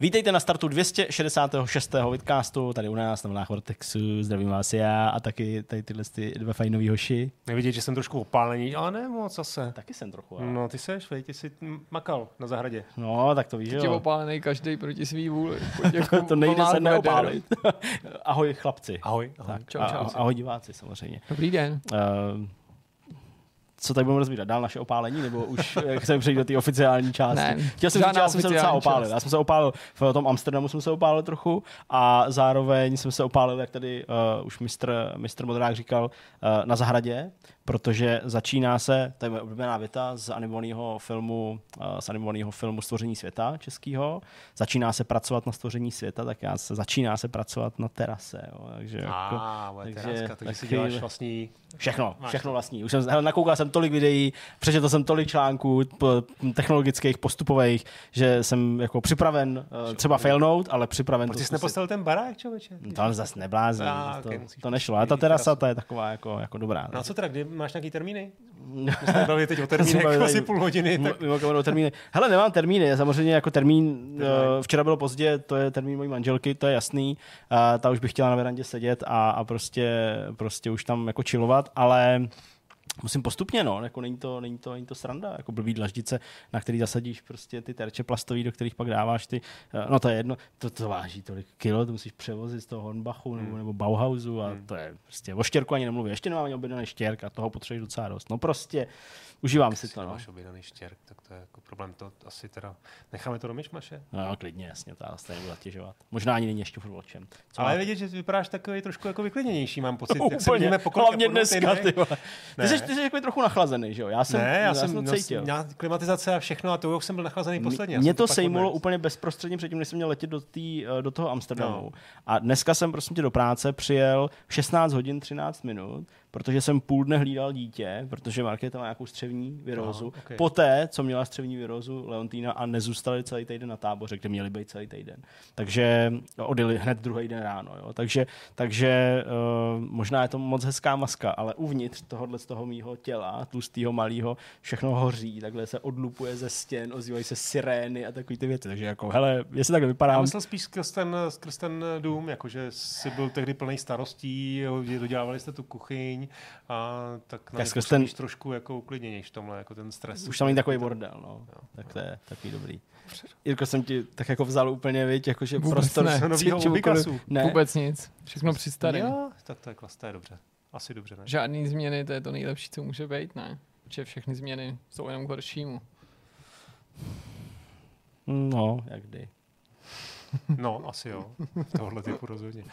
Vítejte na startu 266. vidcastu, tady u nás na vlnách Vortexu, zdravím vás já a taky tady tyhle ty dva fajnový hoši. Nevidět, že jsem trošku opálený, ale ne moc zase. Taky jsem trochu. Ale. No, ty seš, vej, ty jsi makal na zahradě. No, tak to víš, Tě jo. opálený každý proti svý vůli. to nejde se neopálit. ahoj chlapci. Ahoj. ahoj. Tak, Čau, a- čau. ahoj diváci samozřejmě. Dobrý den. Uh, co tady budeme rozbírat? Dál naše opálení, nebo už jak chceme přejít do té oficiální části? Ne, Chtěl jsem říct, já jsem se docela opálil. část. Já jsem se opálil v tom Amsterdamu, jsem se opálil trochu a zároveň jsem se opálil, jak tady uh, už mistr, mistr Modrák říkal, uh, na zahradě, protože začíná se, to je moje oblíbená věta z animovaného filmu, uh, z animovaného filmu Stvoření světa českého, začíná se pracovat na stvoření světa, tak já se začíná se pracovat na terase. Jo, takže jako, A, moje takže teráska, takže si děláš vlastní... Všechno, všechno to. vlastní. Už jsem hele, nakoukal jsem tolik videí, přečetl jsem tolik článků technologických, postupových, že jsem jako připraven uh, třeba failnout, ale připraven Proč to jsi nepostavil ten barák, člověče? No To zase neblázní, Ah, to, ok, musíš to nešlo. Ale ta terasa, ta je taková jako, jako dobrá. No a co teda, kdy máš nějaký termíny? My jsme bavili teď o termínech bavili asi půl hodiny, tak Mimo kamerou termíny. Hele, nemám termíny, samozřejmě jako termín, uh, včera bylo pozdě, to je termín mojí manželky, to je jasný, uh, ta už by chtěla na verandě sedět a, a prostě, prostě už tam jako chillovat, ale musím postupně, no, jako není to, není to, není to sranda, jako blbý dlaždice, na který zasadíš prostě ty terče plastový, do kterých pak dáváš ty, eh, no to je jedno, to, to váží tolik kilo, to musíš převozit z toho Hornbachu nebo, nebo Bauhausu a to je prostě, o štěrku ani nemluvím, ještě nemám ani objednaný štěrk a toho potřebuješ docela dost, no prostě, užívám si to, no. máš objednaný štěrk, tak to je jako problém. To asi teda, necháme to do myšmaše. No, klidně, jasně, to se nebudu zatěžovat. Možná ani není ještě furt. Co Ale má- vidět, že vypadáš takový trošku jako vyklidněnější, mám pocit. jak se Úplně, vidíme po hlavně dneska, ty. Ne. Ty jsi, ty jsi takový trochu nachlazený, že jo? Já jsem, Ne, já, jsem, to měl, cítil. měl klimatizace a všechno a to už jsem byl nachlazený posledně. já Mě jsem to pak sejmulo odnes. úplně bezprostředně předtím, než jsem měl letět do, tý, eh, do toho Amsterdamu. No. A dneska jsem prostě tě do práce přijel v 16 hodin 13 minut, protože jsem půl dne hlídal dítě, protože Markéta má nějakou střevní virózu. Aha, ok. Poté, co měla střevní virózu Leontýna a nezůstali celý týden na táboře, kde měli být celý týden. Takže odjeli hned druhý den ráno. Jo. Takže, takže uh, možná je to moc hezká maska, ale uvnitř tohohle z toho mýho těla, tlustého malého, všechno hoří, takhle se odlupuje ze stěn, ozývají se sirény a takové ty věci. Takže jako, hele, jestli takhle Já vypadám, myslel spíš skrz ten, skrz ten dům, jakože jsi byl tehdy plný starostí, dodělávali jste tu kuchyň a tak na Tak skrz ten- trošku jako uklidněnější v tomhle, jako ten stres. už tam není takový bordel, no. Tak to je takový dobrý. Jirko, jsem ti tak jako vzal úplně, viď, jakože Vůbec prostor ne. Novýho Ubikasu. Ne, Vůbec nic. Všechno při starém. Jo, tak to je klas, to je dobře. Asi dobře, ne? Žádný změny, to je to nejlepší, co může být, ne? Protože všechny změny jsou jenom k horšímu. No, jak kdy. No, asi jo. Tohle typu rozhodně.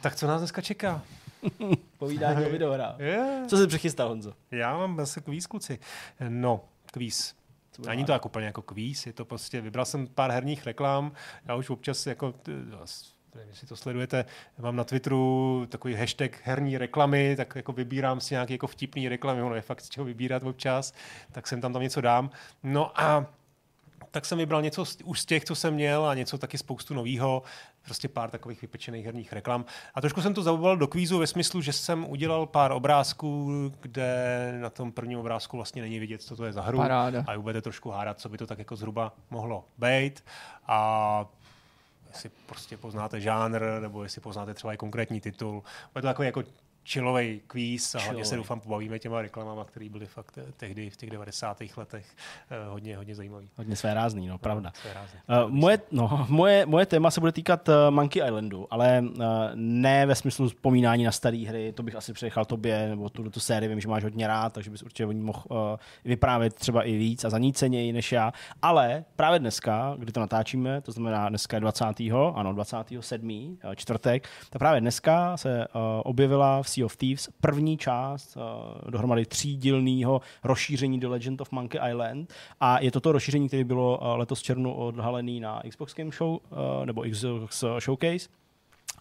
Tak co nás dneska čeká? Povídání o videohrách. Je. Co jsi přichystal, Honzo? Já mám zase kvíz, kluci. No, kvíz. Není to jako úplně jako kvíz, je to prostě, vybral jsem pár herních reklam, já už občas jako, nevím, jestli to sledujete, mám na Twitteru takový hashtag herní reklamy, tak jako vybírám si nějaké jako vtipný reklamy, ono je fakt z čeho vybírat občas, tak sem tam tam něco dám. No a tak jsem vybral něco z, už z těch, co jsem měl a něco taky spoustu novýho, prostě pár takových vypečených herních reklam. A trošku jsem to zaobal do kvízu ve smyslu, že jsem udělal pár obrázků, kde na tom prvním obrázku vlastně není vidět, co to je za hru. Paráda. A budete trošku hádat, co by to tak jako zhruba mohlo být. A jestli prostě poznáte žánr, nebo jestli poznáte třeba i konkrétní titul. Bude to takový jako chillový kvíz a hlavně se doufám pobavíme těma reklamama, které byly fakt eh, tehdy v těch 90. letech eh, hodně, hodně zajímavý. Hodně své rázný, no, pravda. To je rázně. Uh, moje, no, moje, moje téma se bude týkat uh, Monkey Islandu, ale uh, ne ve smyslu vzpomínání na staré hry, to bych asi přenechal tobě, nebo tu, tu sérii vím, že máš hodně rád, takže bys určitě o ní mohl uh, vyprávět třeba i víc a zaníceněji než já. Ale právě dneska, kdy to natáčíme, to znamená dneska je 20. ano, 27. uh, čtvrtek, tak právě dneska se uh, objevila v Sea of Thieves první část uh, dohromady třídílného rozšíření do Legend of Monkey Island a je to to rozšíření, které bylo uh, letos v červnu odhalený na Xbox Game Show uh, nebo Xbox Showcase.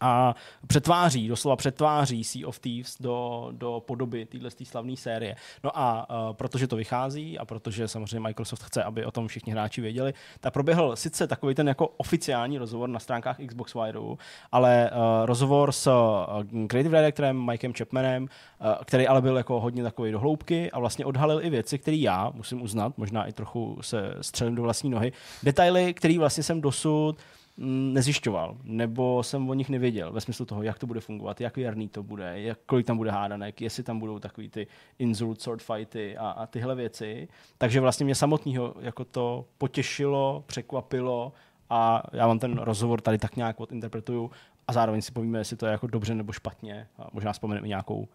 A přetváří, doslova přetváří Sea of Thieves do, do podoby téhle slavné série. No a uh, protože to vychází a protože samozřejmě Microsoft chce, aby o tom všichni hráči věděli, tak proběhl sice takový ten jako oficiální rozhovor na stránkách Xbox Wireu, ale uh, rozhovor s uh, creative directorem Mikem Chapmanem, uh, který ale byl jako hodně takový dohloubky a vlastně odhalil i věci, které já musím uznat, možná i trochu se střelím do vlastní nohy, detaily, které vlastně jsem dosud Mm, nezjišťoval, nebo jsem o nich nevěděl, ve smyslu toho, jak to bude fungovat, jak jarný to bude, jak, kolik tam bude hádanek, jestli tam budou takový ty insult sword fighty a, a tyhle věci. Takže vlastně mě samotného jako to potěšilo, překvapilo a já vám ten rozhovor tady tak nějak odinterpretuju a zároveň si povíme, jestli to je jako dobře nebo špatně. A možná vzpomeneme nějakou uh,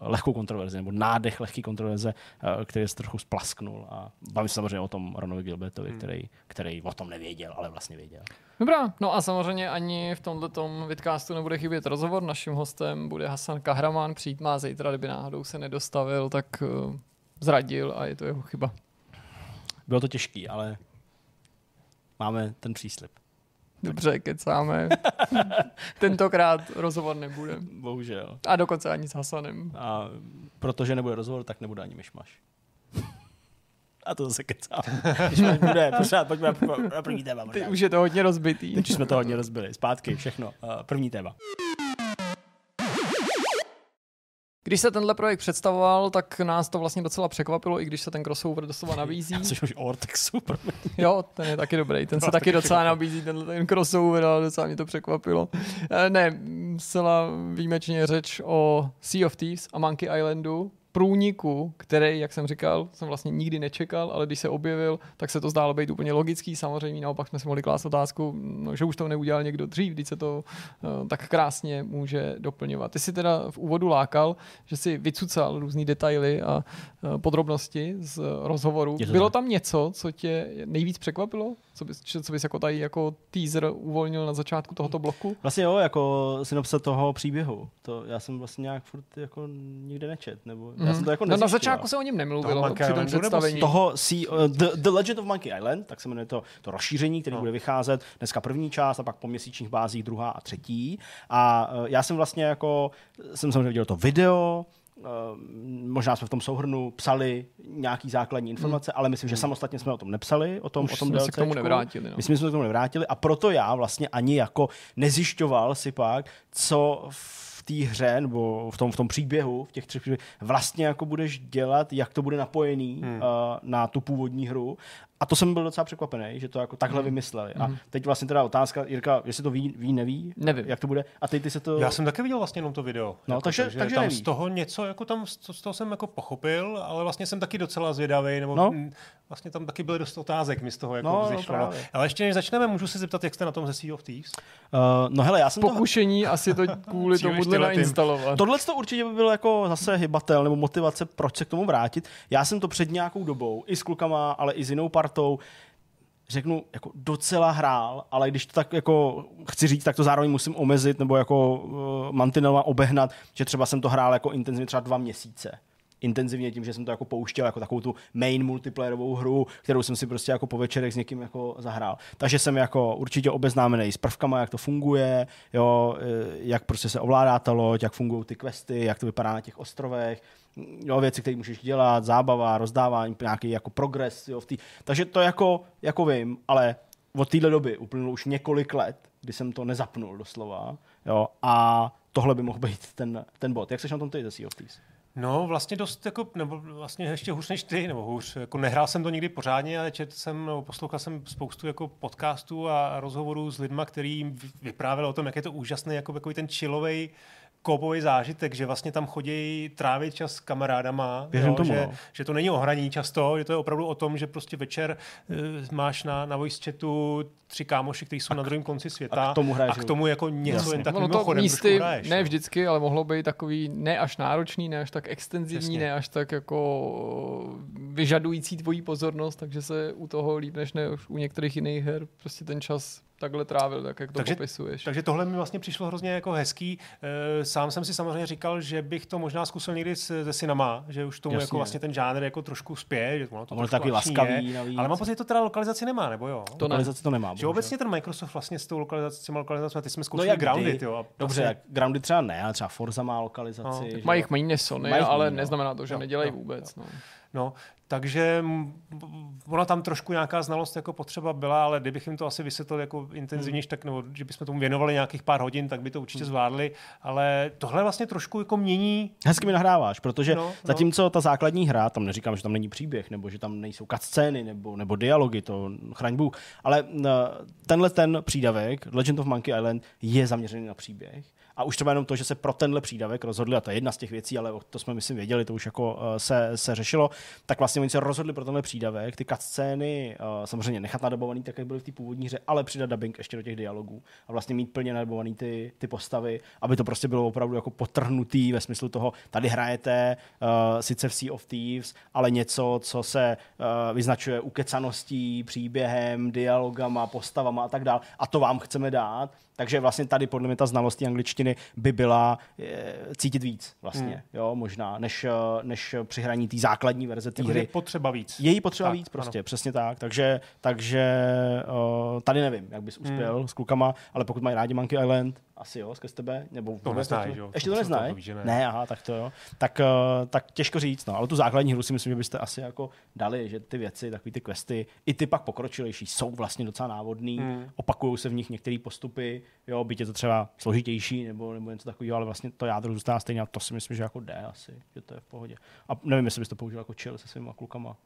lehkou kontroverzi nebo nádech lehký kontroverze, uh, který se trochu splasknul. A bavím se samozřejmě o tom Ronovi Gilbertovi, hmm. který, který o tom nevěděl, ale vlastně věděl. Dobrá, no a samozřejmě ani v tomto vidcastu nebude chybět rozhovor. Naším hostem bude Hasan Kahraman, přijít má zítra, kdyby náhodou se nedostavil, tak uh, zradil a je to jeho chyba. Bylo to těžký, ale máme ten příslip. Dobře, kecáme. Tentokrát rozhovor nebude. Bohužel. A dokonce ani s Hasanem. A protože nebude rozhovor, tak nebude ani myšmaš. A to zase kecám. Myšmaš bude, pořád, pojďme na první téma. Ty už je to hodně rozbitý. Teď jsme to hodně rozbili. Zpátky, všechno. První téma. Když se tenhle projekt představoval, tak nás to vlastně docela překvapilo, i když se ten crossover doslova nabízí. Jsi už Ortexu, Jo, ten je taky dobrý, ten se taky, taky docela nabízí, tenhle ten crossover, ale docela mě to překvapilo. Eh, ne, zcela výjimečně řeč o Sea of Thieves a Monkey Islandu, průniku, který, jak jsem říkal, jsem vlastně nikdy nečekal, ale když se objevil, tak se to zdálo být úplně logický. Samozřejmě naopak jsme si mohli klást otázku, no, že už to neudělal někdo dřív, když se to uh, tak krásně může doplňovat. Ty jsi teda v úvodu lákal, že si vycucal různé detaily a uh, podrobnosti z rozhovoru. Bylo tam něco, co tě nejvíc překvapilo? Co bys, co bys jako tady jako teaser uvolnil na začátku tohoto bloku? Vlastně jo, jako synopse toho příběhu. To já jsem vlastně nějak furt jako nikde nečet, nebo já jsem to jako no, na začátku se o něm nemluvilo při tom představení. Toho see, uh, the, the, Legend of Monkey Island, tak se jmenuje to, to rozšíření, který no. bude vycházet dneska první část a pak po měsíčních bázích druhá a třetí. A uh, já jsem vlastně jako, jsem samozřejmě viděl to video, Uh, možná jsme v tom souhrnu psali nějaký základní informace, hmm. ale myslím, že hmm. samostatně jsme o tom nepsali, o tom, Už o tom jsme se k tomu nevrátili. No. Myslím, že jsme se k tomu nevrátili a proto já vlastně ani jako nezjišťoval si pak, co v v té hře nebo v tom, v tom příběhu, v těch třech příběhech, vlastně jako budeš dělat, jak to bude napojený hmm. uh, na tu původní hru a to jsem byl docela překvapený, že to jako takhle mm. vymysleli. A mhm. teď vlastně teda otázka, Jirka, jestli to ví, ví neví? Nevím. Jak to bude? A teď ty se to... Já jsem taky viděl vlastně jenom to video. No, jako, takže, takže, takže tam neví. z toho něco, jako tam z toho jsem jako pochopil, ale vlastně jsem taky docela zvědavý, nebo no. vlastně tam taky byly dost otázek mi z toho jako no, vzešlo. No, ale ještě než začneme, můžu se zeptat, jak jste na tom ze Sea of Thieves? Uh, no hele, já jsem Pokušení toho... asi to kvůli tomu nainstalovat. Tohle to určitě by bylo jako zase hybatel nebo motivace, proč se k tomu vrátit. Já jsem to před nějakou dobou i s klukama, ale i s jinou partou řeknu, jako docela hrál, ale když to tak jako chci říct, tak to zároveň musím omezit nebo jako uh, mantinelma obehnat, že třeba jsem to hrál jako intenzivně třeba dva měsíce intenzivně tím, že jsem to jako pouštěl jako takovou tu main multiplayerovou hru, kterou jsem si prostě jako po večerech s někým jako zahrál. Takže jsem jako určitě obeznámený s prvkama, jak to funguje, jo, eh, jak prostě se ovládá ta loď, jak fungují ty questy, jak to vypadá na těch ostrovech, jo, věci, které můžeš dělat, zábava, rozdávání, nějaký jako progres. Jo, v tý... Takže to jako, jako vím, ale od téhle doby uplynulo už několik let, kdy jsem to nezapnul doslova. Jo, a tohle by mohl být ten, ten bod. Jak seš na tom ty ze Sea of Thieves? No, vlastně dost, jako, nebo vlastně ještě hůř než ty, nebo hůř, jako nehrál jsem to nikdy pořádně, ale četl jsem, nebo poslouchal jsem spoustu jako podcastů a rozhovorů s lidma, který vyprávěli o tom, jak je to úžasný, jako takový ten chillový koupový zážitek, že vlastně tam chodí trávit čas s kamarádama, jo, tomu, že, no. že to není o hraní často, že to je opravdu o tom, že prostě večer uh, máš na, na voice chatu tři kámoši, kteří jsou a na druhém konci světa a k tomu, hraješ, a k tomu jako něco Jasně. jen tak no, to místy, hraješ, ne no. vždycky, ale mohlo být takový ne až náročný, ne až tak extenzivní, Jasně. ne až tak jako vyžadující tvoji pozornost, takže se u toho líp než ne u některých jiných her prostě ten čas takhle trávil, tak jak to Takže- popisuješ. Takže tohle mi vlastně přišlo hrozně jako hezký. Eh, Sám jsem si samozřejmě říkal, že bych to možná zkusil někdy se synama, že už tomu Jasně. jako vlastně ten žánr jako trošku spěje, že ono to ono taky laskavý je, navíc. Ale mám pocit, že to teda lokalizaci nemá, nebo jo? To ne. Lokalizace to nemá. Že bohužel. obecně ten Microsoft vlastně s tou lokalizací, s těma lokalizacemi, ty jsme No zkoušeli jak Grounded, jo. a Dobře, vlastně- třeba ne, ale třeba Forza má No, lokalizaci. že Mají jich méně Sony, ale méně, no. neznamená to, že nedělají vůbec. No. Takže ona tam trošku nějaká znalost jako potřeba byla, ale kdybych jim to asi vysvětlil jako intenzivnější, tak nebo že bychom tomu věnovali nějakých pár hodin, tak by to určitě zvládli, ale tohle vlastně trošku jako mění Hezky mi nahráváš, protože No, no, zatímco ta základní hra, tam neříkám, že tam není příběh, nebo že tam nejsou cutscény, nebo, nebo dialogy, to chraň Bůh, ale uh, tenhle ten přídavek, Legend of Monkey Island, je zaměřený na příběh. A už třeba jenom to, že se pro tenhle přídavek rozhodli, a to je jedna z těch věcí, ale to jsme myslím věděli, to už jako uh, se, se řešilo, tak vlastně oni se rozhodli pro tenhle přídavek, ty cutscény uh, samozřejmě nechat nadabovaný, tak jak byly v té původní hře, ale přidat dubbing ještě do těch dialogů a vlastně mít plně nadabovaný ty, ty postavy, aby to prostě bylo opravdu jako potrhnutý ve smyslu toho, tady hrajete uh, sice v Sea of Thieves, ale něco, co se uh, vyznačuje ukecaností, příběhem, dialogama, postavama a tak dále. A to vám chceme dát. Takže vlastně tady podle mě ta znalost té angličtiny by byla e, cítit víc vlastně, hmm. jo, možná, než, eh, než při hraní té základní verze té hry. je potřeba víc. Je jí potřeba Tak, víc prostě, ano. přesně tak. Takže, takže uh, tady nevím, jak bys uspěl hmm. s klukama, ale pokud mají rádi Monkey Island, asi jo, skrz tebe, nebo To neznají, jo? Ještě To neznají? ne. ne, aha, tak to jo. Tak, uh, tak těžko říct, no, ale tu základní hru si myslím, že byste asi jako dali, že ty věci, takový ty questy, i ty pak pokročilejší, jsou vlastně docela návodný, hmm. opakují se v nich některé postupy, jo, byť je to třeba složitější nebo, nebo něco takového, ale vlastně to jádro zůstává stejně a to si myslím, že jako jde asi, že to je v pohodě. A nevím, jestli bys to použil jako chill se svýma klukama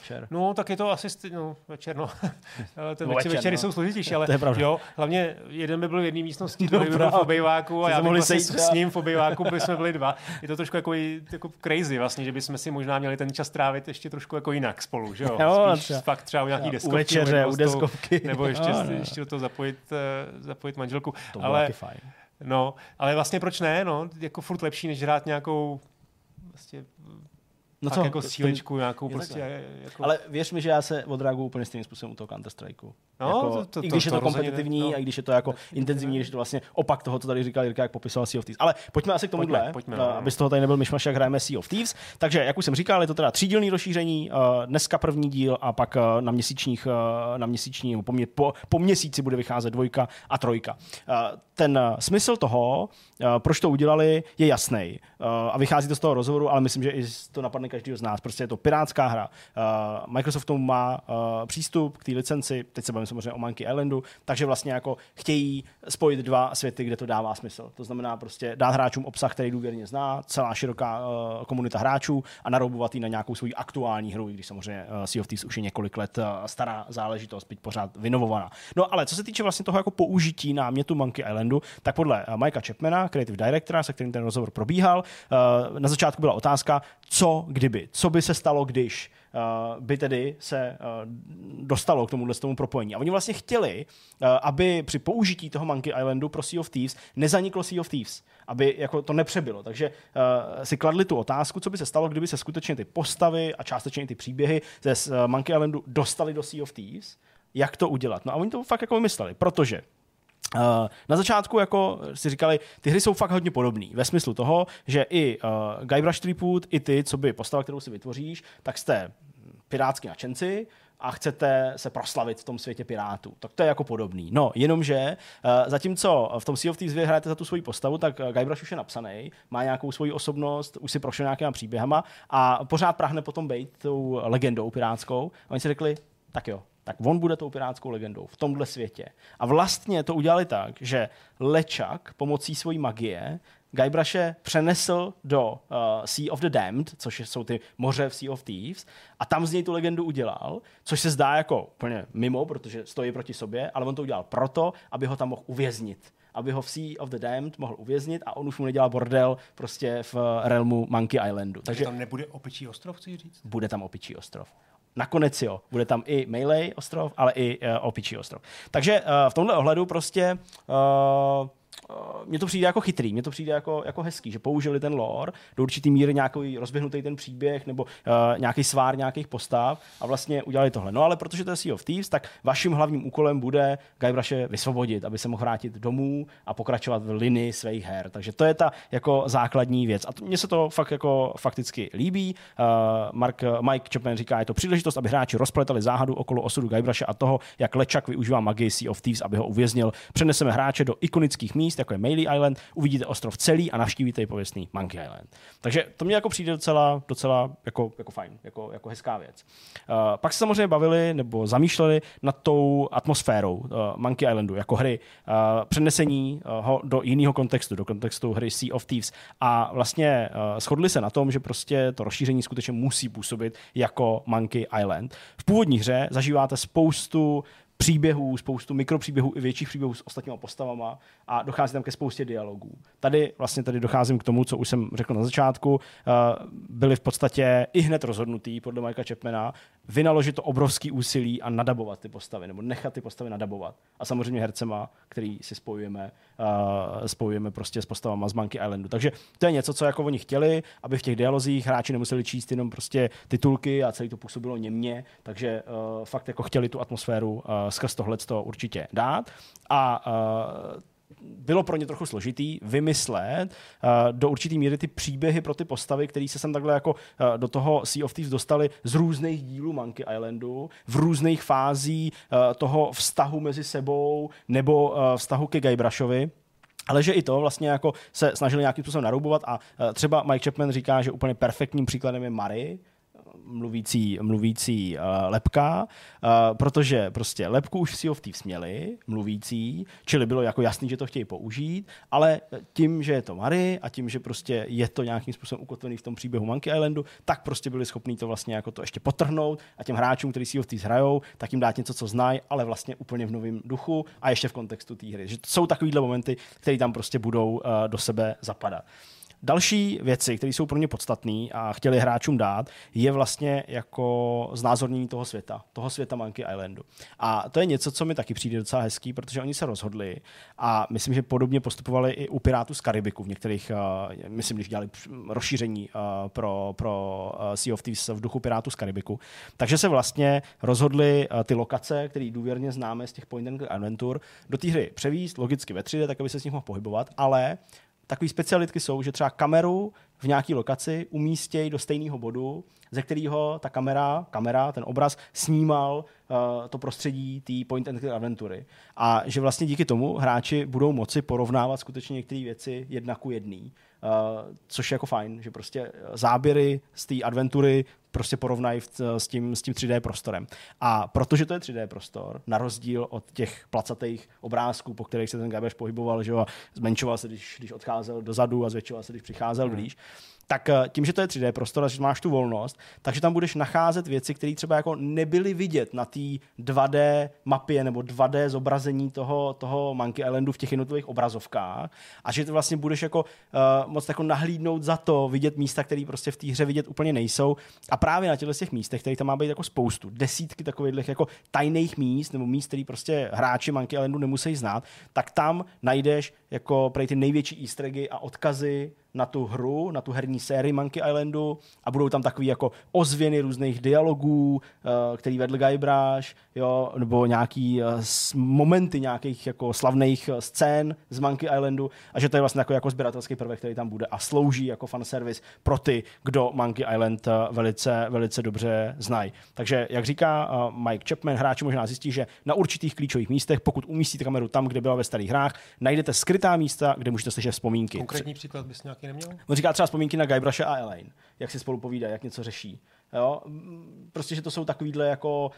večer. No, tak je to asi st- no, večer, no. Ale ten No, večer, večer, večery no. jsou složitější, ale To je pravda. jo, hlavně jeden by byl v jedné místnosti, No, druhý by byl v obejváku a já bych vlastně sejít s, ním v obejváku by jsme byli dva. Je to trošku jako, jako crazy vlastně, že bychom si možná měli ten čas trávit ještě trošku jako jinak spolu, že jo? Jo, Spíš třeba- fakt třeba u nějaký U deskovky. večeře, nebo u s tou- deskovky. Nebo ještě, Jo, no. ještě do toho zapojit, eh, zapojit manželku. To bylo ale, fajn. no, ale vlastně proč ne, no, jako furt lepší, než hrát nějakou vlastně No fakt jako To- síličku, nějakou je prostě jako... Ale věř mi, že já se odreaguju úplně stejným způsobem u toho Counter Strikeu. No, jako, to- to- I to- když je to to rozhodně ne, kompetitivní, no. a i když je to jako intenzivní, když je to vlastně opak toho, co tady říkal Jirka, jak popisoval Sea of Thieves. Ale pojďme asi k tomuhle, Pojďme, pojďme, eh, no. aby z toho tady nebyl myšmaš, jak hrajeme Sea of Thieves. Takže, jak už jsem říkal, je to teda třídílný rozšíření, eh, dneska první díl a pak eh, na měsíčních, eh, na měsíční, po, mě, po, po měsíci bude vycházet dvojka a trojka. Ten smysl toho, proč to udělali, je jasný. A vychází to z toho rozhovoru, ale myslím, že i to napadne každého z nás. Prostě je to pirátská hra. Eh, Microsoft tomu má eh, přístup k té licenci, teď se bavím samozřejmě o Monkey Islandu, takže vlastně jako chtějí spojit dva světy, kde to dává smysl. To znamená prostě dát hráčům obsah, který důvěrně zná, celá široká eh, komunita hráčů a naroubovat ji na nějakou svoji aktuální hru, i když samozřejmě eh, Sea of Thieves už je několik let eh, stará záležitost, byť pořád vynovovaná. No ale co se týče vlastně toho jako použití námětu Monkey Islandu, tak podle eh, Mikea Chapmana, creative directora, se kterým ten rozhovor probíhal, eh, na začátku byla otázka, co kdyby, co by se stalo, když eh, by tedy se eh, dostalo k tomuhle tomu propojení. A oni vlastně chtěli, eh, aby při použití toho Monkey Islandu pro Sea of Thieves nezaniklo Sea of Thieves, aby jako to nepřebylo. Takže si kladli tu otázku, co by se stalo, kdyby se skutečně ty postavy a částečně i ty příběhy ze Monkey Islandu dostali do Sea of Thieves, jak to udělat. No a oni to fakt jako vymysleli, protože na začátku jako si říkali, ty hry jsou fakt hodně podobné. Ve smyslu toho, že i uh, Guybrush Threepwood, i ty, co by postava, kterou si vytvoříš, tak jste pirátský nadšenci a chcete se proslavit v tom světě pirátů. Tak to je jako podobný. No, jenomže uh, zatímco v tom Sea of Thieves hrajete za tu svoji postavu, tak Guybrush už je napsaný, má nějakou svoji osobnost, už si prošel nějakýma příběhama a pořád prahne potom být tou legendou pirátskou. A oni si řekli, tak jo, tak on bude tou pirátskou legendou v tomhle světě. A vlastně to udělali tak, že Lečak pomocí svojí magie Guybruše přenesl do uh, Sea of the Damned, což jsou ty moře v Sea of Thieves, a tam z něj tu legendu udělal, což se zdá jako úplně mimo, protože stojí proti sobě, ale on to udělal proto, aby ho tam mohl uvěznit aby ho v Sea of the Damned mohl uvěznit a on už mu nedělal bordel prostě v realmu Monkey Islandu. Takže Takže tam nebude opičí ostrov, chci říct? bude tam Opičí ostrov. Nakonec jo, bude tam i Melee ostrov, ale i uh, Opičí ostrov. Takže uh, v tomhle ohledu prostě uh, mně to přijde jako chytrý, mně to přijde jako, jako hezký, že použili ten lore do určitý míry nějaký rozběhnutý ten příběh nebo uh, nějaký svár nějakých postav a vlastně udělali tohle. No ale protože to je Sea of Thieves, tak vaším hlavním úkolem bude Guybruše vysvobodit, aby se mohl vrátit domů a pokračovat v linii svých her. Takže to je ta jako základní věc. A mně se to fakt jako fakticky líbí. Uh, Mark, Mike Chapman říká, je to příležitost, aby hráči rozpletali záhadu okolo osudu Guybruše a toho, jak Lečak využívá magii Sea of Thieves, aby ho uvěznil. Přeneseme hráče do ikonických míst, jako je Melee Island, uvidíte ostrov celý a navštívíte i pověstný Monkey Island. Takže to mě jako přijde docela, docela jako, jako fajn, jako, jako hezká věc. Uh, pak se samozřejmě bavili nebo zamýšleli nad tou atmosférou uh, Monkey Islandu jako hry, uh, přenesení uh, ho do jiného kontextu, do kontextu hry Sea of Thieves a vlastně uh, shodli se na tom, že prostě to rozšíření skutečně musí působit jako Monkey Island. V původní hře zažíváte spoustu příběhů, spoustu mikropříběhů i větších příběhů s ostatníma postavama a dochází tam ke spoustě dialogů. Tady vlastně tady docházím k tomu, co už jsem řekl na začátku. Uh, byli v podstatě i hned rozhodnutý podle Mikea Chapmana vynaložit to obrovský úsilí a nadabovat ty postavy, nebo nechat ty postavy nadabovat. A samozřejmě hercema, který si spojujeme, uh, spojujeme prostě s postavama z Monkey Islandu. Takže to je něco, co jako oni chtěli, aby v těch dialozích hráči nemuseli číst jenom prostě titulky a celý to působilo němě, takže uh, fakt jako chtěli tu atmosféru uh, skrz tohle to určitě dát. A uh, bylo pro ně trochu složitý vymyslet uh, do určitý míry ty příběhy pro ty postavy, které se sem takhle jako uh, do toho Sea of Thieves dostali z různých dílů Monkey Islandu, v různých fází uh, toho vztahu mezi sebou nebo uh, vztahu ke Guybrushovi. Ale že i to vlastně jako se snažili nějakým způsobem naroubovat a uh, třeba Mike Chapman říká, že úplně perfektním příkladem je Mary, mluvící, mluvící uh, lepka, uh, protože prostě lepku už v Sea of Thieves měli, mluvící, čili bylo jako jasný, že to chtějí použít, ale tím, že je to Mary a tím, že prostě je to nějakým způsobem ukotvený v tom příběhu Monkey Islandu, tak prostě byli schopní to vlastně jako to ještě potrhnout a těm hráčům, kteří Sea of Thieves hrajou, tak jim dát něco, co znají, ale vlastně úplně v novém duchu a ještě v kontextu té hry. Že to jsou takovýhle momenty, které tam prostě budou uh, do sebe zapadat. Další věci, které jsou pro ně podstatné a chtěli hráčům dát, je vlastně jako znázornění toho světa, toho světa Monkey Islandu. A to je něco, co mi taky přijde docela hezký, protože oni se rozhodli a myslím, že podobně postupovali i u Pirátů z Karibiku v některých, uh, myslím, když dělali rozšíření uh, pro, pro uh, Sea of Thieves v duchu Pirátů z Karibiku. Takže se vlastně rozhodli ty lokace, které důvěrně známe z těch point and adventure, do té hry převíst logicky ve 3D, tak aby se s nich mohl pohybovat, ale takové specialitky jsou, že třeba kameru v nějaké lokaci umístějí do stejného bodu, ze kterého ta kamera, kamera, ten obraz snímal uh, to prostředí té point and click adventury. A že vlastně díky tomu hráči budou moci porovnávat skutečně některé věci jedna ku jedný. Uh, což je jako fajn, že prostě záběry z té adventury prostě porovnají s tím, s tím 3D prostorem. A protože to je 3D prostor, na rozdíl od těch placatých obrázků, po kterých se ten Gabeš pohyboval, že jo, zmenšoval se, když, když odcházel dozadu a zvětšoval se, když přicházel hmm. Tak eh, tím, že to je 3D prostor a že máš tu volnost, takže tam budeš nacházet věci, které třeba jako nebyly vidět na té 2D mapě nebo 2D zobrazení toho, toho Monkey Islandu v těch jednotlivých obrazovkách. A že to vlastně budeš jako uh, moc jako nahlídnout za to, vidět místa, které prostě v té hře vidět úplně nejsou. A právě na těchto těch místech, které tam má být jako spoustu, desítky takových jako tajných míst nebo míst, které prostě hráči Monkey Islandu nemusí znát, tak tam najdeš jako ty největší easter a odkazy na tu hru, na tu herní sérii Monkey Islandu a budou tam takový jako ozvěny různých dialogů, uh, který vedl Guybrush, jo, nebo nějaký uh, momenty nějakých jako slavných uh, scén z Monkey Islandu a že to je vlastně jako, jako sběratelský prvek, který tam bude a slouží jako fanservice pro ty, kdo Monkey Island velice, velice dobře znají. Takže, jak říká Mike Chapman, hráči možná zjistí, že na určitých klíčových místech, pokud umístíte kameru tam, kde byla ve starých hrách, najdete skrytá místa, kde můžete slyšet vzpomínky. Konkrétní příklad bys nějaký neměl? On říká třeba vzpomínky na Guybrush a Elaine, jak si spolu povídají, jak něco řeší. Jo? Prostě, že to jsou takovýhle jako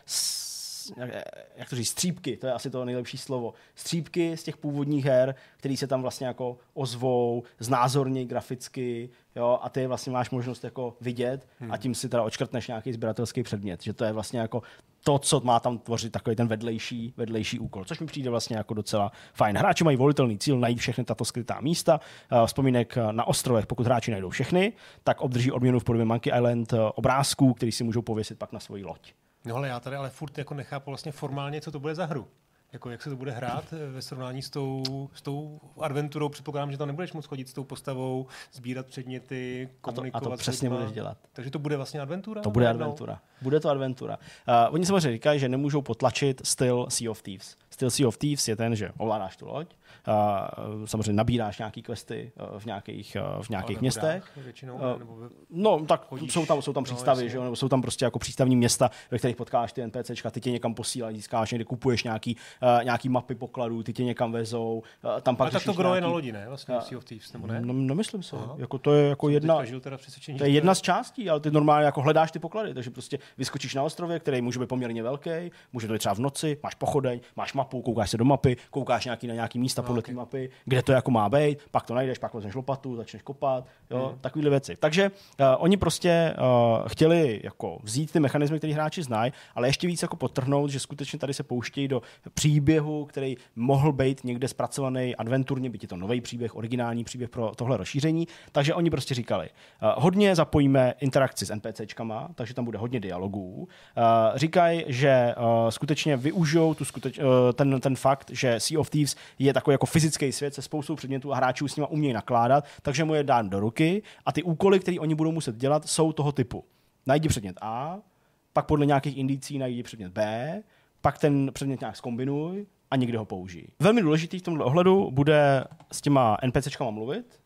jak, to říct, střípky, to je asi to nejlepší slovo. Střípky z těch původních her, které se tam vlastně jako ozvou, znázornějí graficky, jo, a ty vlastně máš možnost jako vidět hmm. a tím si teda očkrtneš nějaký sběratelský předmět, že to je vlastně jako to, co má tam tvořit takový ten vedlejší, vedlejší úkol, což mi přijde vlastně jako docela fajn. Hráči mají volitelný cíl najít všechny tato skrytá místa. Uh, vzpomínek na ostrovech, pokud hráči najdou všechny, tak obdrží odměnu v podobě Monkey Island uh, obrázků, který si můžou pověsit pak na svoji loď. No ale já tady ale furt jako nechápu vlastně formálně, co to bude za hru. Jako jak se to bude hrát eh, ve srovnání s tou, s tou adventurou. Předpokládám, že tam nebudeš moc chodit s tou postavou, sbírat předměty, komunikovat. A to, a to přesně budeš dělat. Takže to bude vlastně adventura? To bude adventura. Bude to adventura. Uh, oni samozřejmě říkají, že nemůžou potlačit styl Sea of Thieves. Styl Sea of Thieves je ten, že ovládáš tu loď, samozřejmě nabíráš nějaký questy uh, v nějakých, uh, v nějakých městech. Většinou, nebo no, tak jsou tam, jsou tam no, přístavy, no, že, nebo jsou tam prostě jako přístavní města, ve kterých potkáš ty NPCčka, ty tě někam posílají, získáš někde, kupuješ nějaký, nějaký mapy pokladů, ty tě někam vezou. Tam pak Ale tak to gro nějaký... je na lodi, ne? Vlastně uh, Sea of Thieves, nebo ne? No, no myslím si. Jako to je jako jedna, to je jedna z částí, ale ty normálně jako hledáš ty poklady, takže prostě vyskočíš na ostrově, který může být poměrně velký, může to být třeba v noci, máš pochodeň, máš mapu, koukáš se do mapy, koukáš nějaký na nějaký místa podle okay. té mapy, kde to jako má být, pak to najdeš, pak vezmeš lopatu, začneš kopat, jo, hmm. takovéhle věci. Takže uh, oni prostě uh, chtěli jako vzít ty mechanismy, které hráči znají, ale ještě víc jako potrhnout, že skutečně tady se pouštějí do příběhu, který mohl být někde zpracovaný adventurně, byť je to nový příběh, originální příběh pro tohle rozšíření. Takže oni prostě říkali, uh, hodně zapojíme interakci s NPCčkama, takže tam bude hodně dialogů. Uh, říkají, že uh, skutečně využijou tu skuteč, uh, ten, ten fakt, že Sea of Thieves je takový jako fyzický svět se spoustou předmětů a hráčů s nimi umějí nakládat, takže mu je dán do ruky a ty úkoly, které oni budou muset dělat, jsou toho typu. Najdi předmět A, pak podle nějakých indicí najdi předmět B, pak ten předmět nějak zkombinuj a někde ho použij. Velmi důležitý v tomhle ohledu bude s těma NPCčkama mluvit,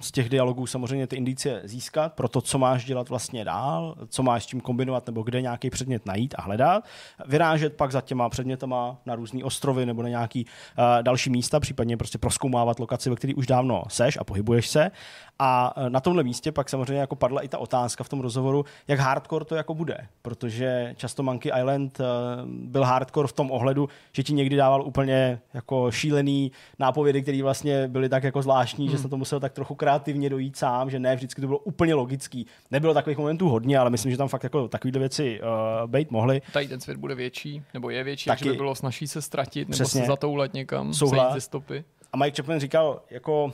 z těch dialogů samozřejmě ty indicie získat pro to, co máš dělat vlastně dál, co máš s tím kombinovat nebo kde nějaký předmět najít a hledat. Vyrážet pak za těma předmětama na různé ostrovy nebo na nějaký uh, další místa, případně prostě proskoumávat lokaci, ve které už dávno seš a pohybuješ se. A eh, na tomhle místě pak samozřejmě jako padla i ta otázka v tom rozhovoru, jak hardcore to jako bude, protože často Monkey Island uh, byl hardcore v tom ohledu, že ti někdy dával úplně jako šílený nápovědy, které vlastně byly tak jako zvláštní, hmm. že jsem to musel tak trochu kreativně dojít sám, že ne vždycky to bylo úplně logický. Nebylo takových momentů hodně, ale myslím, že tam fakt jako takovéhle věci uh, být mohly. Tady ten svět bude větší, nebo je větší, takže by bylo snažší se ztratit, nebo Přesně. se zatoulet někam, Souhlas. ze stopy. A Mike Chapman říkal, jako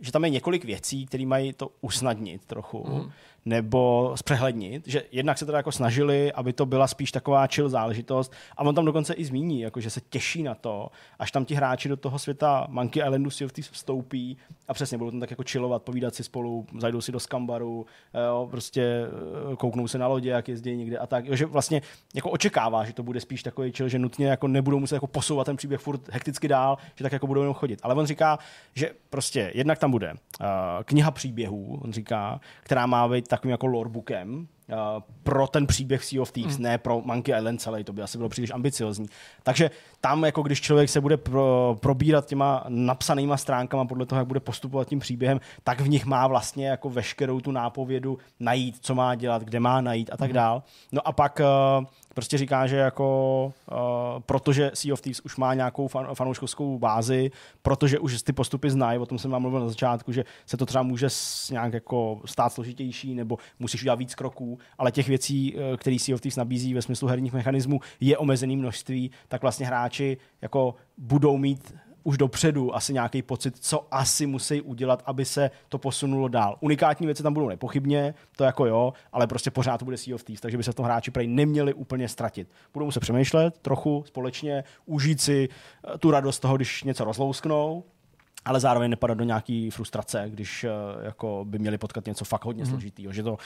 že tam je několik věcí, které mají to usnadnit trochu. Mm nebo zpřehlednit, že jednak se teda jako snažili, aby to byla spíš taková chill záležitost a on tam dokonce i zmíní, jako že se těší na to, až tam ti hráči do toho světa Monkey Islandu si vstoupí a přesně budou tam tak jako chillovat, povídat si spolu, zajdou si do skambaru, jo, prostě eh, kouknou se na lodě, jak jezdí někde a tak, jo, že vlastně jako očekává, že to bude spíš takový chill, že nutně jako nebudou muset jako posouvat ten příběh furt hekticky dál, že tak jako budou jenom chodit. Ale on říká, že prostě jednak tam bude uh, kniha příběhů, on říká, která má být takovým jako lorebookem, Uh, pro ten příběh Sea of Thieves, mm. ne pro Monkey Island celý, to by asi bylo příliš ambiciozní. Takže tam, jako když člověk se bude pro, probírat těma napsanýma stránkama podle toho, jak bude postupovat tím příběhem, tak v nich má vlastně jako veškerou tu nápovědu najít, co má dělat, kde má najít a tak mm. dál. No a pak uh, prostě říká, že jako uh, protože Sea of Thieves už má nějakou fan, fanouškovskou bázi, protože už ty postupy znají, o tom jsem vám mluvil na začátku, že se to třeba může nějak jako stát složitější, nebo musíš udělat víc kroků, ale těch věcí, eh, které Sea of Thieves nabízí ve smyslu herních mechanismů, je omezený množství, tak vlastně hráči jako budou mít už dopředu asi nějaký pocit, co asi musí udělat, aby se to posunulo dál. Unikátní věci tam budou nepochybně, to jako jo, ale prostě pořád to bude Sea of Thieves, takže by se v tom hráči prej neměli úplně ztratit. Budou se přemýšlet trochu společně, užít si eh, tu radost toho, když něco rozlousknou, ale zároveň nepadat do nějaký frustrace, když uh, jako by měli potkat něco fakt hodně mm. složitýho, že to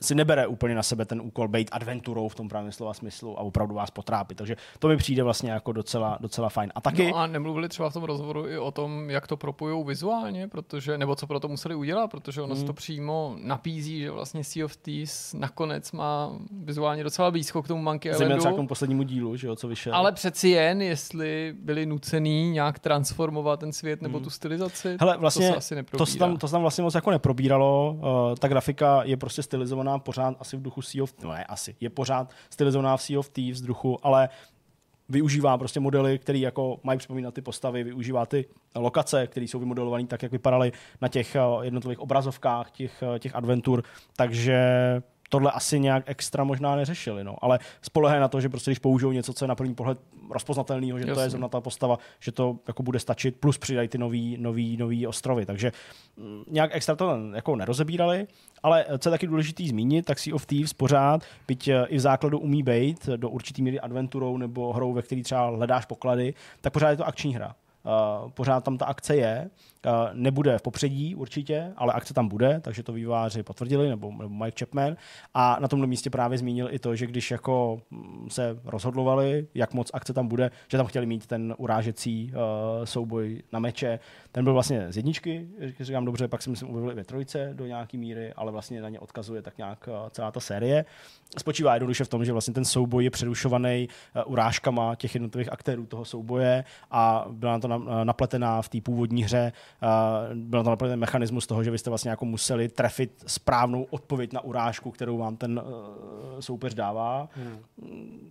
si nebere úplně na sebe ten úkol být adventurou v tom právě slova smyslu a opravdu vás potrápit. Takže to mi přijde vlastně jako docela, docela fajn. A taky... No a nemluvili třeba v tom rozhovoru i o tom, jak to propojou vizuálně, protože, nebo co pro to museli udělat, protože ono mm. se to přímo napízí, že vlastně Sea of Thieves nakonec má vizuálně docela blízko k tomu Monkey Islandu. Zejména k poslednímu dílu, že jo, co vyšel. Ale přeci jen, jestli byli nucený nějak transformovat ten svět nebo mm. tu stylizaci. Hele, vlastně, to se, to se, tam, to se tam vlastně moc jako neprobíralo. Uh, ta grafika je prostě stylizovaná pořád asi v duchu Sea of... No ne, asi. Je pořád stylizovaná v Sea of Thieves duchu, ale využívá prostě modely, které jako mají připomínat ty postavy, využívá ty lokace, které jsou vymodelované tak, jak vypadaly na těch uh, jednotlivých obrazovkách těch, uh, těch adventur, takže tohle asi nějak extra možná neřešili, no. ale spolehají na to, že prostě když použijou něco, co je na první pohled rozpoznatelného, že Jasně. to je zrovna ta postava, že to jako bude stačit, plus přidají ty nový, nový, nový ostrovy. Takže mm, nějak extra to jako nerozebírali, ale co je taky důležitý zmínit, tak Sea of Thieves pořád, byť eh, i v základu umí být do určitý míry adventurou nebo hrou, ve který třeba hledáš poklady, tak pořád je to akční hra. Uh, pořád tam ta akce je, nebude v popředí určitě, ale akce tam bude, takže to výváři potvrdili, nebo, nebo Mike Chapman. A na tomhle místě právě zmínil i to, že když jako mm, se rozhodlovali, jak moc akce tam bude, že tam chtěli mít ten urážecí uh, souboj na meče. Ten byl vlastně z jedničky, říkám dobře, pak si myslím objevili ve trojce do nějaký míry, ale vlastně na ně odkazuje tak nějak celá ta série. Spočívá jednoduše v tom, že vlastně ten souboj je přerušovaný urážkama těch jednotlivých aktérů toho souboje a byla na to napletená v té původní hře, byl to napletený mechanismus toho, že vy jste vlastně jako museli trefit správnou odpověď na urážku, kterou vám ten uh, soupeř dává. Hmm.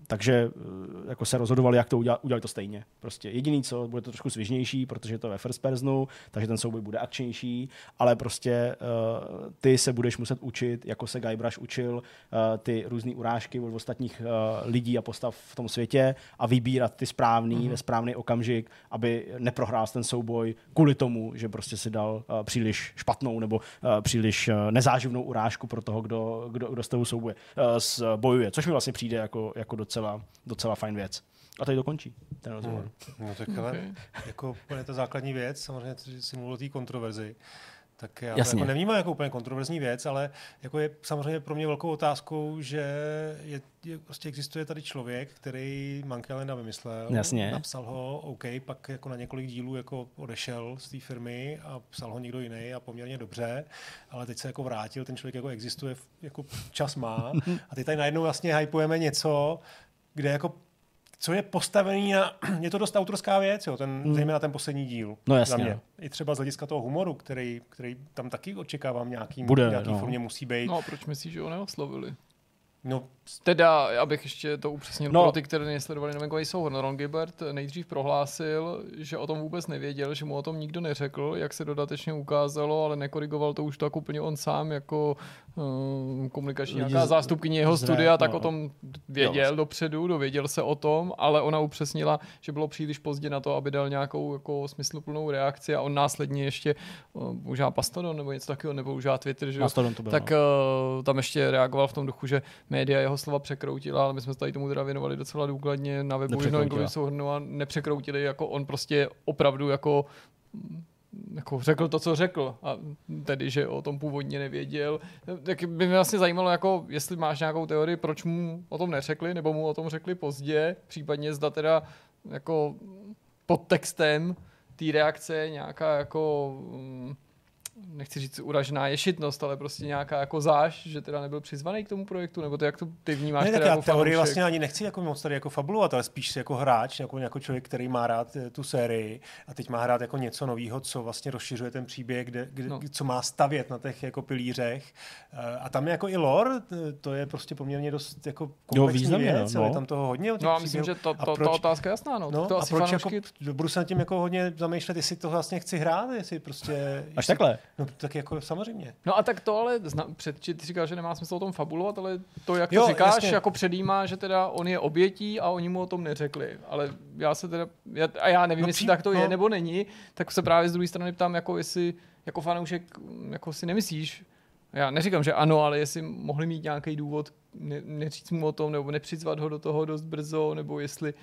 Takže uh, jako se rozhodovali, jak to udělat, udělali to stejně. Prostě jediný co, bude to trošku svižnější, protože je to ve first personu, takže ten souboj bude akčnější, ale prostě uh, ty se budeš muset učit, jako se Guybrush učil, uh, ty různé urážky od ostatních uh, lidí a postav v tom světě a vybírat ty správný hmm. ve správný okamžik, aby neprohrál ten souboj kvůli tomu, že prostě si dal uh, příliš špatnou nebo uh, příliš uh, nezáživnou urážku pro toho, kdo, kdo, kdo s tebou soubuje, uh, bojuje, což mi vlastně přijde jako, jako docela, docela fajn věc. A tady dokončí ten rozhovor. Hmm. No tak ale okay. jako je to základní věc, samozřejmě si mluvil o té kontroverzi. Uh, tak já Jasně. to jako nevnímám jako úplně kontroverzní věc, ale jako je samozřejmě pro mě velkou otázkou, že je, je, prostě existuje tady člověk, který Monkey Islanda vymyslel, Jasně. napsal ho, OK, pak jako na několik dílů jako odešel z té firmy a psal ho někdo jiný a poměrně dobře, ale teď se jako vrátil, ten člověk jako existuje, jako čas má a teď tady najednou vlastně hypujeme něco, kde jako co je postavený na, je to dost autorská věc, jo, ten, hmm. zejména ten poslední díl. No jasně. Za mě. No. I třeba z hlediska toho humoru, který, který tam taky očekávám nějaký, Bude, nějaký no. formě musí být. No a proč myslíš, že ho neoslovili? No, teda, abych ještě to upřesnil no. pro ty, které nesledovali novinkový souhrn. Ron Gilbert nejdřív prohlásil, že o tom vůbec nevěděl, že mu o tom nikdo neřekl, jak se dodatečně ukázalo, ale nekorigoval to už tak úplně on sám jako um, komunikační nějaká zástupkyně jeho zre, studia, tak no. o tom věděl jo. dopředu, dověděl se o tom, ale ona upřesnila, že bylo příliš pozdě na to, aby dal nějakou jako smysluplnou reakci a on následně ještě uh, používá Pastodon nebo něco takového, nebo používá Twitter, že Mastodon to bylo, tak uh, tam ještě reagoval v tom duchu, že média jeho slova překroutila, ale my jsme se tady tomu teda věnovali docela důkladně na webu Novinkový souhrnu a nepřekroutili, jako on prostě opravdu jako jako řekl to, co řekl, a tedy, že o tom původně nevěděl. Tak by mě vlastně zajímalo, jako, jestli máš nějakou teorii, proč mu o tom neřekli, nebo mu o tom řekli pozdě, případně zda teda jako pod textem té reakce nějaká jako mm, nechci říct uražená ješitnost, ale prostě nějaká jako záž, že teda nebyl přizvaný k tomu projektu, nebo to jak to ty vnímáš? Ne, tak já jako teorii vlastně ani nechci jako moc tady jako fabulovat, ale spíš jako hráč, jako, jako člověk, který má rád eh, tu sérii a teď má hrát jako něco nového, co vlastně rozšiřuje ten příběh, kde, kde, no. co má stavět na těch jako pilířech. Eh, a tam je jako i lore, to je prostě poměrně dost jako komplexní jo, významně, věc, no. je tam toho hodně. No a myslím, že to, to, proč, ta otázka je jasná. No. no to a asi proč fanoušky... jako, budu se nad tím jako hodně zamýšlet, jestli to vlastně chci hrát, jestli prostě... Až jestli, takhle? No tak jako samozřejmě. No a tak to ale, zna, před, ty říkáš, že nemá smysl o tom fabulovat, ale to, jak jo, to říkáš, jasně. jako předjímá, že teda on je obětí a oni mu o tom neřekli. Ale já se teda, já, a já nevím, no, jestli tak to no. je nebo není, tak se právě z druhé strany ptám, jako jestli jako fanoušek jako si nemyslíš, já neříkám, že ano, ale jestli mohli mít nějaký důvod ne, neříct mu o tom, nebo nepřizvat ho do toho dost brzo, nebo jestli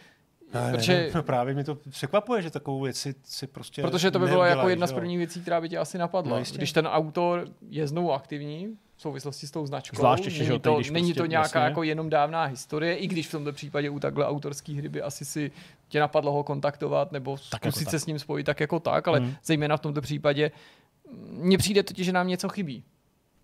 ne, protože, ne, no právě mi to překvapuje, že takovou věc si, si prostě Protože to by bylo jako jedna z prvních věcí, která by tě asi napadla. No, Když ten autor je znovu aktivní, v souvislosti s tou značkou. Zvláště, není že to, když není prostě, to nějaká jasně. jako jenom dávná historie, i když v tomto případě u takhle autorské hry by asi si tě napadlo ho kontaktovat nebo tak zkusit jako se tak. s ním spojit tak jako tak, ale hmm. zejména v tomto případě mně přijde totiž, že nám něco chybí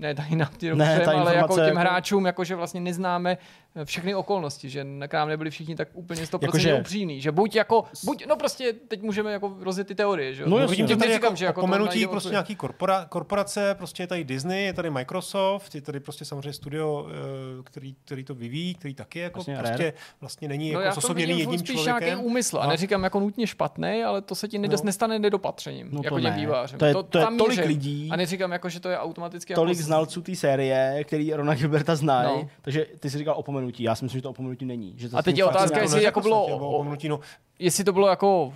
ne tady na ty ne, ale jako těm jako... hráčům, jako že vlastně neznáme všechny okolnosti, že k nám nebyli všichni tak úplně 100% Jakože- upřímní, že buď jako, buď, no prostě teď můžeme jako rozjet ty teorie, že jo? No No, jasně. vidím Tím to tady neříkám, jako, že jako to opomenutí najde prostě odpověď. nějaký korpora, korporace, prostě je tady Disney, je tady Microsoft, je tady prostě samozřejmě studio, eh, který, který to vyvíjí, který taky jako Vlastně prostě Rare. vlastně není No jako zosobněný jedním spíš nějaký člověkem. úmysl a No. neříkám jako nutně špatný, ale to se ti nedos, No. nestane nedopatřením, No to jako těm ne. vývářem. To je- to je tam tolik lidí. A neříkám jako, že to je automaticky Tolik jako... znalců té série, který Rona Gilberta znají, No. takže ty jsi říkal opomenutí. Já si myslím, že to opomenutí není. Že to A teď je otázka, jestli jako bylo opomenutí, no, jestli to bylo jako,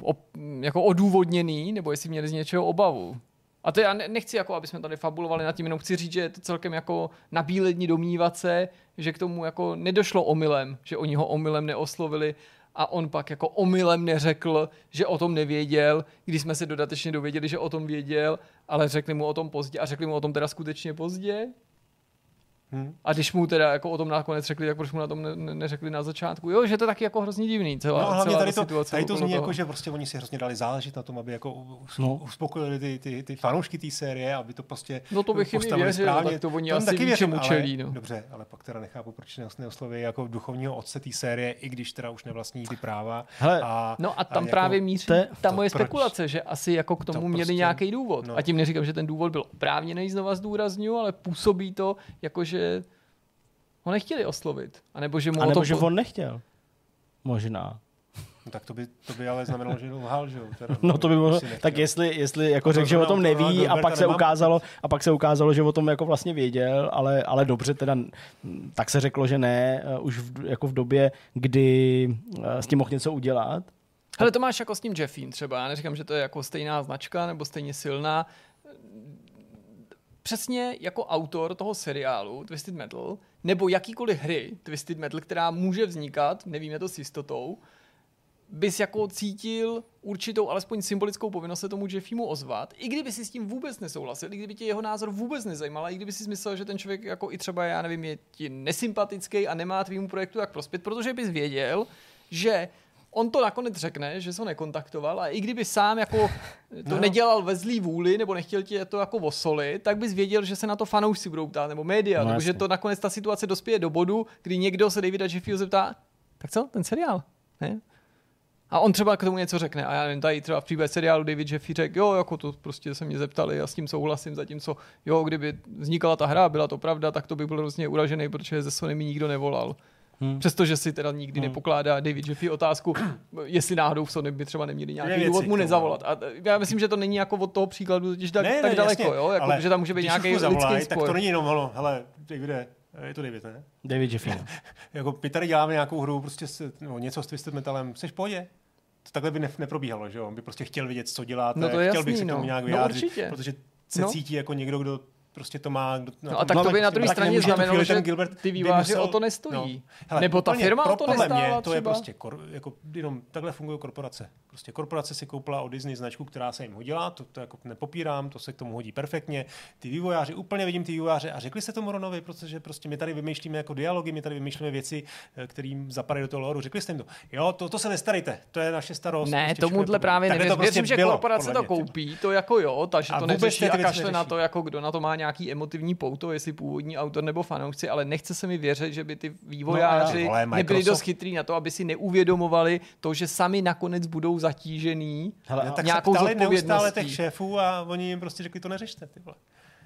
jako odůvodněný, nebo jestli měli z něčeho obavu. A to já ne- nechci, jako, aby jsme tady fabulovali nad tím, jenom chci říct, že je to celkem jako nabílední domnívat se, že k tomu jako nedošlo omylem, že oni ho omylem neoslovili a on pak jako omylem neřekl, že o tom nevěděl, když jsme se dodatečně dověděli, že o tom věděl, ale řekli mu o tom pozdě a řekli mu o tom teda skutečně pozdě. Hm. A když mu teda jako o tom nakonec řekli, tak proč mu na tom ne- ne- neřekli na začátku? Jo, že to je taky jako hrozně divný. Celá, No a hlavně celá tady ta to, situace tady to zní toho. jako, že prostě oni si hrozně dali záležet na tom, aby jako us- No. uspokojili ty, ty, ty fanoušky té série, aby to prostě No to bych jim věřil, správně. tak to oni Tam asi taky ví, věřím, čemu ale- čelí, no. Dobře, ale pak teda nechápu, proč ne- neosloví jako duchovního otce té série, i když teda už nevlastní ty práva. Hele, a, No a tam jako, právě míří to je- ta moje proč? spekulace, že asi jako k tomu To měli prostě- nějaký důvod. no. A tím neříkám, že ten důvod byl oprávněný, znova zdůrazňuju, ale působí to jako, že ho nechtěli oslovit. A nebo že mu A o nebo tom že po- on nechtěl. Možná. No, tak to by, to by ale znamenalo, že lhal, že jo? Teda, No to by nechtěl. tak jestli, jestli jako To řekl, že o tom zrovna neví a pak se nemám. ukázalo, a pak se ukázalo, že o tom jako vlastně věděl, ale, ale dobře teda, tak se řeklo, že ne, eh, už v, jako v době, kdy eh, s tím mohl něco udělat. Hele, to máš jako s tím Jeffím třeba. Já neříkám, že to je jako stejná značka nebo stejně silná. Přesně jako autor toho seriálu Twisted Metal, nebo jakýkoliv hry Twisted Metal, která může vznikat, nevíme to s jistotou, bys jako cítil určitou alespoň symbolickou povinnost se tomu Jeffimu ozvat, i kdyby si s tím vůbec nesouhlasil, i kdyby tě jeho názor vůbec nezajímal, i kdyby si myslel, že ten člověk jako i třeba, já nevím, je ti nesympatický a nemá tvýmu projektu jak prospět, protože bys věděl, že on to nakonec řekne, že se ho nekontaktoval a i kdyby sám jako to No. nedělal ve zlý vůli nebo nechtěl tě to jako osolit, tak bys věděl, že se na to fanoušci budou ptát nebo média, No nebo že to nakonec ta situace dospěje do bodu, kdy někdo se Davida Jeffyho zeptá, tak co, ten seriál? Ne? A on třeba k tomu něco řekne. A já nevím, tady třeba v případě seriálu David Jeffy řekl, jo, jako to prostě se mě zeptali, já s tím souhlasím, zatímco, jo, kdyby vznikala ta hra, byla to pravda, tak to by byl hrozně uražený, protože ze Sony mi nikdo nevolal. Hmm. Přestože si teda nikdy Hmm. nepokládá David Jeffy otázku, jestli náhodou v Sony by třeba neměli nějaký věci, důvod mu nezavolat. A já myslím, že to není jako od toho příkladu totiž tak, Ne, tak ne, daleko, jasně, jo? Jako, ale že tam může být nějaký lidský zavolaj, tak spoj. to není jenom, halo, hele, Davide, je to David, ne? David Jeffy. Jako my tady děláme nějakou hru, prostě s, no, něco s Twisted Metalem, jsi v pohodě? To takhle by ne, neprobíhalo, že jo? On by prostě chtěl vidět, co děláte, No to je chtěl bych jasný, se k tomu no. nějak No vyjádřit, určitě. protože se No. cítí jako někdo, kdo prostě to má. Kdo, No a tak No, to by na si druhé straně znamenalo, že Gilbert ty výváři musel- o to nestojí. No. Hele, Nebo ta úplně firma pro, o to podle nestála mě to je prostě kor, jako, jenom takhle fungují korporace. Prostě korporace si koupila od Disney značku, která se jim hodila, to, to jako nepopírám, to se k tomu hodí perfektně. Ty vývojáři, úplně vidím ty vývojáře a řekli jste tomu Ronovi, protože prostě my tady vymýšlíme jako dialogy, my tady vymýšlíme věci, eh, kterým zapadají do toho loru. Řekli jste jim to. Jo, to, to se nestarejte, to je naše starost. Ne, prostě tomuhle to- právě nevěřím. prostě že korporace to koupí, to jako jo, takže to neřeší a kašle na to, jako kdo na to má nějaký emotivní pouto, jestli původní autor nebo fanoušci, ale nechce se mi věřit, že by ty vývojáři No, ale nebyli Microsoft- dost chytrý na to, aby si neuvědomovali to, že sami nakonec budou zatížený Hele, No, a- tak nějakou se ptali neustále těch šéfů a oni jim prostě řekli, to neřešte. Ty vole.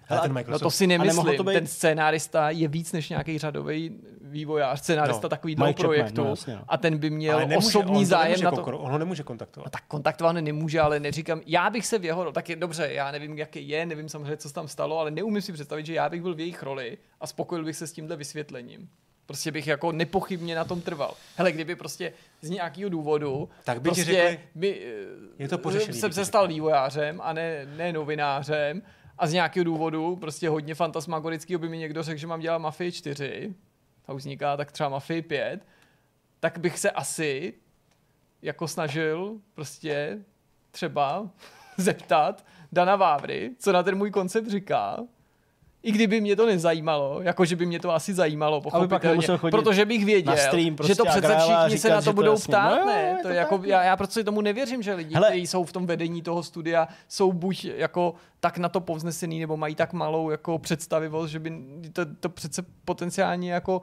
Hele, Ale ten No Microsoft, to si nemyslím. to být- Ten scénárista je víc než nějaký řadový vývojář, scénárista No. takovýhle Chapman, projektu no jasně, no. a ten by měl nemůže, osobní on zájem na to. kokor- On ho nemůže kontaktovat. No tak kontaktovat nemůže, ale neříkám, já bych se v jeho, tak je dobře, já nevím, jaký je, nevím samozřejmě, co se tam stalo, ale neumím si představit, že já bych byl v jejich roli a spokojil bych se s tímhle vysvětlením. Prostě bych jako nepochybně na tom trval. Hele, kdyby prostě z nějakého důvodu Tak by prostě řekli, by, je to pořešený, jsem ti se stal vývojářem a ne, ne novinářem a z nějakého důvodu prostě hodně fantasmagorického by mi někdo řekl, že mám dělat Mafii 4 a už vzniká tak třeba Mafii 5, tak bych se asi jako snažil prostě třeba zeptat Dana Vávry, co na ten můj koncept říká, i kdyby mě to nezajímalo, jakože by mě to asi zajímalo, pochopitelně, protože bych věděl, na stream prostě že to a přece všichni se říkat, na že to to budou jasně- ptát, no ne? To to jako, tak. já, já prostě tomu nevěřím, že lidi, Hele- kteří jsou v tom vedení toho studia, jsou buď jako tak na to povznesený, nebo mají tak malou jako představivost, že by to, to přece potenciálně jako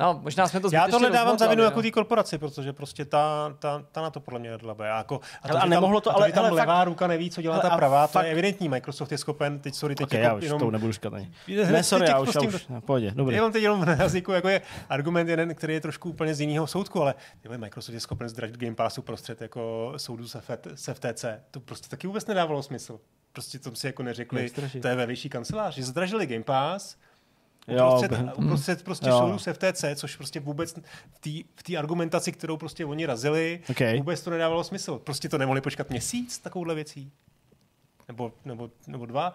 No, možná jsme to Já zbytečně to nedávám za vinu jako té korporaci, protože prostě ta, ta, ta na to podle mě dlabe. Jako, a to, a nemohlo to, a ale- že tam hele, levá fakt- ruka neví, co dělá ta a pravá, to fakt- je evidentní. Microsoft je schopen, teď sorry, teď Ok, jako já už jenom, to nebudu říkat ani. Ne, sorry, teď já už, já už, pohodě, dobrý. Já mám teď jenom na jazyku, jako je argument jeden, který je trošku úplně z jiného soudku, ale tyhle, Microsoft je schopen zdražit Game Passu prostřed jako soudu z FTC. To prostě taky vůbec nedávalo smysl. Prostě to si jako neřekli, to je ve vyšší kanceláři. Zdražili Game Pass, uprostřed, během- uprostřed prostě Jo. soudu z FTC, což prostě vůbec v té v té argumentaci, kterou prostě oni razili, Ok. vůbec to nedávalo smysl. Prostě to nemohli počkat měsíc takovouhle věcí. Nebo, nebo, nebo dva.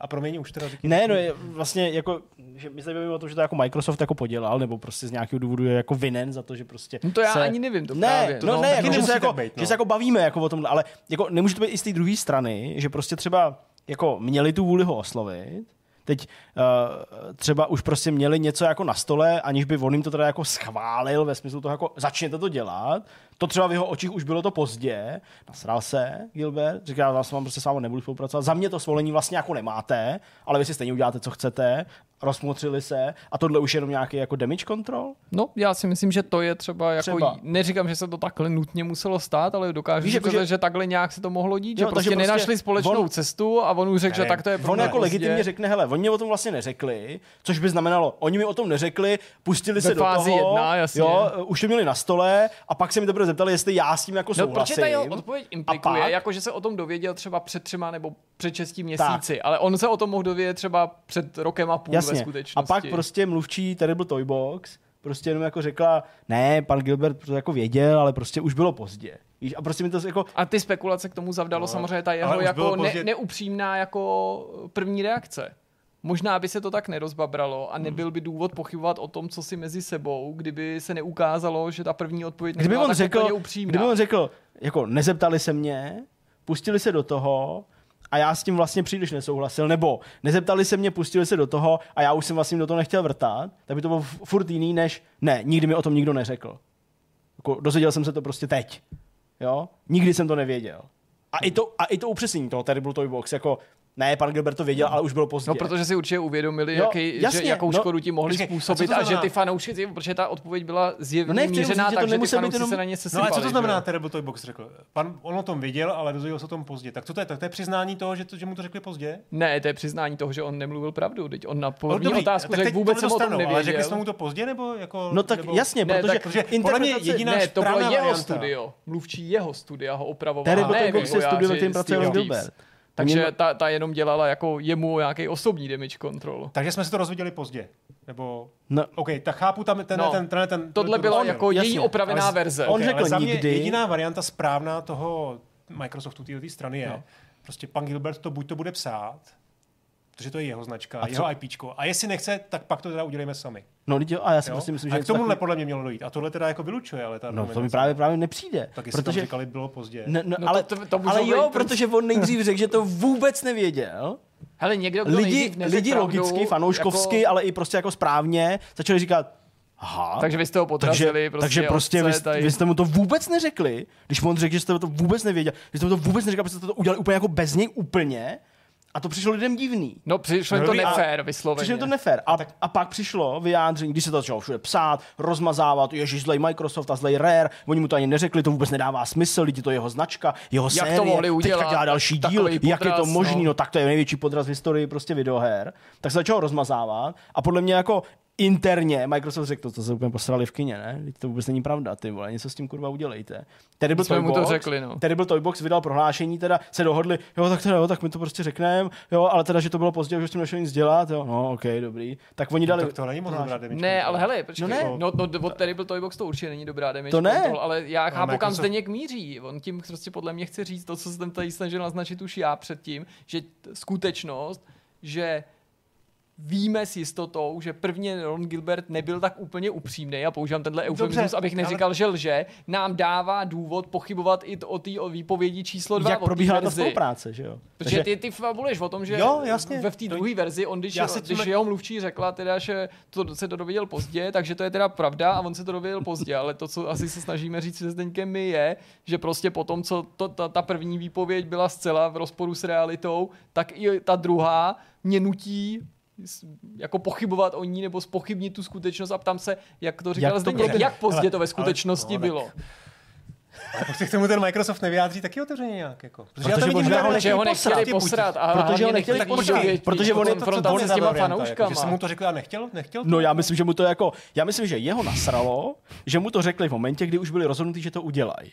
A promiň, už teda řekni. Ne, no je vlastně jako, že my se bavíme o tom, že to jako Microsoft jako podělal, nebo prostě z nějakého důvodu je jako vinen za to, že prostě No to já se... ani nevím, to ne, právě. no, To ne, taky jako, že, se jako, být, no. že se jako bavíme jako o tom, ale jako nemůže to být i z té druhé strany, že prostě třeba jako měli tu vůli ho oslovit, teď uh, třeba už prostě měli něco jako na stole, aniž by on jim to teda jako schválil ve smyslu toho jako začněte to dělat, to třeba v jeho očích už bylo to pozdě, nasral se Gilbert, říká, já s vám prostě s vámi nebudu spolupracovat, za mě to svolení vlastně jako nemáte, ale vy si stejně uděláte, co chcete, rozmotřili se a tohle už je jenom nějaký jako damage control? No, já si myslím, že to je třeba jako, Třeba. neříkám, že se to takhle nutně muselo stát, ale dokážu Víš, jako, že- že... takhle nějak se to mohlo dít, Jo, že prostě prostě nenašli společnou on- cestu a on už řekl, že tak to je On jako pozdě. legitimně řekne, hele, oni mě o tom vlastně neřekli, což by znamenalo, oni mi o tom neřekli, pustili Ve se do toho, jedna, jasně. jo, už to měli na stole a pak se mi teprve zeptali, jestli já s tím jako No, protože souhlasím. ta jeho odpověď implikuje, pak? jako že se o tom dověděl třeba před třema nebo před šesti měsíci, ale on se o tom mohl dovědět třeba před rokem a půl ve Jasně. A skutečnosti. pak prostě mluvčí Terrible Toy Box prostě jenom jako řekla, ne, pan Gilbert to jako věděl, ale prostě už bylo pozdě. Víš, a prostě mi to jako, A ty spekulace k tomu zavdalo No, samozřejmě ta jeho jako ne, neupřímná jako první reakce. Možná by se to tak nerozbabralo a nebyl by důvod pochybovat o tom, co si mezi sebou, kdyby se neukázalo, že ta první odpověď kdyby on tak řekl, úplně upřímná. kdyby on řekl, jako nezeptali se mě, pustili se do toho a já s tím vlastně příliš nesouhlasil, nebo nezeptali se mě, pustili se do toho a já už jsem vlastně do toho nechtěl vrtat, tak by to bylo furt jiný, než ne, nikdy mi o tom nikdo neřekl. Jako, dozvěděl jsem se to prostě teď. Jo? Nikdy jsem to nevěděl. A i to, a i to upřesnění toho Terrible Toy Box, jako ne, pan Gilbert to věděl, ale už bylo pozdě. No, protože si určitě uvědomili, Jo, jaký, jasně, že, jakou no, škodu ti mohli počkej, a způsobit to a, že ty fanoušci, protože ta odpověď byla zjevně No mířená že tak, že ty fanoušci jenom- se na ně No sesypali. ale co to že znamená jo? Terrible Toy Box řekl? Pan, on o tom věděl, ale dozvěděl se o tom pozdě. Tak co to je? Tak to je přiznání toho, že, to, že mu to řekli pozdě? Ne, to je přiznání toho, že on nemluvil pravdu. Teď on na No, první dobrý, otázku řekl, vůbec jsem o tom dostanou, Ale řekli nevěděl. jsme mu to pozdě, nebo jako... No tak jasně, protože jediná ne, to bylo správná jeho studio. Mluvčí jeho studia ho opravoval. Terrible a ne Toy Box je studio, pracuje Sea of Gilbert. Takže ta, ta jenom dělala jako jemu nějaký osobní damage control. Takže jsme se to rozviděli pozdě. Nebo... No, OK, tak chápu tam ten, No, ten, ten, ten Tohle byla rozdíl. jako její Jasně, opravená ale z- verze. on Ok, řekl ale za mě jediná varianta správná toho Microsoftu této strany je, No. prostě pan Gilbert to buď to bude psát, protože to je jeho značka, A a jeho IPčko. A jestli nechce, tak pak to teda udělejme sami. no, lidi, a já si Jo? prostě myslím, a že k něco tomuhle takový- podle mě mělo dojít. A tohle teda jako vylučuje, ale ta No, to mi právě právě nepřijde. Tak jestli protože, tam říkali, bylo pozdě. ne, no, No ale, to- to- to ale být jo, průz- protože on nejdřív řekl, že to vůbec nevěděl. Hele, někdo, kdo Lidi, nejdřív neřekl lidi pravdu, logicky, fanouškovsky, jako, ale i prostě jako správně začali říkat, aha, Takže vy jste ho potrazili, takže, prostě, takže prostě vy, tady. vy, jste mu to vůbec neřekli, když on řekl, že jste to vůbec nevěděl, že jste mu to vůbec neřekli, protože jste to udělali úplně jako bez něj úplně a to přišlo lidem divný. No, přišlo jim to nefér, vysloveně. Přišlo jim to nefér. A, a pak přišlo vyjádření, když se to začalo všude psát, rozmazávat, ježiš, zlej Microsoft a zlej Rare, oni mu to ani neřekli, to vůbec nedává smysl, lidi, to je jeho značka, jeho Jak to série, mohli udělat? teďka dělá další díl, Takový jak je to podraz, možný, no. no. tak to je největší podraz v historii prostě videoher. Tak se začalo rozmazávat a podle mě jako interně Microsoft řekl, to, to se úplně posrali v kině, ne? Teď to vůbec není pravda, ty vole, něco s tím kurva udělejte. Terrible jsme Toy mu to řekli, no. Terrible Toy Box vydal prohlášení, teda se dohodli, jo, tak teda, jo, tak my to prostě řekneme, jo, ale teda, že to bylo pozdě, že s tím nešlo nic dělat, jo, no, ok, dobrý. Tak oni dali, Tak to není moc dobrá damage Ne, ale hele, počkej, No no, ne. no, no, od Terrible Toy Box to určitě není dobrá damage To ne. control, ale já chápu, kam Microsoft- Zdeněk míří. On tím prostě podle mě chce říct to, co jsem tady snažil naznačit už já předtím, že t- skutečnost, že víme s jistotou, že prvně Ron Gilbert nebyl tak úplně upřímný a používám tenhle eufemismus, Dobře, abych neříkal, že lže, nám dává důvod pochybovat i o té výpovědi číslo 2. jak probíhala ta spolupráce, že jo. Protože ty, ty fabuluješ o tom, že Jo, jasně. ve v té druhé verzi, on když, Já se tím- když jeho mluvčí řekla teda, že to se to dověděl pozdě, takže to je teda pravda a on se to dověděl pozdě, ale to, co asi se snažíme říct se Zdeňkem my je, že prostě po tom, co to, ta, ta první výpověď byla zcela v rozporu s realitou, tak i ta druhá mě nutí jako pochybovat o ní nebo spochybnit tu skutečnost a ptám se, jak to říkal Jak to proběhne? jak pozdě Ale- to ve skutečnosti ale- no, bylo. Ale proč se k tomu ten Microsoft nevyjádří taky otevřeně nějak? Jako? Protože, já to Protože vidím možná ho Protože ho nechtěli nechtěli posrat. a Protože ho nechtěli nechtěli posrat. vidět Protože on je to- konfrontaci on- s těma varianta, jako, fanouškama. že jsem mu to řekl a nechtěl, nechtěl No já myslím, že mu to jako, já myslím, že jeho nasralo, že mu to řekli v momentě, kdy už byli rozhodnutí, že to udělají.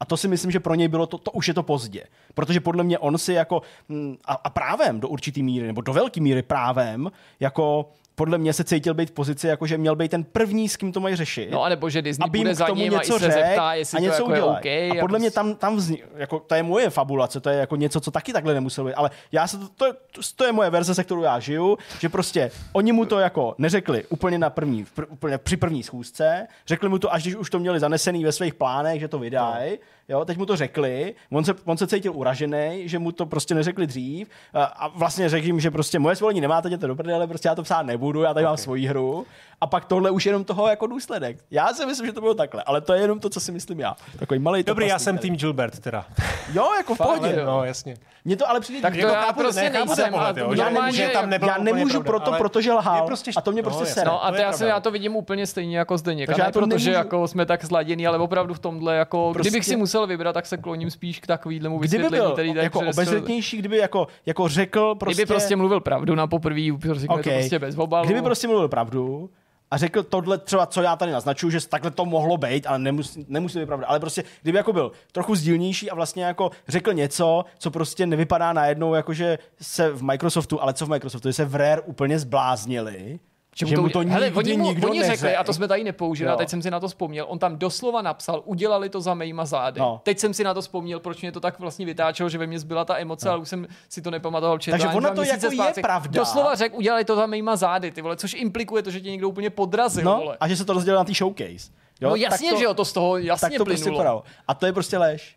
A to si myslím, že pro něj bylo to, to už je to pozdě. Protože podle mě on si jako, mm, a, a právem do určitý míry, nebo do velké míry právem, jako podle mě se cítil být v pozici, jako že měl být ten první, s kým to mají řešit. No a nebo že Disney aby bude k za tomu ním a i něco se řek zeptá, jestli a to něco jako je udělá. OK. a podle mě tam, tam vzni, jako, to je moje fabulace, to je jako něco, co taky takhle nemuselo být, ale já se to, to, je- to je moje verze, se kterou já žiju, že prostě oni mu to jako neřekli úplně na první, pr, úplně při první schůzce, řekli mu to, až když už to měli zanesený ve svých plánech, že to vydají, jo, teď mu to řekli, on se, on se cítil uražený, že mu to prostě neřekli dřív a, a vlastně řekl jim, že prostě moje svolení nemáte, jděte do prdele, prostě já to psát nebudu, já tady mám svoji hru a pak tohle už je jenom toho jako důsledek. Já si myslím, že to bylo takhle, ale to je jenom to, co si myslím já. Takový malý Dobrý, já jsem tým Gilbert teda. Jo, jako v pohodě. jo. No, jasně. Mně to ale přijde Tak to Jako já chápu, prostě ne, chápu ten nejsem, pohled, ale jo, že normálně- nemůže tam nebylo já nemůžu pravda, proto, ale protože lhal je prostě, a to mě prostě sere. No a To já, se, já to vidím úplně stejně jako Zdeněk. Takže A já ne to protože nemůžu- jako jsme tak zladění, ale opravdu v tomhle jako, Prostě- kdybych si musel vybrat, tak se kloním spíš k takovýhlemu Kdyby vysvětlení, byl který tady jako obezřetnější, kdyby jako, jako řekl prostě... Kdyby prostě mluvil pravdu na poprvé, řekne OK. to prostě bez obalu. Kdyby prostě mluvil pravdu a řekl tohle třeba, co já tady naznačuju, že takhle to mohlo být, ale nemusí, nemusí být pravda. Ale prostě, kdyby jako byl trochu sdílnější a vlastně jako řekl něco, co prostě nevypadá najednou, jako že se v Microsoftu, ale co v Microsoftu, že se v Rare úplně zbláznili, že, mu to nikdy hele, oni, mu, nikdo oni řekli, a to jsme tady nepoužili, Jo. a teď jsem si na to vzpomněl, on tam doslova napsal, udělali to za mýma zády. No. Teď jsem si na to vzpomněl, proč mě to tak vlastně vytáčelo, že ve mně zbyla ta emoce, ale už jsem si to nepamatoval. četl Takže ono to jako je zpátky. pravda. Doslova řekl, udělali to za mýma zády, ty vole, což implikuje to, že tě někdo úplně podrazil, No, vole. a že se to rozdělilo na tý showcase. Jo? no jasně, to, že jo, to z toho jasně tak to prostě plynulo. vypadalo. A to je prostě lež.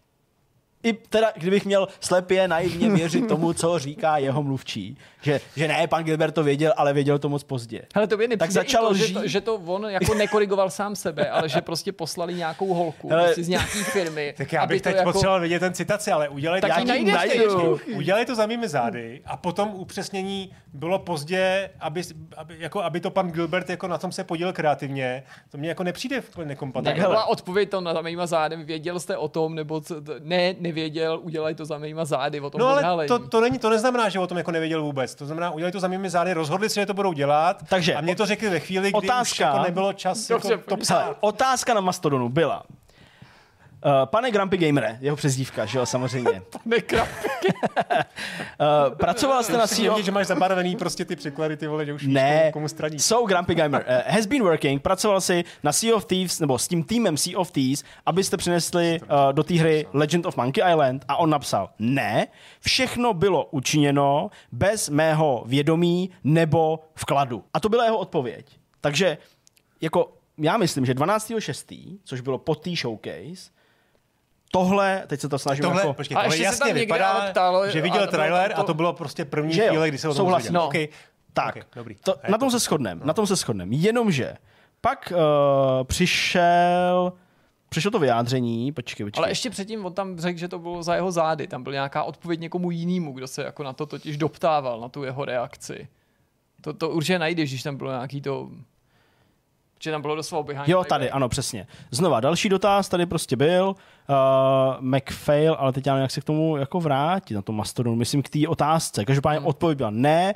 I teda, kdybych měl slepě naivně věřit tomu, co říká jeho mluvčí. Že, že ne, pan Gilbert to věděl, ale věděl to moc pozdě. Hele, to by nepřijde Tak začal to, že, to, že to on jako nekorigoval sám sebe, ale že prostě poslali nějakou holku Hele, prostě z nějaký firmy. Tak já bych teď jako... potřeboval vidět ten citaci, ale udělej Tak já najdeš, najdu. Udělej to za mými zády a potom upřesnění bylo pozdě, aby, aby, jako, aby to pan Gilbert jako na tom se podíl kreativně. To mě jako nepřijde v Ne, nekompatibilní. to byla odpověď to na mýma zádem, věděl jste o tom, nebo co, ne, nevěděl, udělali to za mýma zády, o tom No ale to, to, není, to neznamená, že o tom jako nevěděl vůbec. To znamená, udělali to za mými zády, rozhodli se, že to budou dělat. Takže a mě to řekli ve chvíli, kdy už otázka- jako nebylo čas Dobře, jako to psát. Otázka na Mastodonu byla, Uh, pane Grumpy Gamere, jeho přezdívka, že jo, samozřejmě. Nekrap. Uh, pracoval jste na CEO... vidět, že máš zabarvený prostě ty překlady, ty vole, že už víš, Ne, komu, komu straní. so Grumpy Gamer uh, has been working, pracoval si na Sea of Thieves, nebo s tím týmem Sea of Thieves, abyste přinesli uh, do té hry Legend of Monkey Island a on napsal, ne, všechno bylo učiněno bez mého vědomí nebo vkladu. A to byla jeho odpověď. Takže jako já myslím, že 12.6., což bylo po té showcase, tohle, teď se to snažím Tohle, jako... počkej, A tohle ještě se jasně vypadá, ptalo, že a viděl bylo trailer to- a to bylo prostě první Že jo, chvíle, kdy se o tom dozvěděl. No. Okay. Tak, Okay, dobrý. To, A na to tom se shodneme, na tom se shodneme. Jenomže pak uh, přišel, přišlo to vyjádření, počkej, počkej. Ale ještě předtím on tam řekl, že to bylo za jeho zády. Tam byl nějaká odpověď někomu jinému, kdo se jako na to totiž doptával, na tu jeho reakci. To, to určitě najdeš, když tam bylo nějaký to... Že tam bylo doslova behind Jo, tady, ano, přesně. Znova, další dotaz tady prostě byl. Uh, McFail, ale teď já nevím, jak se k tomu jako vrátit, na tom Mastodonu, myslím k té otázce. Každopádně Hmm. odpověď byla ne,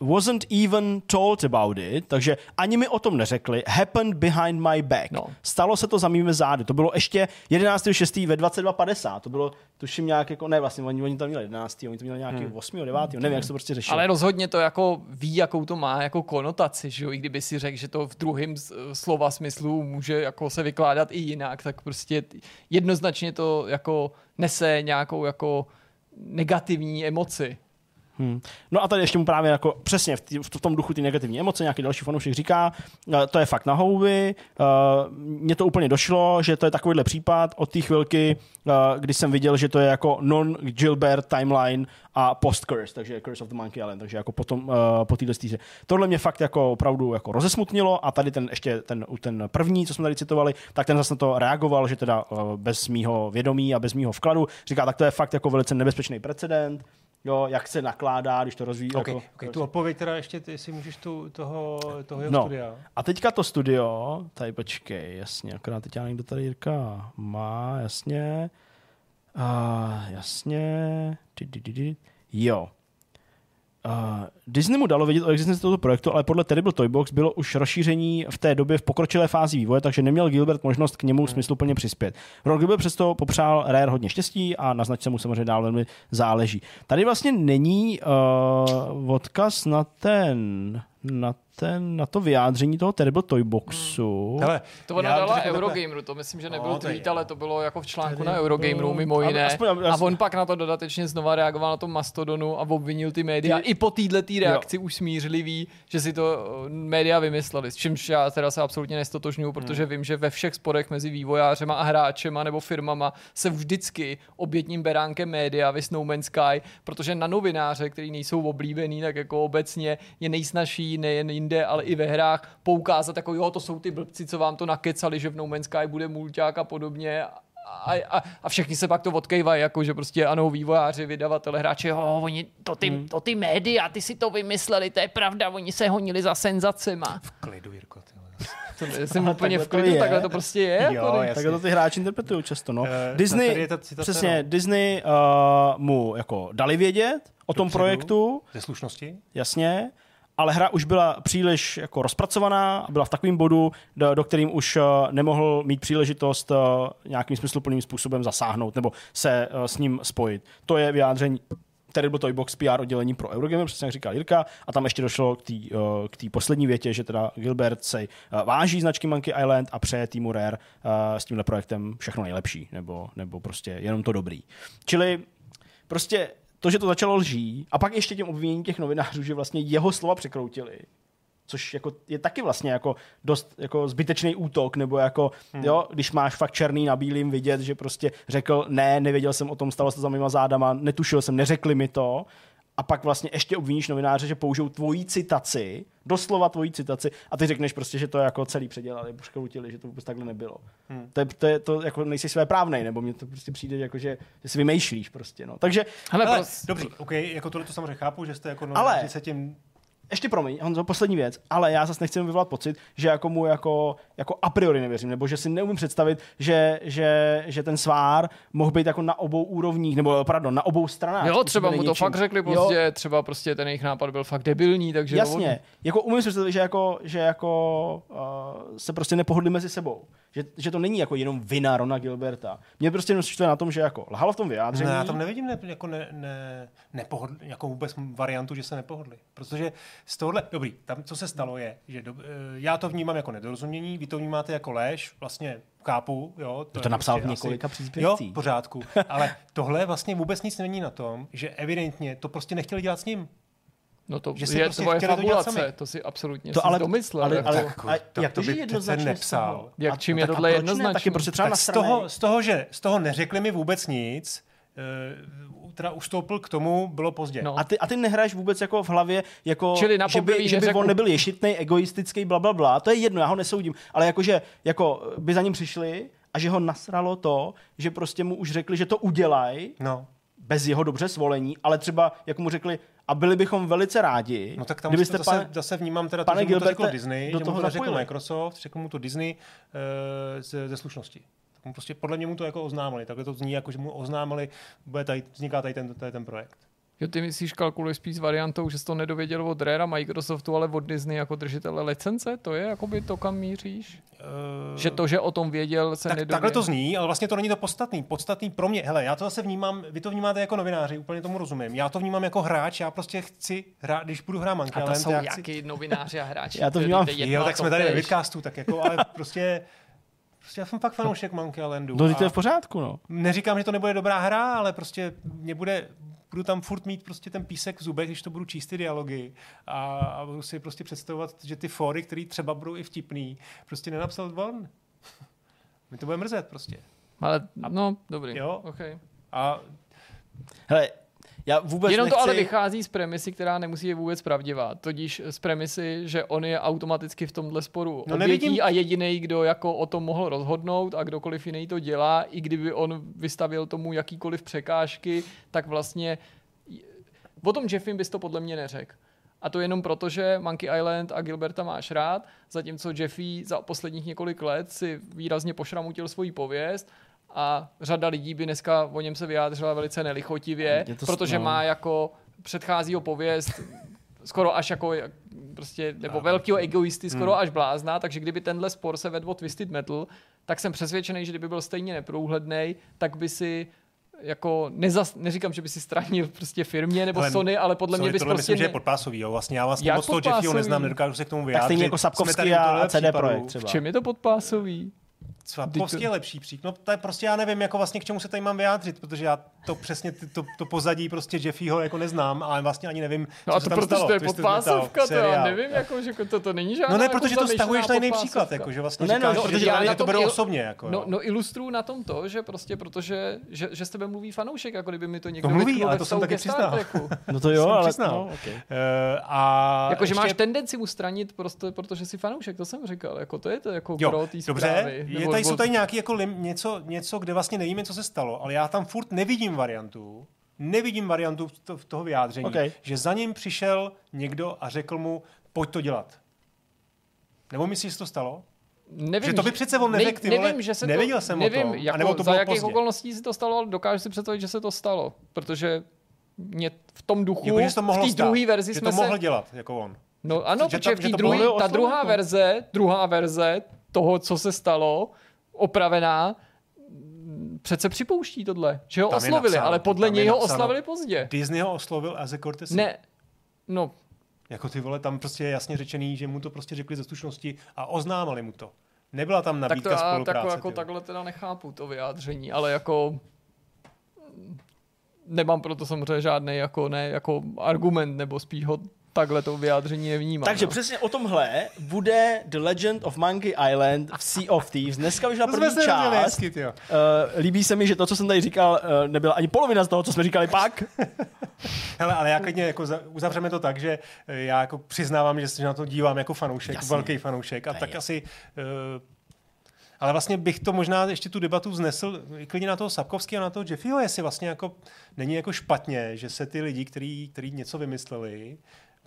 uh, wasn't even told about it, takže ani mi o tom neřekli, happened behind my back. No. Stalo se to za mými zády. To bylo ještě 11.6. ve 22.50. To bylo, tuším nějak jako, ne vlastně, oni, oni tam měli 11. Oni to měli nějaký hmm. 8. 9. nevím, jak se to prostě řešilo. Ale rozhodně to jako ví, jakou to má jako konotaci, že jo? I kdyby si řekl, že to v druhém slova smyslu může jako se vykládat i jinak, tak prostě jednoznačně to jako nese nějakou jako negativní emoci. Hmm. No a tady ještě mu právě jako přesně v, tý, v tom duchu ty negativní emoce, nějaký další fanoušek říká, eh, to je fakt na houby, mně to úplně došlo, že to je takovýhle případ od té chvilky, eh, kdy jsem viděl, že to je jako non-Gilbert timeline a post-curse, takže Curse of the Monkey Island, takže jako potom, eh, po téhle stíře. Tohle mě fakt jako opravdu jako rozesmutnilo a tady ten ještě ten, ten první, co jsme tady citovali, tak ten zase na to reagoval, že teda eh, bez mýho vědomí a bez mýho vkladu, říká, tak to je fakt jako velice nebezpečný precedent, jo, jak se nakládá, když to rozvíjí. Okay, jako, okay, tu odpověď teda ještě, ty, jestli můžeš tu, toho, toho jeho No. studia. A teďka to studio, tady počkej, jasně, akorát teď já někdo tady Jirka má, jasně. A, jasně. Di, di, di, di. Jo. Uh, Disney mu dalo vědět o existenci tohoto projektu, ale podle Terrible Toybox bylo už rozšíření v té době v pokročilé fázi vývoje, takže neměl Gilbert možnost k němu smysluplně přispět. Ron Gilbert přesto popřál Rare hodně štěstí a na značce mu samozřejmě dál velmi záleží. Tady vlastně není uh, odkaz na ten, na ten, na to vyjádření toho Terrible Toyboxu. Hele, To ona dala. Eurogameru, to myslím, že nebyl No, je tweet, ale to bylo jako v článku na Eurogameru mimo jiné. aspoň- A aspoň- on pak na to dodatečně znova reagoval na tom Mastodonu a obvinil ty média. Ty- I po této reakci už smířlivý, že si to eh, média vymysleli. S čímž já teda se absolutně nestotožňuju, protože Hmm. vím, že ve všech sporech mezi vývojářema a hráčema nebo firmama se vždycky obětním beránkem média vys No Man's Sky, protože na novináře, který nejsou oblíbený, tak jako obecně je nejsnažší nejen jinde, ale i ve hrách poukázat jako jo, to jsou ty blbci, co vám to nakecali, že v No Man's Sky bude mulťák a podobně a, a, a všichni se pak to odkejvají, jako že prostě ano, vývojáři, vydavatele, hráči, jo, oni, to ty, Hmm. to ty média, ty si to vymysleli, to je pravda, oni se honili za senzacema. V klidu, Jirko. Ty. To jsem úplně takhle v to klidu, je. takhle to prostě je. Jo, jako, jasně. Tak to ty hráči interpretují často. No. Eh, Disney, ta citace, přesně, no. Disney uh, mu jako dali vědět o tom Dopředu. projektu, Ze slušnosti? jasně, ale hra už byla příliš jako rozpracovaná a byla v takovém bodu, do, do kterým už uh, nemohl mít příležitost uh, nějakým smysluplným způsobem zasáhnout nebo se uh, s ním spojit. To je vyjádření Terrible Toy Box PR oddělení pro Eurogamer, přesně jak říkal Jirka, a tam ještě došlo k té poslední větě, že teda Gilbert se váží značky Monkey Island a přeje týmu Rare s tímhle projektem všechno nejlepší, nebo, nebo prostě jenom to dobrý. Čili prostě to, že to začalo lží a pak ještě těm obviněním těch novinářů, že vlastně jeho slova překroutili, což jako je taky vlastně jako dost jako zbytečný útok, nebo jako, hmm. jo, když máš fakt černý na bílým vidět, že prostě řekl, ne, nevěděl jsem o tom, stalo se to za mýma zádama, netušil jsem, neřekli mi to, a pak vlastně ještě obviníš novináře, že použijou tvoji citaci, doslova tvoji citaci, a ty řekneš prostě, že to jako celý předělali, překroutili, že to vůbec takhle nebylo. Hmm. To, je, to, je, to jako nejsi své právnej, nebo mně to prostě přijde, jako, že, že si vymýšlíš prostě, no. Takže Hele, Ale, pros- dobrý, OK, jako tohle to samozřejmě chápu, že jste jako Ale- novináři se tím ještě promiň, Honzo, poslední věc, ale já zase nechci vyvolat pocit, že jako mu jako, jako a priori nevěřím, nebo že si neumím představit, že, že, že ten svár mohl být jako na obou úrovních, nebo pardon, na obou stranách. Jo, třeba mu to něčím. fakt řekli Jo, pozdě, třeba prostě ten jejich nápad byl fakt debilní, takže Jasně, jako umím si představit, že jako, že jako uh, se prostě nepohodli mezi sebou. Že, že to není jako jenom vina Rona Gilberta. Mě prostě jenom štve na tom, že jako lhal v tom vyjádření. Ne, já tam nevidím ne, jako, ne, ne, nepohodl, jako vůbec variantu, že se nepohodli. Protože z tohohle, dobrý, tam co se stalo je, že do, eh, já to vnímám jako nedorozumění, vy to vnímáte jako lež, vlastně chápu, jo. To, je to napsal v prostě několika asi- Jo, příspěvcích. v pořádku. Ale tohle vlastně vůbec nic není na tom, že evidentně to prostě nechtěli dělat s ním. No to Že si je prostě tvoje to fabulace, sami. to si absolutně To to, ale- domyslel. ale- jako. ale- Tak, a tak jak to, to že by jednoznačně přece nepsal. Jak čím a je tohle jednoznačný? Taky prostě třeba tak z toho, z, toho, že, z toho neřekli mi vůbec nic, eh, teda ustoupil k tomu, bylo pozdě. No. A ty, a ty nehraješ vůbec jako v hlavě, jako, Čili na že by, že by on nebyl ješitný, egoistický, bla, bla, bla. To je jedno, já ho nesoudím. Ale jako, že jako by za ním přišli a že ho nasralo to, že prostě mu už řekli, že to udělají No. bez jeho dobře svolení, ale třeba jako mu řekli, a byli bychom velice rádi, No tak tam kdybyste, zase, pane, zase vnímám teda to, pane že mu to Gilberte, řekl Disney, do že mu toho to neřekl zapojili. Microsoft, řekl mu to Disney uh, ze, ze slušnosti. Mu prostě podle mě mu to jako oznámili. Takhle to zní, jako že mu oznámili, bude tady, vzniká tady ten, tady ten projekt. Jo, ty myslíš, kalkuluješ spíš s variantou, že jsi to nedověděl od Rare a Microsoftu, ale od Disney jako držitele licence? To je jakoby to, kam míříš? Uh, Že to, že o tom věděl, se tak, nedověděl. takhle to zní, ale vlastně to není to podstatný. Podstatný pro mě, hele, já to zase vnímám, vy to vnímáte jako novináři, úplně tomu rozumím. Já to vnímám jako hráč, já prostě chci hrát, když budu hrát Monkey A to Island, jsou já chci, nějaký novináři a hráči. Já to vnímám- Jo, tak jsme tady ve vidcastu, tak jako, ale prostě, prostě já jsem fakt fanoušek Monkey Islandu. no, to je v pořádku, no. neříkám, že to nebude dobrá hra, ale prostě mě bude, budu tam furt mít prostě ten písek v zubech, když to budu číst ty dialogy a, a budu si prostě představovat, že ty fóry, které třeba budou i vtipný, prostě nenapsal on. Mi to bude mrzet prostě. Ale, no, dobrý. Jo. Okay. A Hele, já vůbec Jenom nechci... to ale vychází z premisy, která nemusí být vůbec pravdivá. Tudíž z premisy, že on je automaticky v tomhle sporu No nevidím- a jediný, kdo jako o tom mohl rozhodnout a kdokoliv jiný to dělá, i kdyby on vystavil tomu jakýkoliv překážky, tak vlastně O tom Jeffim bys to podle mě neřekl. A to jenom proto, že Monkey Island a Gilberta máš rád, zatímco Jeffy za posledních několik let si výrazně pošramutil svoji pověst a řada lidí by dneska o něm se vyjádřila velice nelichotivě, protože no. má jako předchází ho pověst skoro až jako jak- prostě, nebo velkýho egoisty, skoro Hmm. až blázna, takže kdyby tenhle spor se vedl o Twisted Metal, tak jsem přesvědčený, že kdyby byl stejně neprůhledný, tak by si jako nezas, neříkám, že by si stranil prostě firmě nebo Ale Sony, ale podle mě Sorry, bys prostě myslím, že je ne- podpásový, jo. Vlastně já vlastně Jak moc toho? Jeffyho neznám, nedokážu se k tomu vyjádřit. Tak stejně jako Sapkovský a tohle CD. Projekt v třeba. čem je to podpásový? Sapkovský je lepší příklad. No, to je prostě já nevím, jako vlastně k čemu se tady mám vyjádřit, protože já to přesně ty- to, to pozadí prostě Jeffyho jako neznám, ale vlastně ani nevím, No co a se to tam protože stalo. to je podpásovka, to já nevím, jako, že to, to není žádná No ne, jako protože to zamýšlená stahuješ na jiný příklad, jako, že vlastně No ne, no, říkáš, no, že, já že to beru il- osobně. Jako, No, no ilustruju na tom to, že prostě protože, že, že s tebe mluví fanoušek, jako kdyby mi to někdo No mluví, ale to jsem taky přiznal. No to jo, ale... Jako, že máš tendenci mu stranit, prostě, protože jsi fanoušek, to jsem říkal. Jako, to je to jako pro té dobře, je Nebo- tady, jsou nebo- tady nějaký jako lim, něco, něco, kde vlastně nevíme, co se stalo, ale já tam furt nevidím variantu, nevidím variantu v to, v toho vyjádření, Okay. že za ním přišel někdo a řekl mu, pojď to dělat. Nebo myslíš, že to stalo? Nevím, Že to by přece on neřekl, ty vole, nevím, že se nevěděl to, jsem o nevím, tom, jako, anebo to za jakých pozdě. okolností si to stalo, ale dokážu si představit, že se to stalo, protože mě v tom duchu, Jako, že se to mohlo v té druhé verzi že jsme to se... mohl dělat, jako on. No ano, že protože tam- v té ta druhá no. verze, druhá verze toho, co se stalo, opravená, přece připouští tohle, že ho Tam oslovili, napsáno, ale podle něj ho oslavili pozdě. Disney ho oslovil a courtesy. Ne, no, Jako ty vole, tam prostě je jasně řečený, že mu to prostě řekli ze slušnosti a oznámili mu to. Nebyla tam tak to nabídka já spolupráce. tako, jako takhle teda nechápu to vyjádření, ale jako mm, nemám proto samozřejmě žádný jako, ne, jako argument, nebo spíš ho takhle to vyjádření nevnímám. Takže no. přesně o tomhle bude The Legend of Monkey Island v Sea of Thieves. Dneska vyšla To první část. hezky. Uh, líbí se mi, že to, co jsem tady říkal, uh, nebyla ani polovina z toho, co jsme říkali pak. Hele, ale já klidně jako za- uzavřeme to tak, že eh, já jako přiznávám, že se na to dívám jako fanoušek, Jasně. velký fanoušek a je tak jasný. asi uh, ale vlastně bych to možná ještě tu debatu znesl klidně na toho Sapkovského a na toho Jeffyho, jestli vlastně jako není jako špatně, že se ty lidi, kteří který něco vymysleli,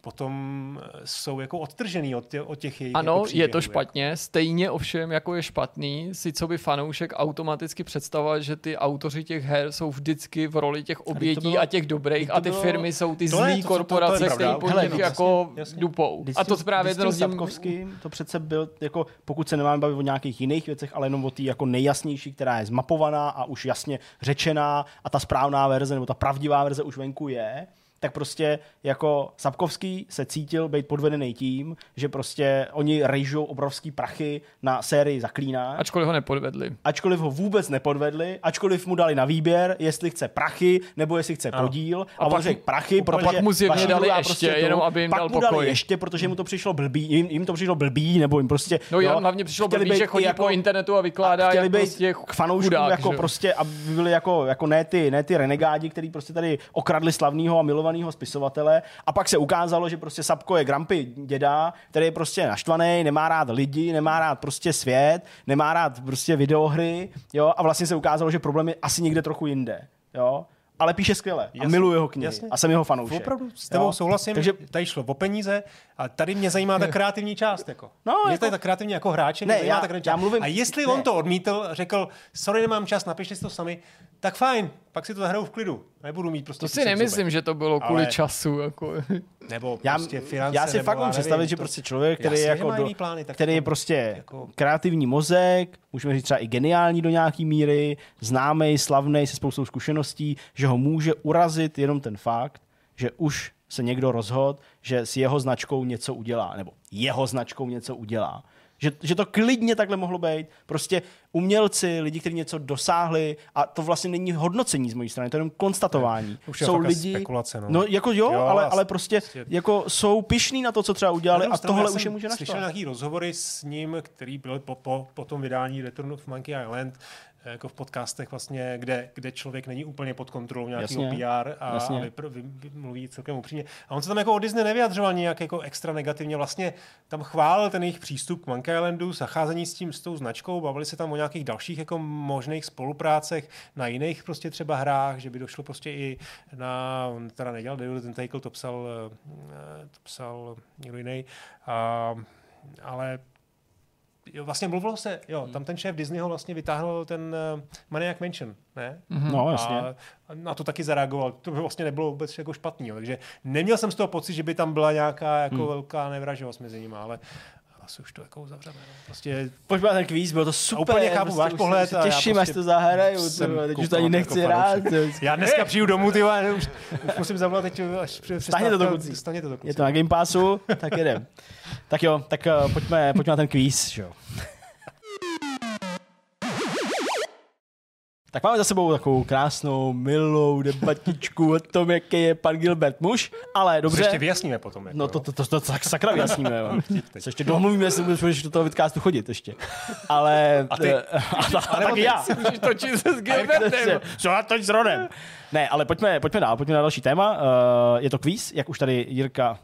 potom eh, jsou jako odtržený od, tě, od těch jejich Ano, jako je to špatně, stejně ovšem jako je špatný si co by fanoušek automaticky představovat, že ty autoři těch her jsou vždycky v roli těch obětí bylo- a těch dobrých to a ty bylo- firmy jsou ty To zlý to- to- to je korporace, pravda. které po nich no, jako jasně, jasně. dupou. Když A to právě ten rozdíl... Sapkovským, to přece byl, jako, pokud se nemáme bavit o nějakých jiných věcech, ale jenom o té jako nejjasnější, která je zmapovaná a už jasně řečená a ta správná verze nebo ta pravdivá verze už venku je, tak prostě jako Sapkovský se cítil být podvedený tím, že prostě oni rejžou obrovský prachy na sérii Zaklínáč, Ačkoliv ho nepodvedli. ačkoliv ho vůbec nepodvedli, ačkoliv mu dali na výběr, jestli chce prachy, nebo jestli chce Ano. podíl. A, A on pak řekl prachy, a protože pak mu zjevně dali ještě, to- jenom aby jim pak dal mu dali pokoj. ještě, protože mu to přišlo blbý, jim, jim to přišlo blbý, nebo jim prostě... No jo, hlavně přišlo blbý, že chodí jako- po internetu a vykládá, a chtěli jak být prostě k fanouškům chudák, jako že? prostě, aby byli jako, jako ne, ty, ne ty renegádi, kteří prostě tady okradli slavného a milovaného spisovatele a pak se ukázalo, že prostě Sapko je Grumpy děda, který je prostě naštvaný, nemá rád lidi, nemá rád prostě svět, nemá rád prostě videohry, jo, a vlastně se ukázalo, že problém je asi někde trochu jinde, jo. Ale píše skvěle a Jasně, miluji jeho knihy jasně. a jsem jeho fanoušek. Opravdu s tebou Jo. souhlasím, Takže tady šlo o peníze a tady mě zajímá ta kreativní část. Jako. No, mě jako- tady ta kreativní jako hráče, Ne, já- ta kreativní já mluvím- A jestli ne. on to odmítl, řekl, sorry, nemám čas, napište si to sami, tak fajn, pak si to zahraju v klidu. Nebudu mít prostě To si nemyslím, zubech. že to bylo kvůli Ale- času. Jako. Nebo Já, prostě finance, já si nebo fakt nevím, představit, že to- prostě člověk, který je jako do, plány, tak který je prostě jako- kreativní mozek, můžeme říct třeba i geniální do nějaký míry, známý, slavný, se spoustou zkušeností, že ho může urazit jenom ten fakt, že už se někdo rozhodl, že s jeho značkou něco udělá, nebo jeho značkou něco udělá. Že, že to klidně takhle mohlo být. Prostě umělci, lidi, kteří něco dosáhli, a to vlastně není hodnocení z mojí strany, to je jenom konstatování. Už je jsou fakt lidi, spekulace, no. no jako jo, Jo, ale, ale prostě, prostě- jako jsou pišní na to, co třeba udělali a stranu, tohle už je může Slyšel naštvat. nějaký rozhovory s ním, který byl po, po, po tom vydání Return of Monkey Island, jako v podcastech vlastně, kde, kde člověk není úplně pod kontrolou nějakého Jasně. PR a, Jasně. a vypr, vy, vy, mluví celkem upřímně. A on se tam jako o Disney nevyjadřoval nějak jako extra negativně. Vlastně tam chválil ten jejich přístup k Monkey Islandu, zacházení s tím, s tou značkou, bavili se tam o nějakých dalších jako možných spoluprácech na jiných prostě třeba hrách, že by došlo prostě i na, on teda nedělal David Tentacle, to psal, eh, to psal někdo jiný, a, ale Jo, vlastně mluvilo se, jo, tam ten šéf Disneyho vlastně vytáhl ten uh, Maniac Mansion, ne? No, jasně. A na to taky zareagoval. To by vlastně nebylo vůbec jako špatný, jo. takže neměl jsem z toho pocit, že by tam byla nějaká jako hmm. velká nevraživost mezi nimi, ale asi už to jako uzavřeme. No. Prostě Pojďme na ten kvíz, bylo to super. úplně chápu prostě váš pohled Se a těším, prostě až to zahraju. Teď už to ani jako nechci rád. ty vole. já dneska přijdu domů, ty vole, už, už musím zavolat teď, až přijde Stáhněte to, kluci. Stáhněte to, kluci. Je to na Game Passu, tak jedem. Tak jo, tak uh, pojďme, pojďme na ten kvíz. Jo. Tak máme za sebou takovou krásnou, milou debatičku o tom, jaký je pan Gilbert muž, ale To dobře. ještě vyjasníme potom. Jako, No to, to, to, to, tak sakra vyjasníme. Jo. Se ještě domluvíme, jestli budeš do toho vidcastu chodit ještě. Ale... A ty? eh, A, a, a taky já. Můžeš točit se s Gilbertem. Co já teď s Ronem? Ne, ale pojďme, pojďme dál, pojďme na další téma. Uh, je to kvíz, jak už tady Jirka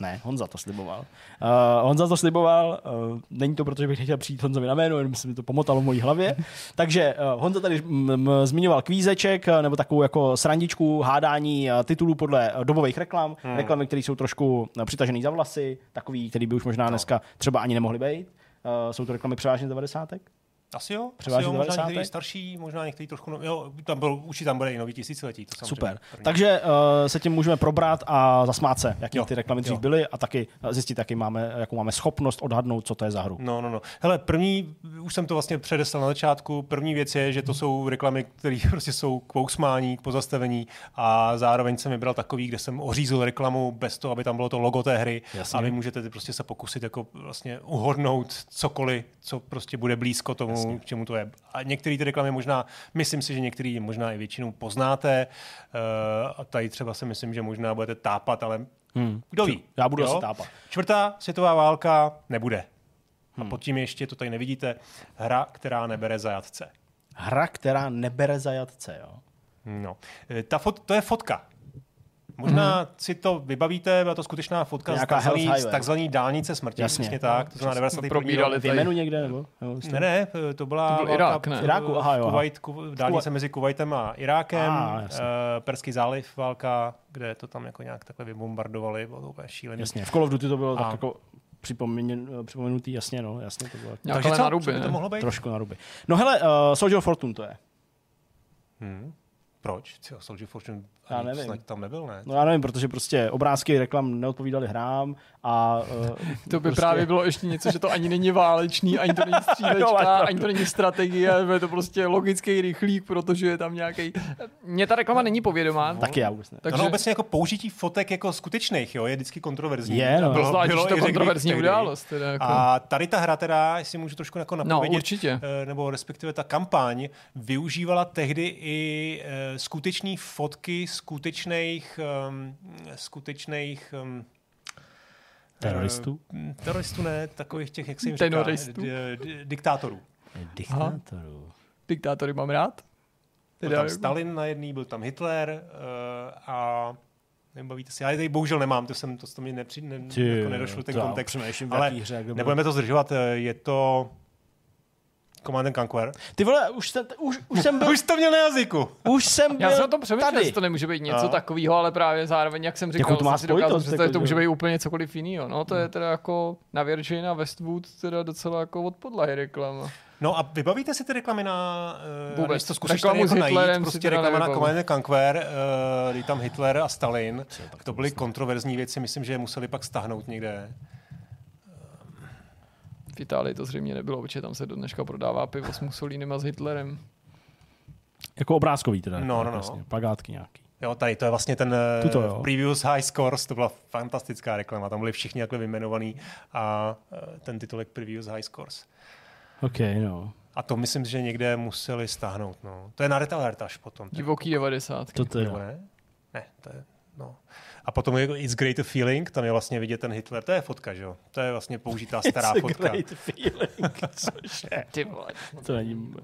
ne, Honza to sliboval. Uh, Honza to sliboval, uh, není to proto, že bych nechtěl přijít Honzovi na jméno, jenom se mi to pomotalo v mojí hlavě. Takže uh, Honza tady mm, mm, zmiňoval kvízeček, nebo takovou jako srandičku, hádání eh, titulů podle dobových reklam, hmm. reklamy, které jsou trošku eh, přitažené za vlasy, takový, který by už možná dneska třeba ani nemohly být. Uh, jsou to reklamy převážně z 90. Asi jo, asi jo možná 90. některý starší, možná některý trošku, no, jo, tam byl, určitě tam bude i nový tisíciletí. To samozřejmě Super. první. Takže uh, se tím můžeme probrat a zasmát se, jaký Jo, ty reklamy dřív jo. byly a taky zjistit, jaký máme, jakou máme schopnost odhadnout, co to je za hru. No, no, no. Hele, první, už jsem to vlastně předeslal na začátku, první věc je, že to jsou reklamy, které prostě jsou k pousmání, k pozastavení a zároveň jsem vybral takový, kde jsem ořízl reklamu bez toho, aby tam bylo to logo té hry Jasně. a vy můžete ty prostě se pokusit jako vlastně uhodnout cokoliv, co prostě bude blízko tomu, Jasně. K čemu to je. A některé ty reklamy možná, myslím si, že některý možná i většinou poznáte uh, a tady třeba si myslím, že možná budete tápat, ale Hmm. kdo ví. Já budu jo? asi tápat. Čtvrtá světová válka nebude. Hmm. A pod tím ještě, to tady nevidíte, hra, která nebere zajatce. Hra, která nebere zajatce, jo. No. E, Ta fot, to je fotka. Možná mm-hmm. si to vybavíte, byla to skutečná fotka z takzvaný, z takzvaný dálnice smrti. Jasně. Přesně tak, to znamená 91. probírali. V Jemenu někde, nebo? Jo, Ne, ne, to byla To byl válka Irák, ne? Iráku, aha, jo. Kuwait, ku, dálnice mezi Kuwaitem a Irákem, Ah, uh, Perský záliv válka, kde to tam jako nějak takhle vybombardovali, bylo to úplně šílený. Jasně, v Call of Duty to bylo A- tak jako připomenutý, jasně, no, jasně, to bylo Nějaké Takže co, naruby, co by to mohlo být? trošku na ruby. No hele, uh, Soldier of Fortune to je. Hmm. Proč? Tyjo, Soldier Fortune Já nevím. snad tam nebyl, ne? No já nevím, protože prostě obrázky reklam neodpovídaly hrám a uh, To by prostě... právě bylo ještě něco, že to ani není válečný, ani to není střílečka, ani to není strategie, je to prostě logický rychlík, protože je tam nějaký. Mně ta reklama není povědomá. Taky já vůbec ne. Takže No, no, obecně jako použití fotek jako skutečných, jo, je vždycky kontroverzní. Je, no. Bylo, zvlášť, bylo že to kontroverzní událost. Teda jako. A tady ta hra teda, jestli můžu trošku jako No, napovědět, určitě. eh, nebo respektive ta kampaň využívala tehdy i eh, skutečné fotky skutečných, um, skutečných um, Teroristů? teroristů ne, takových těch, jak se jim Tenoristů? říká, d- d- diktátorů. Diktátorů. Diktátory mám rád. Byl tam jako- Stalin na jedný, byl tam Hitler uh, a nebavíte si. Já je tady bohužel nemám, to jsem to, to mi nepři, ne, Ty, jako nedošlo ten to kontext. Ale jaký hře, nebudeme to zdržovat, eh, je to Command and Conquer. Ty vole, už, jsem, už, už jsem byl, Už to měl na jazyku. už jsem byl Já jsem o tom přemýšlel, tady. to nemůže být něco No. takového, ale právě zároveň, jak jsem říkal, Jakou to má si dokázal spojitost, představit, jako, to může že- být úplně cokoliv jiného. No, to je teda jako na Virgin a Westwood teda docela jako od podlahy reklama. No a vybavíte si ty reklamy na... Uh, Vůbec. to zkusíš Reklamu tady jako s Hitlerem najít, si prostě reklama na. Command and Conquer, uh, tam Hitler a Stalin. To byly kontroverzní věci, myslím, že je museli pak stahnout někde. V Itálii to zřejmě nebylo, protože tam se do dneška prodává pivo s Mussolinem a s Hitlerem. Jako obrázkový teda. No, no, no. Vlastně, plagátky nějaký. Jo, tady to je vlastně ten Tuto, uh, jo. Previous High Scores, to byla fantastická reklama, tam byli všichni takhle vyjmenovaný a uh, ten titulek Previous High Scores. OK, no. A to myslím, že někde museli stáhnout. No. To je na Red Alert až potom. Divoký 90. To teda. Nebo ne? Ne, to je, no. A potom je It's Great a Feeling, tam je vlastně vidět ten Hitler, to je fotka, že jo? To je vlastně použitá stará It's a fotka. great feeling. Cože? Ty vole. To není...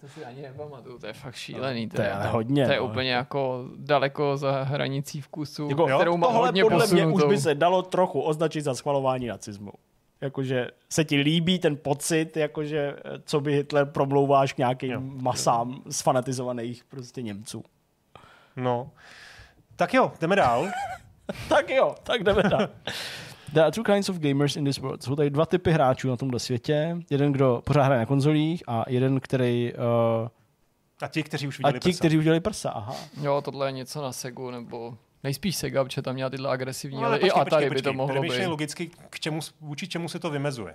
To si ani nepamatuju, to je fakt šílený. To je hodně, To je no. úplně jako daleko za hranicí vkusu, Jako, Jo, kterou má tohle hodně podle mě posunutou. už by se dalo trochu označit za schvalování nacismu. Jakože se ti líbí ten pocit, jakože eh, co by Hitler promlouváš k nějakým Jo. masám zfanatizovaných prostě Němců. No. Tak jo, jdeme dál. Tak jo, tak jdeme dál. There are two kinds of gamers in this world. Jsou tady dva typy hráčů na tomhle světě. Jeden, kdo pořád hraje na konzolích a jeden, který... Uh, A ti, kteří už a viděli ti, prsa. kteří udělali prsa, aha. Jo, tohle je něco na Segu, nebo nejspíš Sega, protože tam měla tyhle agresivní, No, ale, i Atari by to mohlo být. logicky, k čemu, vůči čemu se to vymezuje.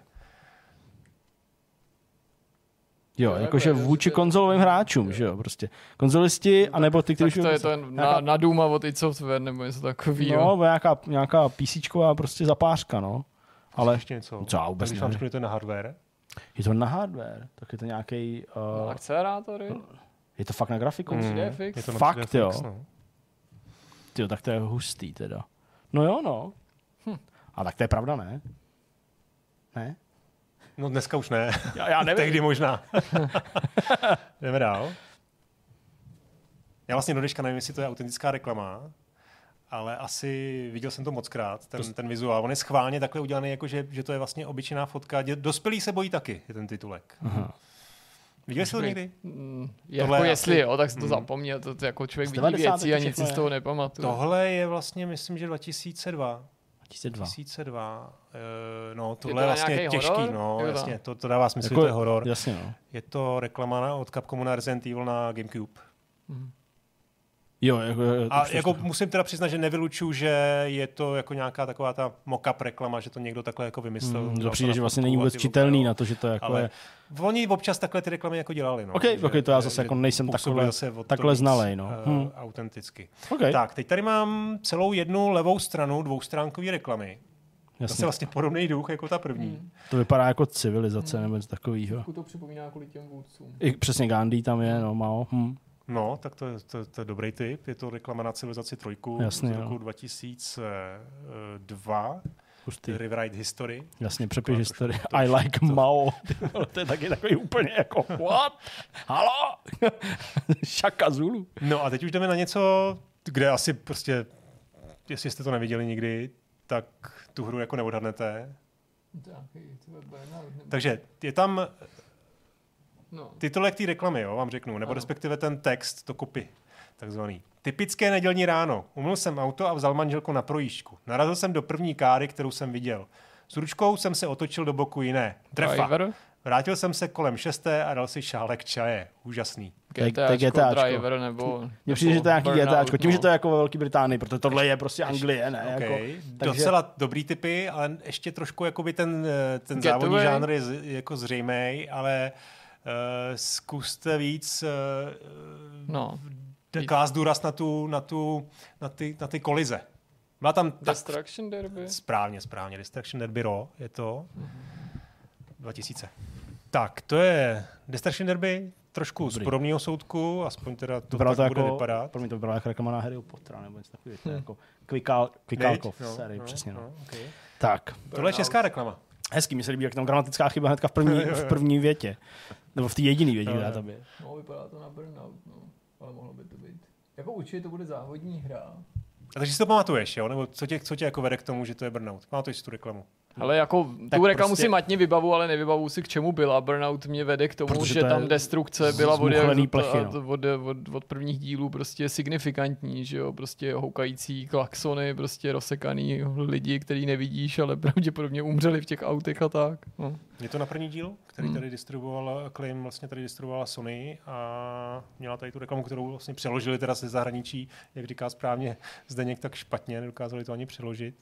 Jo, jakože jako je, vůči konzolovým hráčům, že jo, prostě. Konzolisti, anebo ty, kteří Tak to je to na, na Doom a od id Software, nebo něco takového. No, nějaká, nějaká PCčková prostě zapářka, no. Ale Ještě něco. Co, já vůbec Když vám nevím. řeknu, že to je na hardware. je to na hardware, tak je to nějaký. No, Uh, akcelerátory? je to fakt na grafiku? Mm. 3D fix? Je to na Fakt, 3D jo. no. Tyjo, tak to je hustý teda. No jo, no. Hm. A tak to je pravda, ne? Ne? No dneska už ne. Já, já nevím. Tehdy možná. Jdeme dál. Já vlastně do dneška nevím, jestli to je autentická reklama, ale asi viděl jsem to moc krát, ten, ten vizuál. On je schválně takhle udělaný, jako že, že to je vlastně obyčejná fotka. Dospělí se bojí taky, je ten titulek. Aha. Viděli jsi to někdy? Mm, Tohle jako je jestli asi- jo, tak jsem to Mm. zapomněl, to, to jako člověk vidí 90. věci a nic si z toho nepamatuje. Tohle je vlastně, myslím, že 2002. 2002. 2002. Uh, no, to tohle je vlastně těžký, horor? no, Jo, jasně, to, to dává smysl, Jako- to je horor. Jasně, no. Je to reklama na- od Capcomu na Resident Evil na Gamecube. Jo, jako, A to jako musím teda přiznat, že nevylučuju, že je to jako nějaká taková ta mock-up reklama, že to někdo takhle jako vymyslel. Mm, dal to přijde, že vlastně není a vůbec čitelný na to, že to jako Ale je... oni občas takhle ty reklamy jako dělali. No, OK, že- OK, to já zase jako nejsem takhle- zase takhle víc, znalej, no. eh, Hm. Autenticky. OK, Tak, teď tady mám celou jednu levou stranu dvoustránkové reklamy. Zase jasně. vlastně podobný duch jako ta první. To vypadá jako civilizace nebo něco takového. to připomíná kvůli těm vůdcům. I přesně Gandhi tam je, no, Mao. Hm. No, tak to je, to, to je dobrý tip. Je to reklama na civilizaci trojku Jasně, z roku jo. 2002. Hustý. Rewrite History. Jasně, přepiš historii. I like Mao. Ty vole, to je taky takový úplně jako, what? Halo? Shaka Zulu. No a teď už jdeme na něco, kde asi prostě, jestli jste to neviděli nikdy, tak tu hru jako neodhadnete. Takže je tam No. titulek té reklamy, jo, vám řeknu, nebo Ano. respektive ten text, to kopy, takzvaný. Typické nedělní ráno. Umyl jsem auto a vzal manželku na projížďku. Narazil jsem do první káry, kterou jsem viděl. S ručkou jsem se otočil do boku jiné. Trefa. Driver, Vrátil jsem se kolem šesté a dal si šálek čaje. Úžasný. GTAčko, GTAčko. Driver nebo... Mně přijde, že to je nějaký Burnout, GTAčko. Tím, no. že to je jako ve Velké Británii, protože tohle je prostě Anglie, ne? Okay. Jako, takže, Docela dobrý typy, ale ještě trošku jakoby ten, eh, ten Getaway. závodní žánr je z, jako zřejmý, ale uh, zkuste víc uh, No. no. klást důraz na, tu, na, tu, na, ty, na ty kolize. Má tam tak Destruction Derby. správně, správně. Destruction Derby Raw je to. 2000. Tak, to je Destruction Derby, trošku Dobrý. z podobného soudku, aspoň teda to vypadalo tak to bude jako, vypadat. pro mě to vypadalo jako reklama na Harry Pottera nebo něco takového. To je Hm. jako Kvikál, Kvikálkov Viď? série, přesně. No. okay. Tak, Tohle je česká reklama. hezký, mi se líbí, jak tam gramatická chyba hnedka v první, v první větě. Nebo v té jediné větě, Jo, která tam je. No, vypadá to na Burnout, no. Ale mohlo by to být. Jako určitě to bude závodní hra. A takže si to pamatuješ, jo? Nebo co tě, co tě jako vede k tomu, že to je Burnout? Pamatuješ si tu reklamu? Ale jako Tak tu reklamu prostě- si matně vybavu, ale nevybavu si k čemu byla. Burnout mě vede k tomu, Protože že to tam destrukce byla od, plechy, od, no. od, od, od, prvních dílů prostě signifikantní, že jo, prostě houkající klaxony, prostě rozsekaný lidi, který nevidíš, ale pravděpodobně umřeli v těch autech a tak. No. Je to na první díl, který Hmm. tady distribuoval Acclaim, vlastně tady distribuovala Sony a měla tady tu reklamu, kterou vlastně přeložili teda ze zahraničí, jak říká správně Zdeněk, tak špatně, nedokázali to ani přeložit.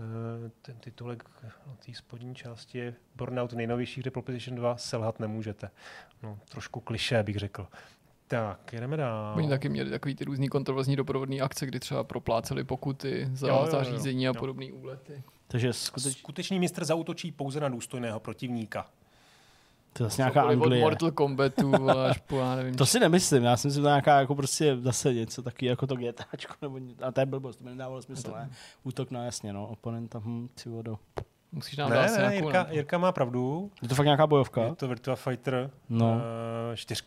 Eh, Ten titulek na té spodní části je Burnout nejnovější hry pro PlayStation 2 selhat nemůžete. No, trošku klišé bych řekl. Tak, jedeme dál. Oni taky měli takový ty různý kontroverzní doprovodné akce, kdy třeba propláceli pokuty za Jo, jo, jo, zařízení a jo. podobné úlety. Takže skutečně, Skutečný mistr zautočí pouze na důstojného protivníka. To je zase nějaká Cokoliv Od Anglie. Mortal Kombatu až po, já nevím, To si nemyslím, já si myslím, že to je nějaká jako prostě zase něco taky jako to GTAčko, nebo a to je blbost, to mi nedávalo smysl, ne? Útok na jasně, no, oponenta, hm, si vodo. musíš nám Ne, dát ne, Jirka, Jirka má pravdu. Je to fakt nějaká bojovka? Je to Virtua Fighter No. uh, 4.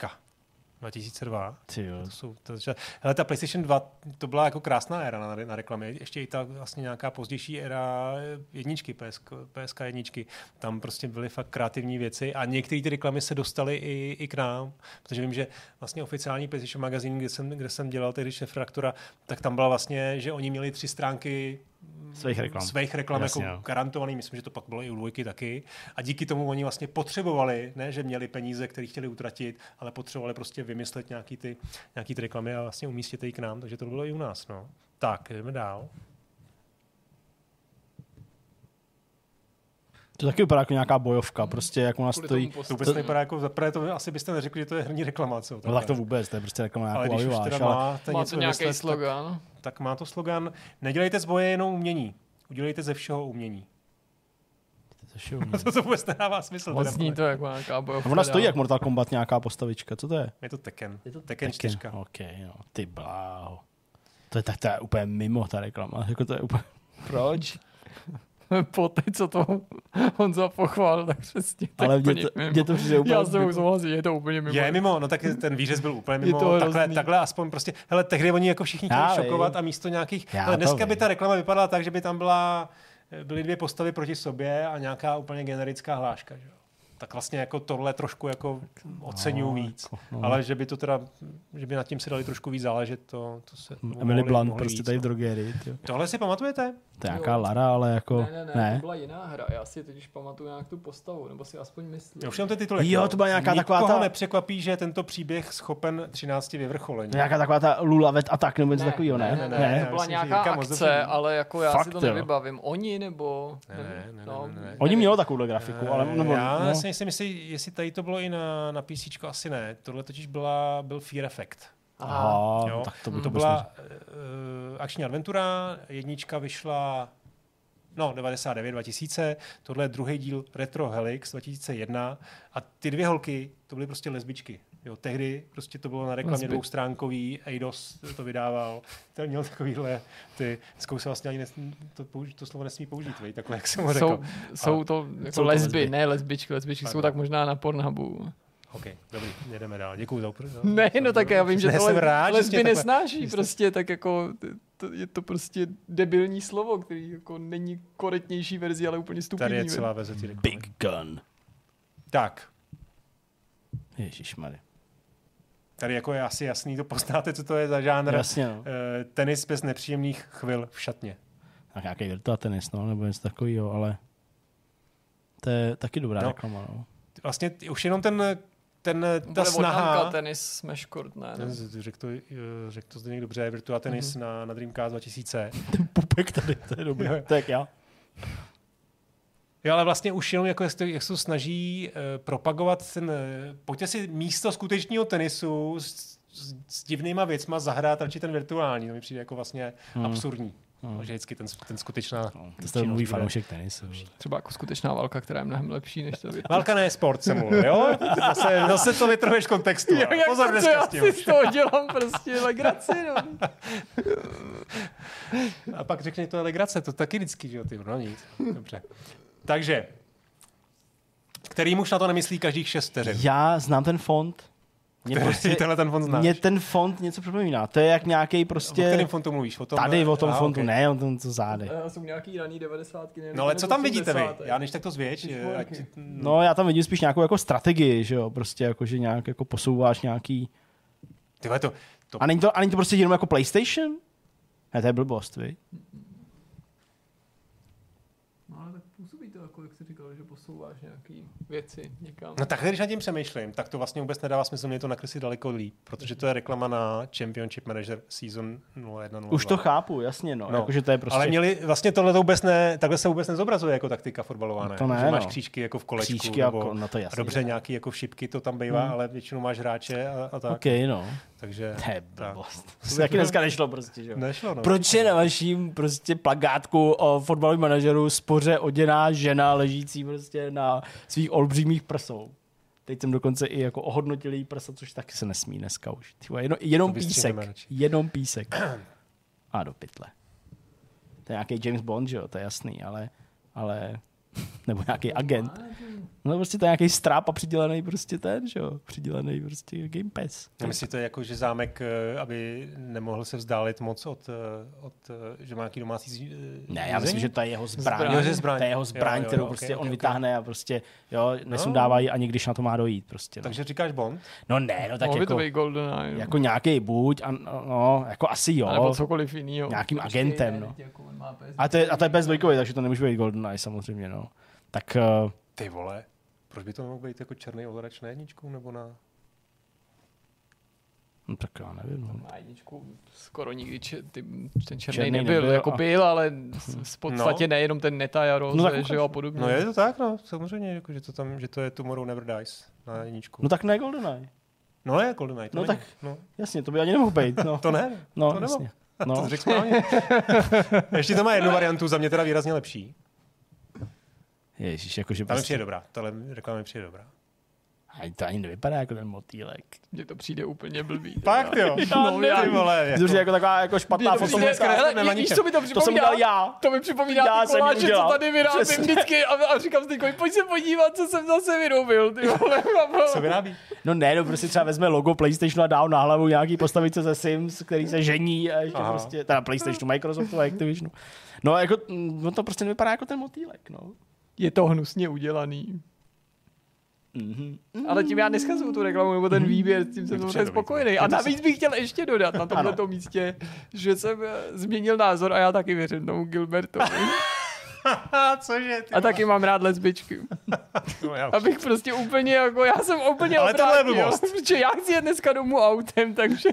2002. Ty jo. To jsou, to, že, hele, ta PlayStation 2, to byla jako krásná éra na, na reklamě. Ještě i ta vlastně nějaká pozdější éra jedničky, PSK, PSK jedničky. Tam prostě byly fakt kreativní věci a některé ty reklamy se dostaly i, i k nám, protože vím, že vlastně oficiální PlayStation magazín, kde jsem, kde jsem dělal tehdy šefredaktora, tak tam byla vlastně, že oni měli tři stránky Svých reklam. svých reklam Jasně, jako no. garantovaný, myslím, že to pak bylo i u dvojky taky. A díky tomu oni vlastně potřebovali, ne, že měli peníze, které chtěli utratit, ale potřebovali prostě vymyslet nějaký ty, nějaký ty reklamy a vlastně umístit je i k nám, takže to bylo i u nás. No. Tak, jdeme dál. To taky vypadá jako nějaká bojovka, prostě jak u nás Kvůli stojí. To vůbec nevypadá jako, za prvé to asi byste neřekli, že to je herní reklama, co? No tak to vůbec, to je prostě jako ale už teda ale máte Má to nějaký vymyslet, slogan. Tak, tak má to slogan, nedělejte z boje jenom umění, udělejte ze všeho umění. to to, to vůbec nedává smysl. Moc teda, zní to jako nějaká bojovka. A ona stojí jak Mortal Kombat nějaká postavička, co to je? Je to Tekken. Je to Tekken 4. OK, no, ty bláho. To je tak, to je úplně mimo ta reklama, jako to je úplně... Proč? po té, co to Honza pochválil, tak přesně. je Ale mě úplně to, mimo. mě to přijde úplně... Já s tebou souhlasím, je to úplně mimo. Je mimo, no tak je- ten výřez byl úplně Je mimo. to takhle, hrozný. takhle aspoň prostě, hele, tehdy oni jako všichni chtěli Já šokovat a místo nějakých, Já ale to dneska by ta reklama vypadala tak, že by tam byla, byly dvě postavy proti sobě a nějaká úplně generická hláška, že jo. Tak vlastně jako tohle trošku jako oceňuju No, víc. jako, no. Ale že by to teda, že by nad tím si dali trošku víc záležet, to, to se Emily Blunt mohli prostě víc, tady v no. drogerii. tyjo. Tohle si pamatujete? To je Jo. nějaká Lara, ale jako... Ne, ne, ne, ne, to byla jiná hra. Já si totiž pamatuju nějak tu postavu, nebo si aspoň myslím. Já už jenom ten titulek. Jo, no. to byla nějaká Nikoho taková ta- nepřekvapí, že je tento příběh schopen 13 vyvrcholení. Nějaká taková ta Lulavet atak nebo něco takového, ne? ne, ne, ne, ne, to byla myslím, nějaká akce, ale jako já Fakt, si to jo. nevybavím. Oni nebo... Ne, ne, ne, no, ne, ne. Oni měli takovou grafiku, ale... Eh, Nebo, já no. si nejsem jistý, jestli tady to bylo i na, na PC, asi ne. Tohle totiž byla, byl Fear Effect. Aha, jo? tak to by to vůbec byla uh, akční adventura, jednička vyšla No, 99, 2000, tohle je druhý díl Retro Helix 2001 a ty dvě holky, to byly prostě lesbičky. Jo, tehdy prostě to bylo na reklamě Lesby. dvoustránkový, Eidos to vydával, ten měl takovýhle, ty, se vlastně ani nes, to, použi, to slovo nesmí použít, vej, takhle, jak jsem ho řekl. Jsou, jsou to jako jsou to lesby, lesby. ne lesbičky, lesbičky jsou tak možná na Pornhubu. OK, dobrý, jedeme dál. Děkuji za upr- Ne, no tak já vím, že Ne, to rád, lesby nesnáší prostě, tak jako to, je to prostě debilní slovo, který jako není korektnější verzi, ale úplně stupidní. Tady je celá verze. Big gun. Tak, Ježišmarja. Tady jako je asi jasný, to poznáte, co to je za žánr. Jasně, no. Eh, tenis bez nepříjemných chvil v šatně. Tak nějaký virtua tenis, no, nebo něco takového, ale to je taky dobrá No. reklama, no. Vlastně už jenom ten, ten ta Bude snaha... Namka tenis smash court, ne? Ten ne. z- Řekl to, eh, řekl to zde někdo dobře, Virtua Tennis na, na Dreamcast 2000. Ten pupek tady, to je dobrý. Tak já. Jo, ale vlastně už jenom jako jak, se se snaží uh, propagovat ten, uh, pojďte si místo skutečného tenisu s, s, s divnýma věcma zahrát radši ten virtuální. To mi přijde jako vlastně hmm. absurdní. Hmm. Že vždycky ten, ten skutečná No, to mluví bude- fanoušek tenisu. Třeba jako skutečná válka, která je mnohem lepší než to věc. Válka ne sport, jsem mluvil, jo? Zase, zase to vytrhuješ kontextu. ale Jak Pozor to, dneska já s tím. si z toho dělám prostě legraci, no. A pak řekne, to je legrace, to taky vždycky, že jo, ty, no nic. Dobře. Takže, který muž na to nemyslí každých šest vteřin? Já znám ten font. Mě Který prostě, tenhle ten fond znáš? mě ten font něco připomíná. To je jak nějaký O prostě... kterém fontu mluvíš? O tom, Tady o tom Aha, fontu, ok. ne, o tom co zády. Já jsou nějaký raný 90. nevím, No ale co tam vidíte vy? 80. Já než tak to eh, ať. No já tam vidím spíš nějakou jako strategii, že jo, prostě jako, že nějak jako posouváš nějaký... ty vole, to, to, A není to, a není to prostě jenom jako PlayStation? Ne, to je blbost, vy. No ale tak působí to jako, jak jsi říkal, že posouváš nějaký věci někam. No takhle, když nad tím přemýšlím, tak to vlastně vůbec nedává smysl mě to nakreslit daleko líp, protože to je reklama na Championship Manager Season 0102. Už to chápu, jasně, no. No, no jakože to je prostě... Ale měli, vlastně tohle to vůbec ne, takhle se vůbec nezobrazuje jako taktika fotbalová, ne? To ne, Že máš no. křížky jako v kolečku, Křížky a nebo, ko- no to a jasně. dobře nějaký jako šipky to tam bývá, Hmm. ale většinou máš hráče a, a tak. OK, no. Takže To je tak. blbost. To by taky dneska nešlo prostě, že jo. nešlo, no. Proč je na vaším prostě plagátku o fotbalovém manažeru spoře oděná žena ležící prostě na svých olbřímých prsou? Teď jsem dokonce i jako ohodnotil její prsa, což taky se nesmí dneska už. Tyjo, jenom, jenom písek. Jenom písek. A do pytle. To je nějaký James Bond, že jo, to je jasný, ale, ale Nebo nějaký agent. No prostě to je nějaký stráp a přidělený prostě ten, že jo? Přidělený prostě Game Pass. Já myslím, to je jako, že zámek, eh, aby nemohl se vzdálit moc od, eh, od eh, že má nějaký domácí zí- Ne, já myslím, že to je jeho zbraň. Zbraň. Jo, že zbraň. To je jeho zbraň, Jo, jo, kterou jo, prostě okay, on okay, vytáhne a prostě, jo, nesundávají ani když na to má dojít prostě. No, Takže říkáš Bond? no ne, no tak Mohl by to jako, být GoldenEye. jako nějaký buď, a, no, jako asi jo. A nebo cokoliv jiného. Nějakým agentem, no. A to je, a to je bez dvojkový, takže to nemůže být GoldenEye samozřejmě, no. Tak uh, Ty vole, proč by to mohl být jako černý ovladač na jedničku nebo na... no, tak já nevím. No. Na jedničku skoro nikdy če, ty, ten černý, Černý nebyl, nebyl jako a- byl, ale v podstatě No. nejenom ten Neta a Rose, No tak že jo, a podobně. No je to tak, no, samozřejmě, jako, že, to tam, že to je Tomorrow Never Dies na jedničku. no tak ne GoldenEye. No je GoldenEye, to No není. tak- No, Jasně, to by ani nemohl být, no. to ne, no, to nemohl. jasně. to No. řekl správně. Ještě to má jednu variantu, za mě teda výrazně lepší. Ježíš, jakože Ta mi prostě, přijde dobrá, tahle reklama mi přijde dobrá. ani to ani nevypadá jako ten motýlek. Mně to přijde úplně blbý. Fakt jo, No, já- ty vole, Jako, jako, jako taková jako špatná přijde- fotomotka. hele, víš, co mi to To jsem připomíná? udělal já. To mi připomíná Já ty koláče, co tady vyrábím Přesně. vždycky a, a říkám si, pojď se podívat, co jsem zase vyrobil. Ty vole. co vyrábí? No ne, no prostě třeba vezme logo PlayStationu a dá ho na hlavu nějaký postavice ze Sims, který se žení a ještě Aha. Prostě, teda PlayStationu, Microsoftu a Activisionu. No jako, no to prostě nevypadá jako ten motýlek, no. Je to hnusně udělaný. Mhm. Ale tím já neschazuju tu reklamu nebo ten výběr, s tím jsem to samozřejmě spokojený. to- A navíc bych chtěl ještě dodat na tomto místě, že jsem eh, změnil názor a já taky věřím tomu Gilbertovi. Cože, ty A taky mám rád lesbičky. No, já už. Abych prostě úplně jako, já jsem úplně Ale tohle je obrátil, blbost. Protože já chci jet dneska domů autem, takže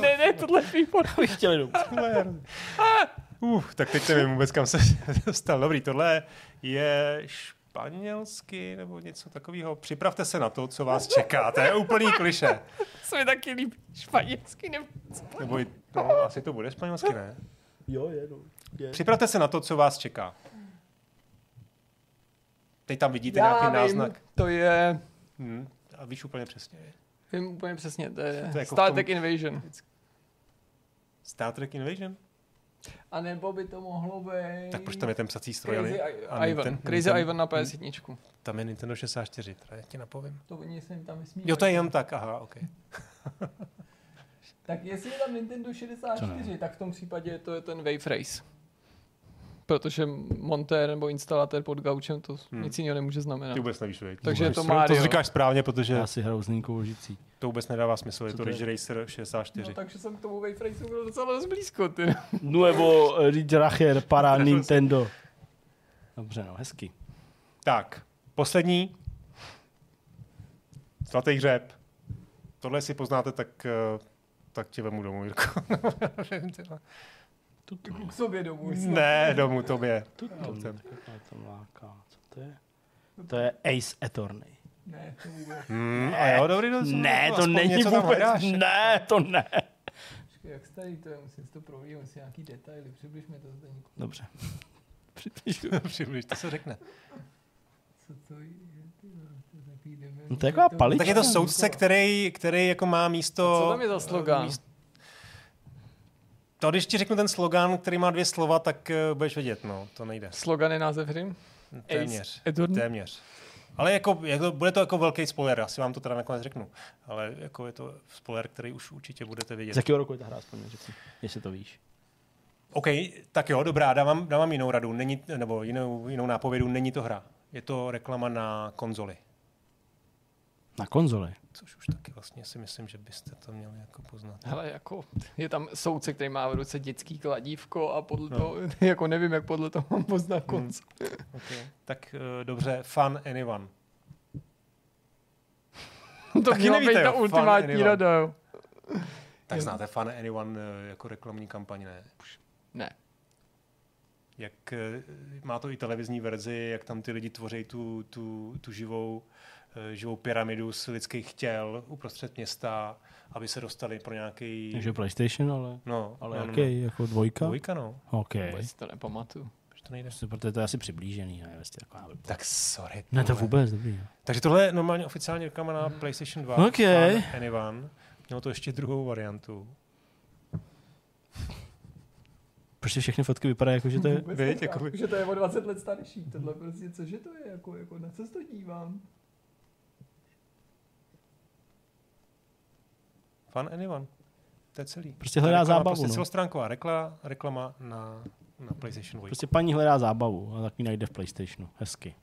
ne, ne, tohle je výborný. Bych chtěl jenom. Uh, tak teď nevím vůbec, kam se dostal. Dobrý, tohle je španělsky nebo něco takového. Připravte se na to, co vás čeká. To je úplný kliše. Se mi taky líbí španělsky nebo co. Nebo i- no, asi to bude španělsky, ne? Jo, je, no. Je. Připravte se na to, co vás čeká. Teď tam vidíte nějaký Já vím, náznak. to je, Hmm, a víš úplně přesně. vím úplně přesně, to je, To je jako Star tom- Trek Invasion. Star Trek Invasion? A nebo by to mohlo být... Tak proč tam je ten psací stroj? Crazy a- I- a Ivan. Ninten- Crazy Ninten- Ivan na PS1. Tam je Nintendo 64, teda já ti napovím. To oni se jim tam vysmívají. Jo, to je jen tak, aha, ok. Tak jestli je tam Nintendo Co 64, tak v tom případě to je ten Wave Race. Protože montér nebo instalatér pod gaučem to Hmm. nic jiného nemůže znamenat. Ty vůbec nevíš, viď? Takže je to To Mario. říkáš správně, protože Já si hraju s Ninkou Lžicí. to vůbec nedává smysl. Je Co to to je? Ridge Racer 64. No, takže jsem k tomu Wave Raceu byl docela dost blízko. Ty. Nuevo Ridge Racher para Nintendo. Dobře, no, hezky. Tak, poslední. Zlatý hřeb. Tohle si poznáte, tak, eh, tak tě vemu domů, Jirko. K sobě domů. ne, domů tobě. Tuto, to láká. Co to je? To je Ace Attorney. Ne, to vůbec. Hmm, a jo, dobrý, no, Ne, to není vůbec. Ne, to ne. Počkej, jak starý to je, musím si to prověřit, musím nějaký detaily, přibliž mi to zde někoho. Dobře. Přibližu. Přibliž, to se řekne. Co to je? To. No to je taková palička. Tak je to soudce, který, který jako má místo... Co tam je za slogan? míst- To, když ti řeknu ten slogan, který má dvě slova, tak uh, budeš vědět, no, to nejde. Slogan je název hry? Téměř. Ace Attorney? Téměř. Ale jako, jako, bude to jako velký spoiler, asi vám to teda nakonec řeknu. Ale jako je to spoiler, který už určitě budete vědět. Z jakého roku je ta hra, aspoň řekni, jestli to víš. OK, tak jo, dobrá, dávám, dávám jinou radu, není, nebo jinou, jinou nápovědu, není to hra. Je to reklama na konzoli. Na konzoli. Což už taky vlastně si myslím, že byste to měli jako poznat. Hele, jako, je tam soudce, který má v ruce dětský kladívko a podle No. toho, jako nevím, jak podle toho mám poznat konc. Okay. Tak uh, dobře, Fun Anyone. to Taky měla nevíte, být ta ultimátní rada, jo. Tak znáte Fun Anyone eh, jako reklamní kampaň, ne? Ne. Jak eh, má to i televizní verzi, jak tam ty lidi tvoří tu, tu, tu živou, eh, živou pyramidu z lidských těl uprostřed města, aby se dostali pro nějaký... Takže PlayStation, ale, No, ale no, no, jaký? Jako dvojka? Dvojka, no. OK. Vůbec to nepamatuju. Proč to nejde? Protože to je asi přiblížený, ne? Vlastně taková. Tak sorry. Ne, to vůbec, dobrý. jo. Takže tohle je normálně oficiální reklama na PlayStation 2. OK. Anyone. Mělo to ještě druhou variantu. Prostě všechny fotky vypadají jako, že to je... Vůbec nechápu, jakoby- že to je o 20 let starší. Tohle prostě, cože to je, jako, jako na co se to dívám? Fun anyone. To je celý. Prostě hledá Reklama, zábavu, Prostě no. celostránková reklama, reklama na, na PlayStation 2. Prostě paní hledá zábavu a tak ji najde v PlayStationu. Hezky.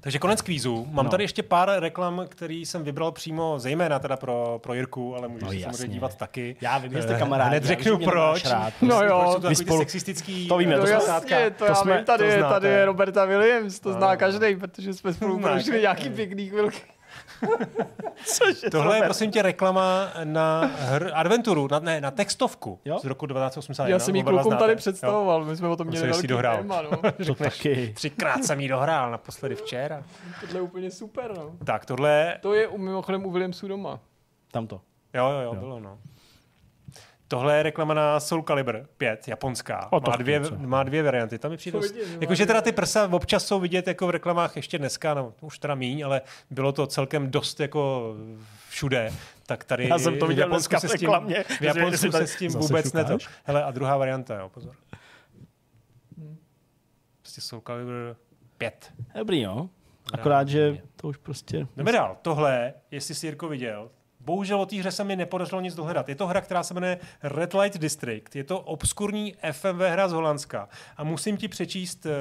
Takže konec kvízu. Mám No. tady ještě pár reklam, který jsem vybral přímo zejména teda pro, pro Jirku, ale můžeš No se jasně. samozřejmě dívat taky. Já vím, že jste Eh, kamarádi. Hned řeknu proč. Rád. No jo, proč jsou to spolu- ty sexistický... to víme, to No jsme- jasně, to, to já jsme- vím, tady, to je, znáte. tady je Roberta Williams, to No. zná každý, protože jsme spolu prošli nějaký pěkný chvilky. Cože, Tohle je prosím tě reklama na hr, adventuru, na, ne, na textovku Jo? z roku 1981. Já jsem ji klukům znáte. tady Jo. představoval, my jsme o tom měli velký jsi dohrál. téma, no. To taky. Třikrát jsem jí dohrál, naposledy včera. Tohle je úplně super, no. Tak tohle, To je u- mimochodem u Williamsu doma. Tamto. jo, jo, jo, bylo no. Tohle je reklama na Soul Calibur 5, japonská. O, to má, dvě, má dvě varianty. Tam mi přijde má Jakože teda ty prsa občas jsou vidět jako v reklamách ještě dneska, no už teda míň, ale bylo to celkem dost jako všude. Tak tady Já jsem to v viděl Japonsku dneska se v s tím, reklamě. v Japonsku se s tím vůbec ne to. Hele, a druhá varianta, jo, pozor. Prostě Soul Calibur 5. Dobrý, jo. Akorát, že to už prostě... Jdeme dál. Tohle, jestli si Jirko viděl, bohužel o té hře se mi nepodařilo nic dohledat. Je to hra, která se jmenuje Red Light District. Je to obskurní FMV hra z Holandska. A musím ti přečíst uh,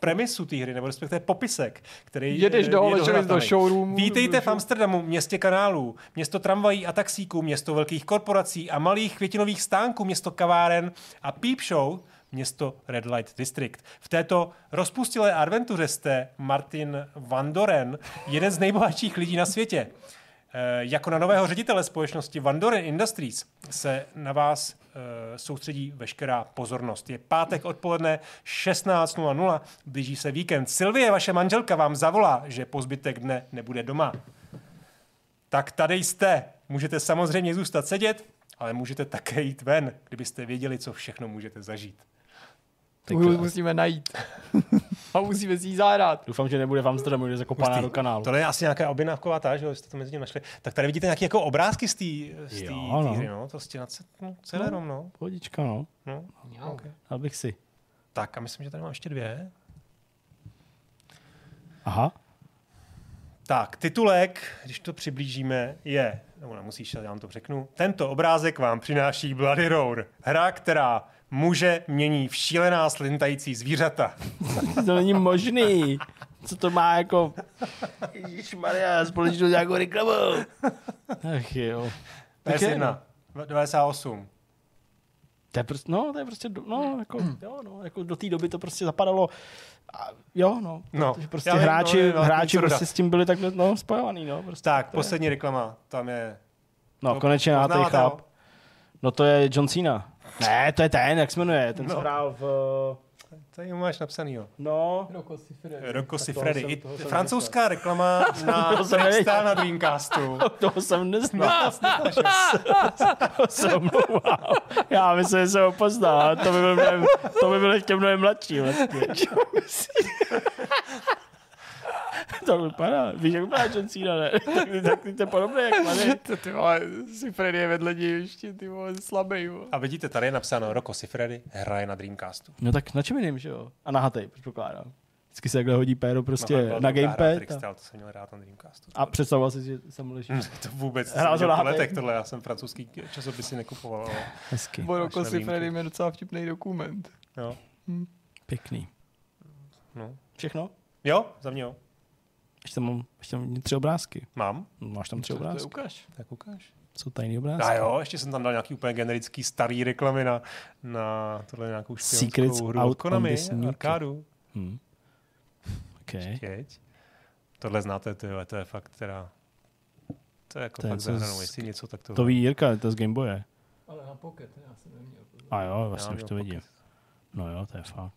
premisu té hry, nebo respektive popisek, který Jedeš eh, do je do showroomu. Vítejte v Amsterdamu, městě kanálů, město tramvají a taxíků, město velkých korporací a malých květinových stánků, město kaváren a peep show, město Red Light District. V této rozpustilé adventuře jste Martin Van Doren, jeden z nejbohatších lidí na světě. Eh, Jako na nového ředitele společnosti Van Doren Industries se na vás eh, soustředí veškerá pozornost. Je pátek odpoledne 16.00, blíží se víkend. Sylvie, vaše manželka, vám zavolá, že po zbytek dne nebude doma. Tak tady jste. Můžete samozřejmě zůstat sedět, ale můžete také jít ven, kdybyste věděli, co všechno můžete zažít. Hru musíme najít. A musíme si ji zahrát. Doufám, že nebude v Amsterdamu, kde je zakopaná do kanálu. Tohle je asi nějaká objednávková ta, že jo, jste to mezi tím našli. Tak tady vidíte nějaké jako obrázky z té no. hry, no. To stěna no, celé no. no. Pohodička, no. no. Okay. Dal bych si. Tak a myslím, že tady mám ještě dvě. Aha. Tak, titulek, když to přiblížíme, je, nebo nemusíš, já vám to řeknu. Tento obrázek vám přináší Bloody Roar. Hra, která muže mění v šílená slintající zvířata. To není možný. Co to má jako... Ježišmarja, společnost nějakou reklamu. Ach jo. Tak je, no. PS1, 98. To je prostě, no, to je prostě, do- no, jako, jo, no, jako do té doby to prostě zapadalo, a, jo, no, No, protože prostě já hráči, no, no, hráči dodat. prostě s tím byli takhle, no, spojovaný, no, prostě. Tak, to je- poslední reklama, tam je... No, konečně na chlap. No to je John Cena. Ne, to je ten, jak se jmenuje, ten, co No. hrál v, Tady ho máš napsanýho. no, Rocco Siffredi. Rocco Tak toho Siffredi. jsem- I toho jsem francouzská reklama na To jsem. Trackstar na Dreamcastu. toho jsem neznal. to se omlouvám. Já myslím, že jsem ho poznal, ale to by byl, mnohem, to by byl ještě mnohem mladší vlastně. to vypadá, víš, jak vypadá John Cena, ne? tak, tak to je podobné, jak mladý. To ty vole, Siffredi je vedle něj ještě ty vole slabý. Vole. A vidíte, tady je napsáno Rocco Siffredi hraje na Dreamcastu. No tak na čem jiným, že jo? A na hatej, předpokládám. Vždycky se takhle hodí péro prostě No, na gamepad. Trickstar, to jsem měl rád na Dreamcastu. a představoval si, že jsem leží. to vůbec Hrál to na letech tohle, já jsem francouzský časopisy nekupoval. Ale, Hezky. Bo na výjimku. Siffredi je docela vtipný dokument. jo. Pěkný. No. Všechno? jo, za mě jo. Ještě mám, ještě mám tři obrázky. Mám? Máš tam tři To je obrázky? ukáž. Tak ukáž. Jsou tajný obrázky. A jo, ještě jsem tam dal nějaký úplně generický starý reklamy na, na tohle nějakou Secrets špionskou hru out Konami, on this new arkádu. Hmm. Okay. Jeď. Tohle znáte, ty, vole, to je fakt teda... To je jako To je fakt co zahranou, z- jestli něco, tak to... To ví Jirka, to je z Gameboye. Ale na pocket, já jsem neměl. A jo, vlastně už to vidím. pocket. No jo, to je fakt.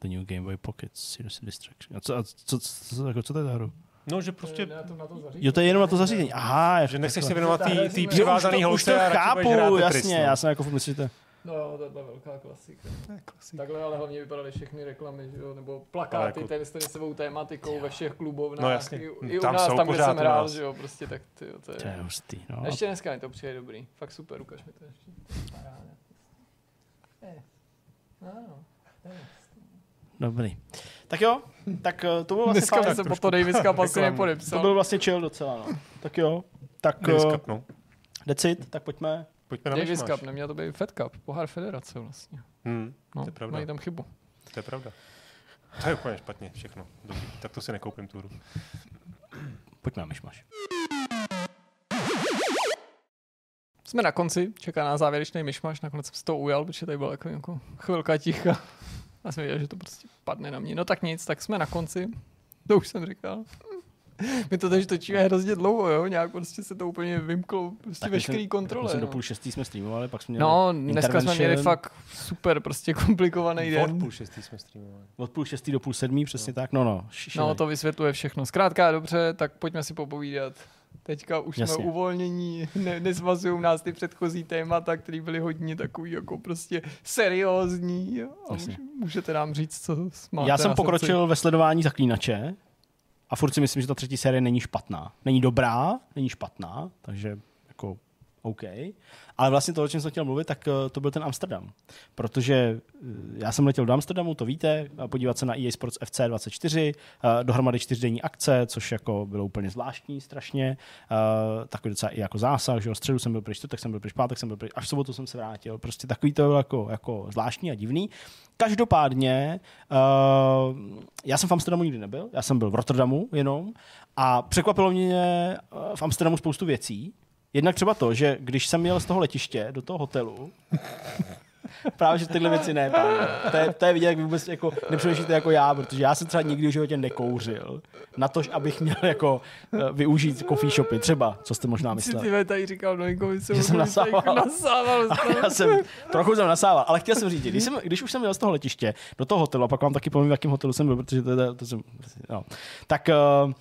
The New Game Boy Pocket Serious Distraction. A co, a co, co, co, jako, co to je za hru? No, že prostě... Na to, na to zařízení. Jo, to je jenom na to zařízení. Aha, je Že nechceš se takhle. věnovat Jo, té už to- přivázané už to, holce a radši chápu, jasně, no. já jsem jako furt myslíte. No jo, to byla velká klasika. To klasika. Takhle ale hlavně vypadaly všechny reklamy, že jo? nebo plakáty jako- ten s tenisovou tématikou ve všech klubovnách. No jasně, I, i u tam nás, jsou tam, kde pořád jsem u hrál, že jo, prostě tak ty, to je... To je hustý, no. Ještě dneska mi to přijde dobrý. Fakt super, ukaž mi to ještě. Paráda. Eh. Dobrý. Tak jo, tak eh, to bylo vlastně Dneska fajn. se po to Davis Cup asi reklamu. To nepodepsal. byl vlastně chill docela, no. Tak jo, tak Davis uh, Cup, no. that's it, tak pojďme. Pojďme na Davis. Cup, neměl to být Fed Cup, pohár federace vlastně. Hmm, No, to je pravda. mají tam chybu. To je pravda. To je úplně špatně všechno. Dobrý. Tak to si nekoupím turu. Pojďme na myšmaš. Jsme na konci, čeká na závěrečný myšmaš, nakonec jsem se to ujal, protože tady byla jako, jako chvilka ticha. A jsem věděl, že to prostě padne na mě. No tak nic, tak jsme na konci. To už jsem říkal. My to teď točíme hrozně dlouho, jo? Nějak prostě se to úplně vymklo, prostě Tak veškerý kontrole. Do no. půl šestý jsme streamovali, pak jsme měli No, dneska jsme měli fakt super, prostě komplikovaný Od den. půl šestý jsme streamovali. Od půl šestý do půl sedmý, přesně tak. No, no. š- No, to vysvětluje všechno. Zkrátka dobře, tak pojďme si popovídat. Teďka už Jasně. jsme uvolnění, ne, nezvazují nás ty předchozí témata, které byly hodně takový jako prostě seriózní. A Jasně. můž, můžete nám říct, co máte Já jsem srdci. pokročil ve sledování zaklínače a furt si myslím, že ta třetí série není špatná. Není dobrá, není špatná, takže jako OK. Ale vlastně to, o čem jsem chtěl mluvit, tak eh, to byl ten Amsterdam. Protože eh, já jsem letěl do Amsterdamu, to víte, podívat se na EA Sports FC 24, eh, dohromady čtyřdenní akce, což jako bylo úplně zvláštní strašně. Takový docela i jako zásah, že jo, středu jsem byl pryč, čtvrtek jsem byl pryč, pátek jsem byl pryč, až v sobotu jsem se vrátil. Prostě takový to bylo jako, jako zvláštní a divný. Každopádně, já jsem v Amsterdamu nikdy nebyl, já jsem byl v Rotterdamu jenom a překvapilo mě v Amsterdamu spoustu věcí. Jednak třeba to, že když jsem jel z toho letiště do toho hotelu, Právě, že tyhle věci ne, pánové. To je, to je vidět, jak vůbec jako nepřemýšlíte jako já, protože já jsem třeba nikdy v životě nekouřil. Na to, abych měl jako uh, využít coffee shopy, třeba, co jste možná Si mysleli. ty tady říkal Noinkovi, Že jsem nasával. nasával. já jsem, trochu jsem nasával, ale chtěl jsem říct, když, jsem, když už jsem jel z toho letiště do toho hotelu, a pak vám taky povím, v jakém hotelu jsem byl, protože to, je- to, to jsem, no. tak uh, uh,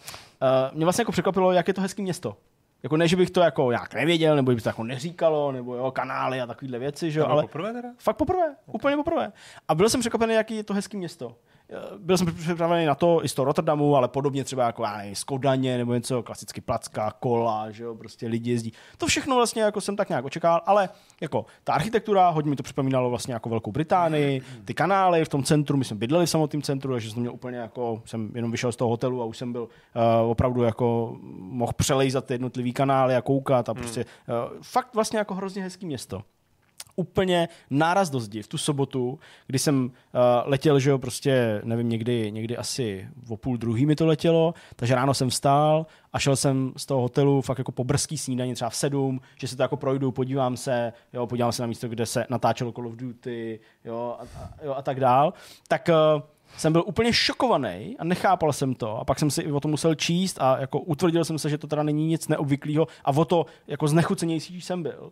mě vlastně jako překvapilo, jak je to hezké město. Jako ne, že bych to jako nějak nevěděl, nebo by to jako neříkalo, nebo jo, kanály a takovéhle věci, že jo, ale poprvé teda? Fakt poprvé, úplně poprvé. A byl jsem překvapený, jaký je to hezký město. Byl jsem připravený na to i z toho Rotterdamu, ale podobně třeba jako já nevím, z Kodaně nebo něco, klasicky placka, kola, že jo, prostě lidi jezdí. To všechno vlastně jako jsem tak nějak očekával, ale jako ta architektura, hodně mi to připomínalo vlastně jako Velkou Británii, ty kanály v tom centru, my jsme bydleli v samotném centru, takže jsem měl úplně jako, jsem jenom vyšel z toho hotelu a už jsem byl uh, opravdu jako mohl přelejzat ty jednotlivý kanály a koukat a prostě uh, fakt vlastně jako hrozně hezký město úplně náraz do zdi v tu sobotu, kdy jsem uh, letěl, že jo, prostě, nevím, někdy, někdy asi o půl druhý mi to letělo, takže ráno jsem vstál a šel jsem z toho hotelu fakt jako po brzký snídaní, třeba v sedm, že se to jako projdu, podívám se, jo, podívám se na místo, kde se natáčelo Call of Duty, jo, a, a, jo, a tak dál. Tak uh, jsem byl úplně šokovaný a nechápal jsem to a pak jsem si o tom musel číst a jako utvrdil jsem se, že to teda není nic neobvyklého a o to jako znechucenější jsem byl.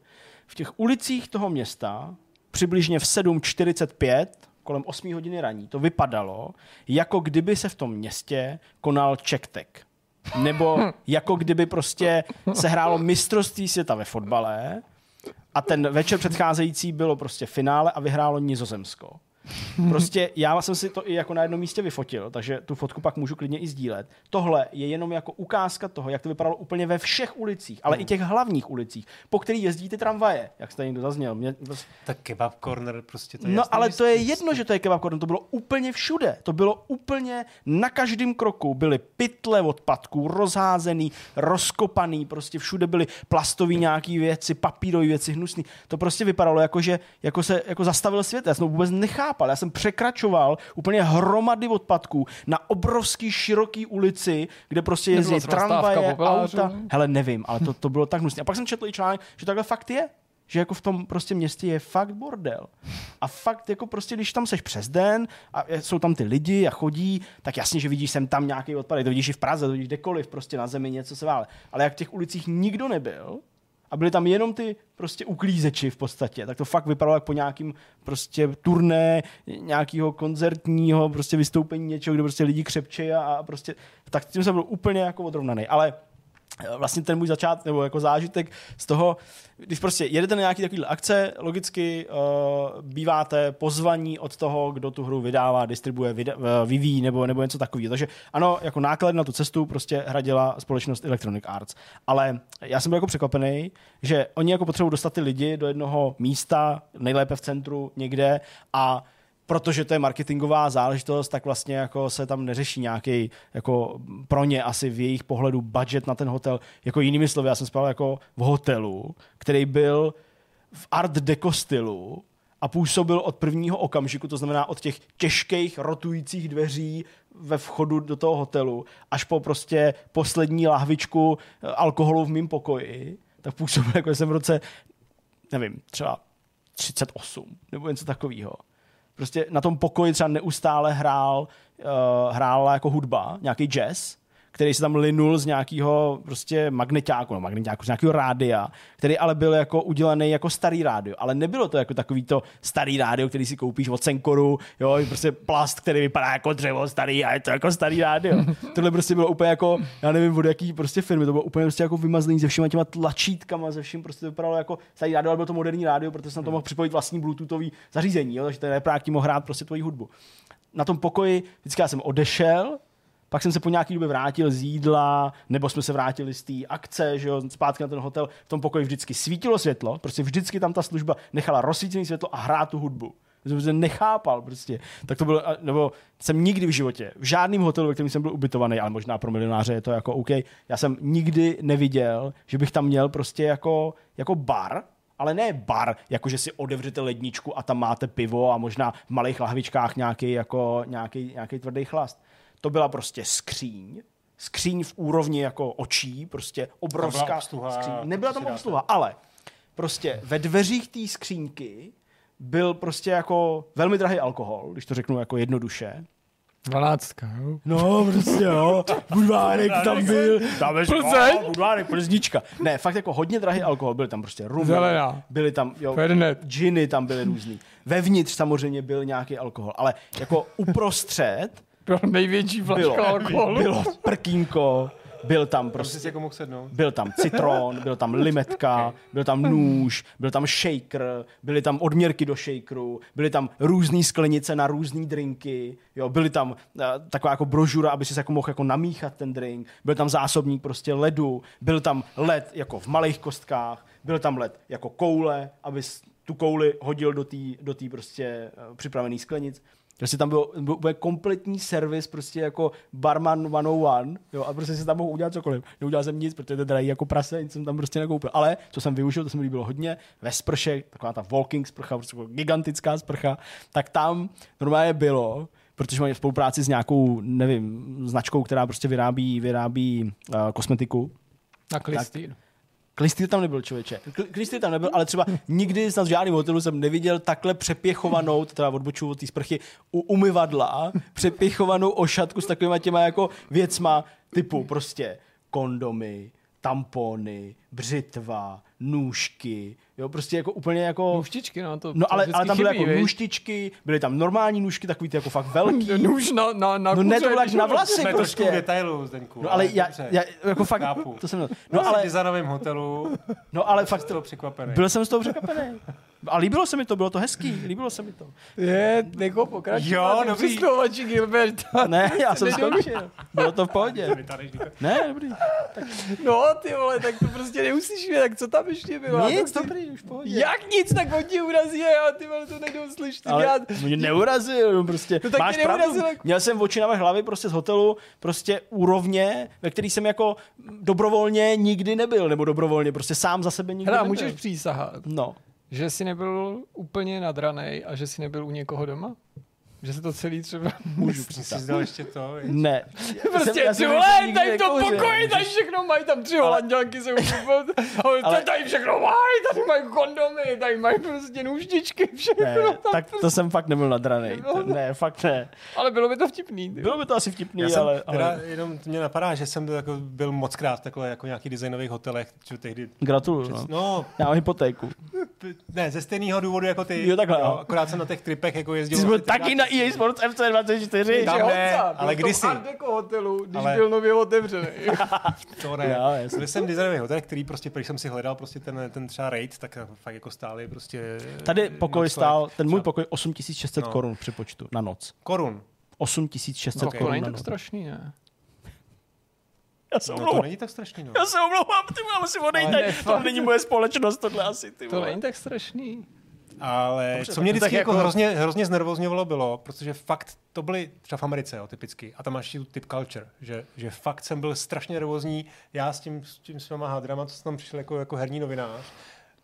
V těch ulicích toho města přibližně v 7.45 kolem 8 hodiny raní to vypadalo, jako kdyby se v tom městě konal čektek. Nebo jako kdyby prostě se hrálo mistrovství světa ve fotbale a ten večer předcházející bylo prostě finále a vyhrálo Nizozemsko. Prostě já jsem si to i jako na jednom místě vyfotil, takže tu fotku pak můžu klidně i sdílet. Tohle je jenom jako ukázka toho, jak to vypadalo úplně ve všech ulicích, ale i těch hlavních ulicích, po kterých jezdí ty tramvaje, jak jste někdo zazněl. Mě, Tak kebab corner prostě to je No ale to je jedno, že to je kebab corner, to bylo úplně všude. To bylo úplně na každém kroku. Byly pytle odpadků, rozházený, rozkopaný, prostě všude byly plastové nějaké věci, papírové věci, hnusný. To prostě vypadalo jako, že jako se jako zastavil svět. Já jsem to vůbec nechápal. Já jsem překračoval úplně hromady odpadků na obrovský široký ulici, kde prostě jezdí tramvaje, auta. Hele, nevím, ale to, to bylo tak hnusné. A pak jsem četl i článek, že takhle fakt je že jako v tom prostě městě je fakt bordel. A fakt jako prostě, když tam seš přes den a jsou tam ty lidi a chodí, tak jasně, že vidíš sem tam nějaký odpad, to vidíš i v Praze, to vidíš kdekoliv, prostě na zemi něco se vále. Ale jak v těch ulicích nikdo nebyl, a byli tam jenom ty prostě uklízeči v podstatě, tak to fakt vypadalo jak po nějakým prostě turné, nějakého koncertního prostě vystoupení něčeho, kde prostě lidi křepčejí a, a prostě, tak tím jsem byl úplně jako odrovnaný. Ale vlastně ten můj začátek nebo jako zážitek z toho, když prostě jedete na nějaký takový akce, logicky uh, býváte pozvaní od toho, kdo tu hru vydává, distribuje, vyda, uh, vyvíjí nebo, nebo něco takového. Takže ano, jako náklad na tu cestu prostě hradila společnost Electronic Arts. Ale já jsem byl jako překvapený, že oni jako potřebují dostat ty lidi do jednoho místa, nejlépe v centru někde a protože to je marketingová záležitost, tak vlastně jako se tam neřeší nějaký jako pro ně asi v jejich pohledu budget na ten hotel. Jako jinými slovy, já jsem spal jako v hotelu, který byl v art deco stylu a působil od prvního okamžiku, to znamená od těch těžkých rotujících dveří ve vchodu do toho hotelu až po prostě poslední lahvičku eh, alkoholu v mém pokoji, tak působil jako jsem v roce, nevím, třeba 38 nebo něco takového. Prostě na tom pokoji třeba neustále hrál, uh, hrála jako hudba, nějaký jazz, který se tam linul z nějakého prostě magneťáku, no magneťáku, z nějakého rádia, který ale byl jako udělaný jako starý rádio, ale nebylo to jako takový to starý rádio, který si koupíš od Senkoru, jo, prostě plast, který vypadá jako dřevo starý a je to jako starý rádio. Tohle prostě bylo úplně jako, já nevím od jaký prostě firmy, to bylo úplně prostě jako vymazlený se všema těma tlačítkama, ze vším prostě to vypadalo jako starý rádio, ale bylo to moderní rádio, protože jsem to mohl připojit vlastní bluetoothový zařízení, jo, takže ten reprák mohl hrát prostě tvoji hudbu. Na tom pokoji vždycky já jsem odešel, pak jsem se po nějaký době vrátil z jídla, nebo jsme se vrátili z té akce, že jo, zpátky na ten hotel. V tom pokoji vždycky svítilo světlo, prostě vždycky tam ta služba nechala rozsvícené světlo a hrát tu hudbu. Jsem nechápal prostě. Tak to bylo, nebo jsem nikdy v životě, v žádném hotelu, ve kterém jsem byl ubytovaný, ale možná pro milionáře je to jako OK, já jsem nikdy neviděl, že bych tam měl prostě jako, jako bar, ale ne bar, jako že si odevřete ledničku a tam máte pivo a možná v malých lahvičkách nějaký, jako, nějaký, nějaký tvrdý chlast to byla prostě skříň, skříň v úrovni jako očí, prostě obrovská obsluha, skříň. Nebyla tam obsluha, ale prostě ve dveřích té skřínky byl prostě jako velmi drahý alkohol, když to řeknu jako jednoduše. Dvanáctka, jo? No, prostě jo. Budvárek tam byl. Tam je Plzeň? Budvárek, Plznička. Ne, fakt jako hodně drahý alkohol. Byly tam prostě rum. Zelená. Byly tam, jo, Fernet. džiny tam byly různý. Vevnitř samozřejmě byl nějaký alkohol, ale jako uprostřed Byl největší bylo, flaška alkoholu. bylo prkínko, byl tam Prostě prostě si jako mohl sednout. byl tam citron, byl tam limetka, byl tam nůž, byl tam shaker, byly tam odměrky do shakeru, byly tam různé sklenice na různé drinky, jo, byly tam uh, taková jako brožura, aby si jako mohl jako namíchat ten drink, byl tam zásobník prostě ledu, byl tam led jako v malých kostkách, byl tam led jako koule, aby tu kouli hodil do té do tý prostě uh, připravený sklenic. Prostě tam byl, byl úplně kompletní servis, prostě jako barman 101, jo, a prostě si tam mohl udělat cokoliv. Neudělal jsem nic, protože to je drahý jako prase, nic jsem tam prostě nekoupil. Ale co jsem využil, to se mi líbilo hodně, ve sprše, taková ta walking sprcha, prostě jako gigantická sprcha, tak tam normálně bylo, protože mají spolupráci s nějakou, nevím, značkou, která prostě vyrábí, vyrábí uh, kosmetiku, Na klistýr. Klistýr tam nebyl, člověče. Kl- Klistýr tam nebyl, ale třeba nikdy snad v žádném hotelu jsem neviděl takhle přepěchovanou, teda odbočuju od té sprchy, u umyvadla, přepěchovanou ošatku s takovýma těma jako věcma typu prostě kondomy, tampony, břitva, nůžky, jo, prostě jako úplně jako... Nůžtičky, no to No ale, ale tam byly chybí, jako viď? nůžtičky, byly tam normální nůžky, takový ty jako fakt velký. Nůž na, na, na No ne, to bylo na vlasy Jsme prostě. detailu, Zdeňku. No ale já, já jako fakt, Chápu. to jsem, No no ale... v hotelu no ale fakt, byl překvapený. byl jsem z toho překvapený. A líbilo se mi to, bylo to hezký, líbilo se mi to. Je, jako pokračovat. Jo, ty dobrý. Přislovači Gilberta. Ne, já jsem skončil. Bylo to v pohodě. Niko. Ne, dobrý. No, ty vole, tak to prostě neuslyšíme, tak co tam ještě bylo? Nic, ty- dobrý, už pohodě. Jak nic, tak on ti urazí a já ty vole to nejdou slyšet. Ale Já, mě neurazil, no prostě. No tak Máš tě pravdu. Měl jsem oči na hlavy prostě z hotelu, prostě úrovně, ve který jsem jako dobrovolně nikdy nebyl, nebo dobrovolně, prostě sám za sebe nikdy Hele, a nebyl. můžeš přísahat, No. že jsi nebyl úplně nadranej a že jsi nebyl u někoho doma? Že se to celý třeba... Můžu Jsi si přísat. zdal ještě to? viď? Ne. Prostě Já ty jsem vole, tady nekouřil. pokoji, tady všechno mají, tam tři holandělky se. Ale- Ale tady všechno mají, tady mají kondomy, tady mají prostě nůždičky, všechno Ne, tam. tak to jsem fakt nebyl nadranej. To- Ne, fakt ne. Ale bylo by to vtipný. ty. Bylo by to asi vtipný, Já jsem ale, teda ale... jenom mě napadá, že jsem byl, jako, byl moc krát takhle jako nějaký designových hotelech, čo tehdy Gratuluju, no. No, Já mám hypotéku. ne, ze stejného důvodu jako ty. Jo, takhle, jo. akorát jsem na těch tripech jako jezdil. Ty jsi byl taky na EA Sports FC24. Tam ne, ale v kdysi. Art Deco hotelu, když Ale- byl nově otevřený. To ne. Jo, jasně. Byl jsem designový hotel, který prostě, když jsem si hledal prostě ten, ten třeba rate, tak fakt jako stály prostě... Tady pokoj stál, ten můj pokoj 8600 No. korun při počtu na noc. Korun. 8600 No, to korun není na tak strašný, ne? Já se No to není tak strašný, no. Já se omlouvám, ty ale si ne, To není moje společnost, tohle asi, ty To není tak strašný. Ale Dobře, co mě vždycky jako jako- hrozně, hrozně znervozňovalo bylo, protože fakt to byly třeba v Americe, jo, typicky, a tam máš tu typ culture, že, že fakt jsem byl strašně nervózní, já s tím, s tím svýma hadrama, co jsem tam přišel jako, jako herní novinář,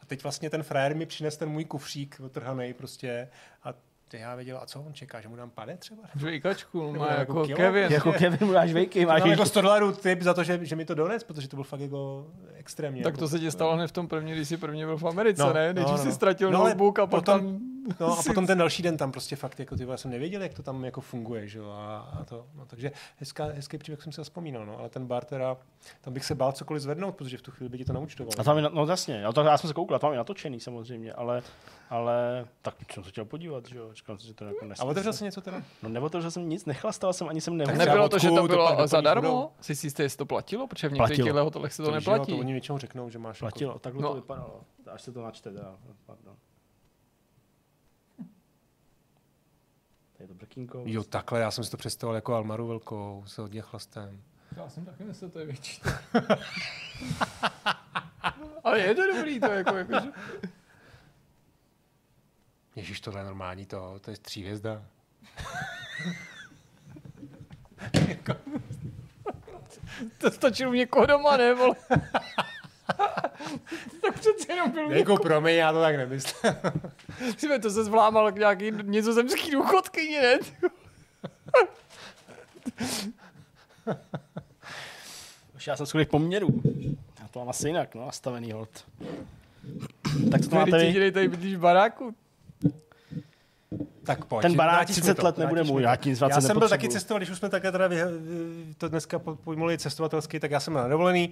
a teď vlastně ten frajer mi přines ten můj kufřík otrhaný prostě. A ty já věděl, a co on čeká, že mu dám pade třeba? Žvejkačku, má jako jako kilo? Kevin. Jako Kevin, máš vejky, máš Mám jako 100 dolarů tip za to, že, že mi to dones, protože to byl fakt jako extrémně. Tak jako, to se ti stalo hned v tom první, když jsi první byl v Americe, No, ne? Nejdřív no, si no. ztratil No, notebook a potom- potom... No a potom ten další den tam prostě fakt, jako ty vole, já jsem nevěděl, jak to tam jako funguje, že jo, a, a to, no, takže hezká, hezký příběh jsem si vzpomínal, no, ale ten bar teda, tam bych se bál cokoliv zvednout, protože v tu chvíli by ti to naučtoval. A tam je, no jasně, já, to, já jsem se koukal, tam je natočený samozřejmě, ale, ale tak jsem se chtěl podívat, že jo, říkal že to jako a nesmysl. otevřel jsi něco teda? No neotevřel jsem nic, nechlastal jsem, ani jsem Tak nehodil. Nebylo to, že to to bylo doplníš zadarmo? Jsi si jistý, jestli to platilo? Protože v některých Platilo. těchto hotelech se to, jo, neplatí. to oni většinou řeknou, že máš Platilo, takhle No. to vypadalo. Až se to načte, teda. Pardon. Tady je to brkínko. Jako, jo, takhle, já jsem si to představoval jako Almaru velkou, se hodně chlastem. Já jsem taky myslel, to je větší. Ale je to dobrý, to je jako, jako že... Ježíš, tohle je normální to, to je tří hvězda. To stačilo u někoho doma, ne, vole? tak přece jenom byl Jako promiň, já to tak nemyslím. Myslím, to se zvlámal k nějaký nizozemský důchodkyni, ne? Už já jsem schodek poměrů. Já to mám asi jinak, no, nastavený hold. tak co to máte Ty vy? tady bydlíš v baráku. Tak pojď. Ten barák vrátíš mi 30 to, let nebude můj, já vracet Já jsem byl taky cestovat, když už jsme také teda to dneska po- pojmuli cestovatelsky, tak já jsem byl na dovolený,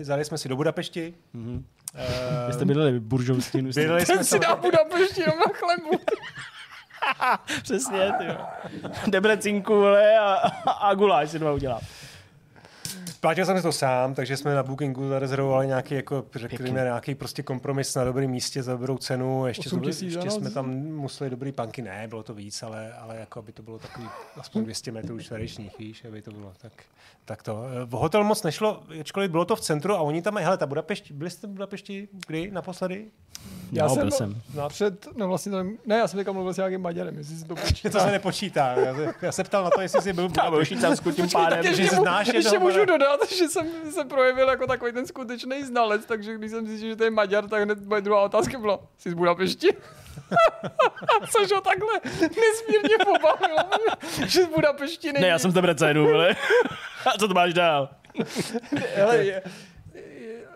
zajeli jsme si do Budapešti. Mhm. Eh, Vy jste bydleli v buržovský Bydleli jsme si dá Budapešti jenom na chlebu. Přesně, ty jo. Debrecinku, a, a guláš si dva udělám. Platil jsem si to sám, takže jsme na Bookingu zarezervovali nějaký, jako, řekněme, nějaký prostě kompromis na dobrém místě za dobrou cenu. Ještě, 8 to, tisíc za ještě jsme tam museli dobrý panky, ne, bylo to víc, ale, ale jako aby to bylo takový aspoň 200 metrů čtverečních, víš, aby to bylo tak, tak to. V hotel moc nešlo, ačkoliv bylo to v centru a oni tam, hele, ta Budapešť, byli jste v Budapešti kdy naposledy? Já no, jsem byl jsem. No, Před, no vlastně to, ne, já jsem teďka mluvil s nějakým Maďarem, jestli si to počítá. to se nepočítá. Já se, já se ptal na to, jestli jsi byl v. Švýcarsku tím Tak pádem. že se znáš ještě jednoho můžu dodat, že jsem se projevil jako takový ten skutečný znalec, takže když jsem zjistil, že to je Maďar, tak hned moje druhá otázka byla, jsi z Budapešti? Což ho takhle nesmírně pobavilo, že z Budapešti není. Ne, já jsem z Debrecenu, vole. A co to máš dál? Hele, je,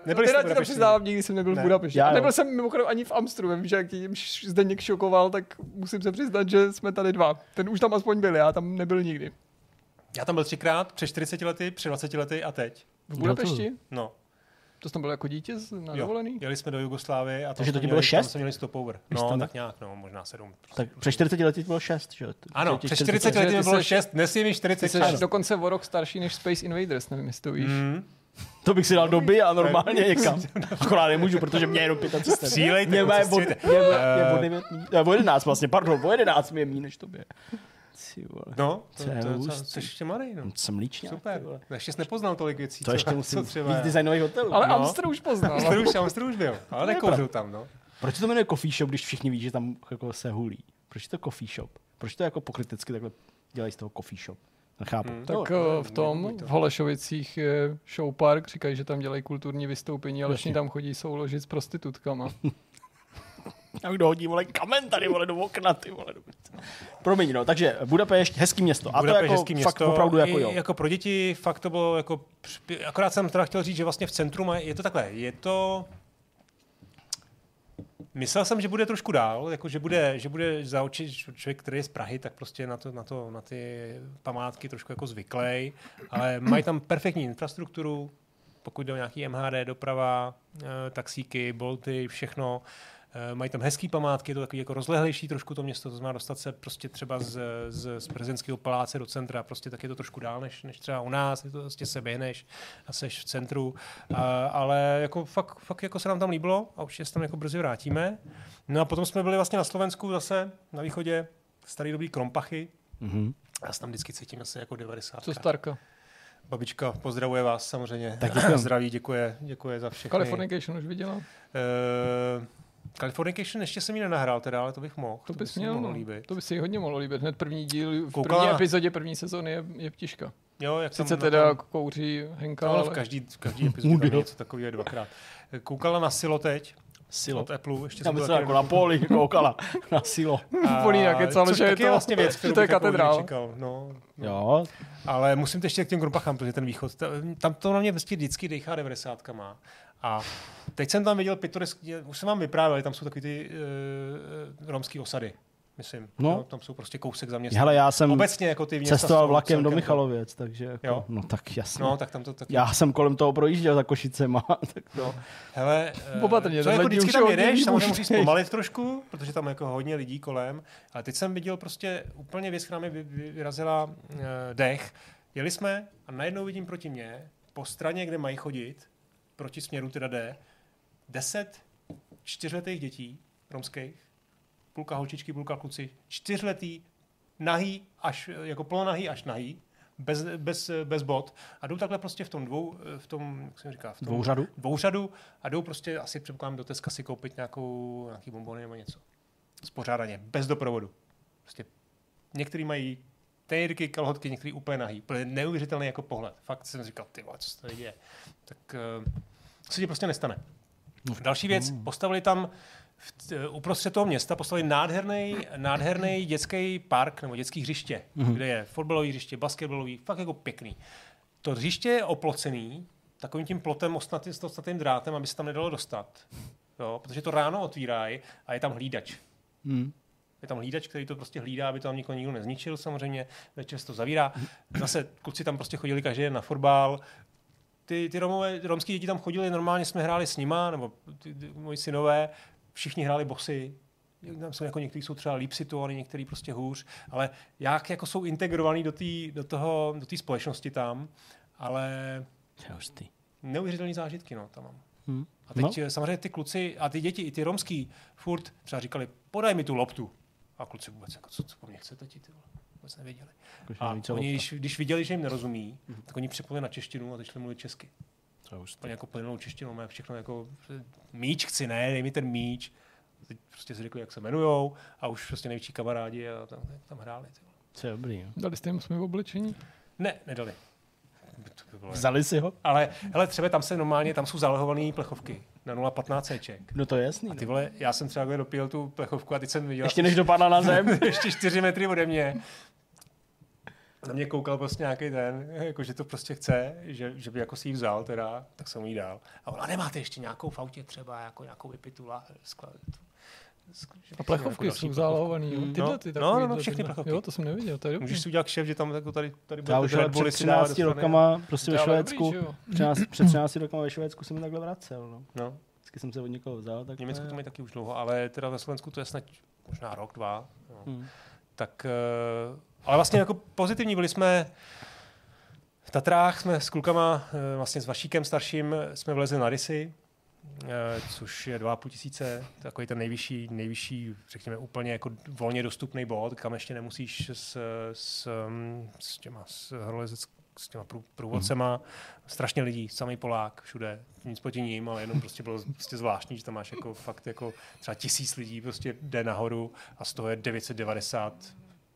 Nebyli jste teda v ti to Budapešti? přiznávám, nikdy jsem nebyl Ne. v Budapešti. Já A jo. nebyl jsem mimochodem ani v Amstru, vím, že jak tím Zdeněk šokoval, tak musím se přiznat, že jsme tady dva. Ten už tam aspoň byl, já tam nebyl nikdy. Já tam byl třikrát, před 40 lety, před 20 lety a teď. V Budapešti? No. To jsi tam byl jako dítě z- na Jo, dovolený? Jeli jsme do Jugoslávie a tam Takže to ti měli- bylo tam šest? jsme měli stopover. No, tam- tak nějak, no, možná sedm. Tak před 40 lety bylo 6, že jo? Ano, před 40 lety bylo 6, dnes je mi Ty 46. jsi dokonce o rok starší než Space Invaders, nevím, jestli to víš. Mm. To bych si dal doby a normálně někam. Akorát nemůžu, protože mě je jenom 35. Střílejte, Mě je od, střílejte. mě je, Eh. je od, 9, o 11 vlastně, pardon, o 11 mi je míň než tobě. Ty vole. No, to, To je to, to, jsi ještě mladý, no. Jsem líčňák, Super. ty vole. Ještě jsi nepoznal tolik věcí. To co, ještě musím třeba víc designových hotelů. Ale No. Amster už poznal. Amster už, Amster už byl, ale nekouřil tam, no. Proč to jmenuje coffee shop, když všichni ví, že tam jako se hulí? Proč je to coffee shop? Proč to jako pokrytecky takhle dělají z toho coffee shop? Nechápu. Hmm. Tak no, eh, v tom, v Holešovicích je show park, říkají, že tam dělají kulturní vystoupení, ale všichni tam chodí souložit s prostitutkama. a kdo hodí, vole, kamen tady, vole, do okna, ty vole. Promiň, no, takže Budapešť, hezký město. A Budapešť to jako hezký fakt město, opravdu jako jo. Jako pro děti fakt to bylo jako, akorát jsem teda chtěl říct, že vlastně v centru je to takhle, je to, Myslel jsem, že bude trošku dál, jako že bude, že bude za oči člověk, který je z Prahy, tak prostě na, to, na, to, na ty památky trošku jako zvyklej, ale mají tam perfektní infrastrukturu, pokud jde o nějaký MHD, doprava, eh, taxíky, bolty, všechno. Eh, Mají tam hezký památky, je to takový jako rozlehlejší trošku to město, to znamená dostat se prostě třeba z, z, z prezidentského paláce do centra, prostě tak je to trošku dál než, než třeba u nás, je to prostě se běhneš a seš v centru, a, ale jako fakt, fakt jako se nám tam líbilo a určitě se tam jako brzy vrátíme. No a potom jsme byli vlastně na Slovensku zase, na východě, starý dobrý Krompachy, Mhm. já se tam vždycky cítím asi jako 90. Co Starka? Babička pozdravuje vás samozřejmě. Tak děkujem. Zdraví, děkuje, děkuje za všechny. Californication už viděla? Eh, Californication ještě jsem ji nenahrál, teda, ale to bych mohl. To by bys měl, mohlo no. líbit. To by si hodně mohlo líbit. Hned první díl, v Koukala- první epizodě první sezóny je, je ptiška. Jo, jak Sice teda tom- kouří Henka, No, ale... v každý, v každý epizodě tam něco takového dvakrát. Koukala na Silo teď, Silo. od Apple. Ještě Já jsem to myslím, jako na poli koukala. Na silo. Kecal, což že je to- vlastně věc, kterou to je jako katedrál. nečekal. No, no. Jo, Ale musím to ještě k těm grupachám, protože ten východ, ta- tam to na mě vlastně vždycky dechá 90 má. A teď jsem tam viděl pitoreský, už jsem vám vyprávěl, tam jsou takový ty uh, romský osady, myslím. No. No. tam jsou prostě kousek za město. hele, já jsem Obecně jako ty města cestoval vlakem do Michalověc, takže jako, Jo. no tak jasně. No, tak tam to taky. Já jsem kolem toho projížděl za Košicema. tak to... No. Hele, eh, Opatrně, co jako vždycky tam jedeš, samozřejmě musíš zpomalit trošku, protože tam je jako hodně lidí kolem. Ale teď jsem viděl prostě úplně věc, která mi vy- vy- vyrazila uh, dech. Jeli jsme a najednou vidím proti mně, po straně, kde mají chodit, proti směru teda jde, deset čtyřletých dětí romských, půlka holčičky, půlka kluci, čtyřletý, nahý, až, jako polonahý až nahý, bez, bez, bez bod a jdou takhle prostě v tom dvou, v tom, jak se říká, v tom Dvouřadu? dvouřadu a jdou prostě asi předpokládám do Teska si koupit nějakou, nějaký bombony nebo něco. Spořádaně, bez doprovodu. Prostě některý mají tejrky, kalhotky, některý úplně nahý. Úplně neuvěřitelný jako pohled. Fakt jsem říkal, ty co se tady děje. Tak uh, se ti prostě nestane. Další věc, postavili tam v, t- uprostřed toho města postavili nádherný, nádherný dětský park nebo dětský hřiště, mm-hmm. kde je fotbalový hřiště, basketbalový, fakt jako pěkný. To hřiště je oplocený takovým tím plotem ostnatým, s drátem, aby se tam nedalo dostat. Jo, protože to ráno otvírají a je tam hlídač. Hmm. Je tam hlídač, který to prostě hlídá, aby to tam nikoho nikdo nezničil samozřejmě. Večer se to zavírá. Zase kluci tam prostě chodili každý den na fotbal. Ty, ty Romové, romský děti tam chodili, normálně jsme hráli s nima, nebo ty, ty, moji synové, všichni hráli bosy. Tam jsou jako někteří jsou třeba líp situovaní, někteří prostě hůř, ale jak jako jsou integrovaní do té do toho, do té společnosti tam, ale hustý. neuvěřitelné zážitky, no, tam mám. Hmm. A teď no. samozřejmě ty kluci a ty děti, i ty romský, furt třeba říkali, podaj mi tu loptu. A kluci vůbec, jako, co, co po mně chcete ti, ty vole? Vůbec nevěděli. Jakože A co oni, když, když viděli, že jim nerozumí, tak oni přepli na češtinu a začali mluvit česky. To je hustý. Úplně jako plynulou češtinu, má všechno jako míč chci, ne, dej mi ten míč. Teď prostě si řekli, jak se jmenujou a už prostě největší kamarádi a tam, tam hráli. Ty. vole. To je dobrý. Jo. Dali jste jim jsme v oblečení? Ne, nedali. Vzali si ho? ale hele, třeba tam se normálně, tam jsou zálohované plechovky na 0,15 Cček. No to je jasný. A ty no. vole, já jsem třeba dopil tu plechovku a teď jsem viděl... Ještě než dopadla na zem. ještě čtyři metry ode mě. Na mě koukal prostě nějaký ten, jako že to prostě chce, že, že by jako si ji vzal teda, tak jsem jí dal. A ona, nemáte ještě nějakou v autě třeba, jako nějakou vypitu la, skla, A plechovky jsou zálohovaný, jo? Mm. Tyhle No, ty no, no, no, všechny tyhle. plechovky. Jo, to jsem neviděl, to je dobrý. Můžeš si udělat kšef, že tam jako tady, tady Já budete už ale před Bulli si dávat 13 do strany. rokama prostě ve Švédsku, dobrý, že jo? 13, před 13 rokama ve Švédsku jsem mi takhle vracel. No. No, Vždycky jsem se od někoho vzal. Tak v Německu to mají taky už dlouho, ale teda ve Slovensku to je snad možná rok, dva. No. Hmm. Tak, eh, ale vlastně jako pozitivní byli jsme v Tatrách, jsme s klukama, eh, vlastně s Vašíkem starším, jsme vlezli na Rysy, eh, což je 2,5 tisíce, takový ten nejvyšší, nejvyšší, řekněme, úplně jako volně dostupný bod, kam ještě nemusíš s, s, mm, s těma, s, horolezec, s těma prů, průvodcema, strašně lidí, samý Polák, všude, nic proti ním, ale jenom prostě bylo prostě zvláštní, že tam máš jako fakt jako třeba tisíc lidí prostě jde nahoru a z toho je 990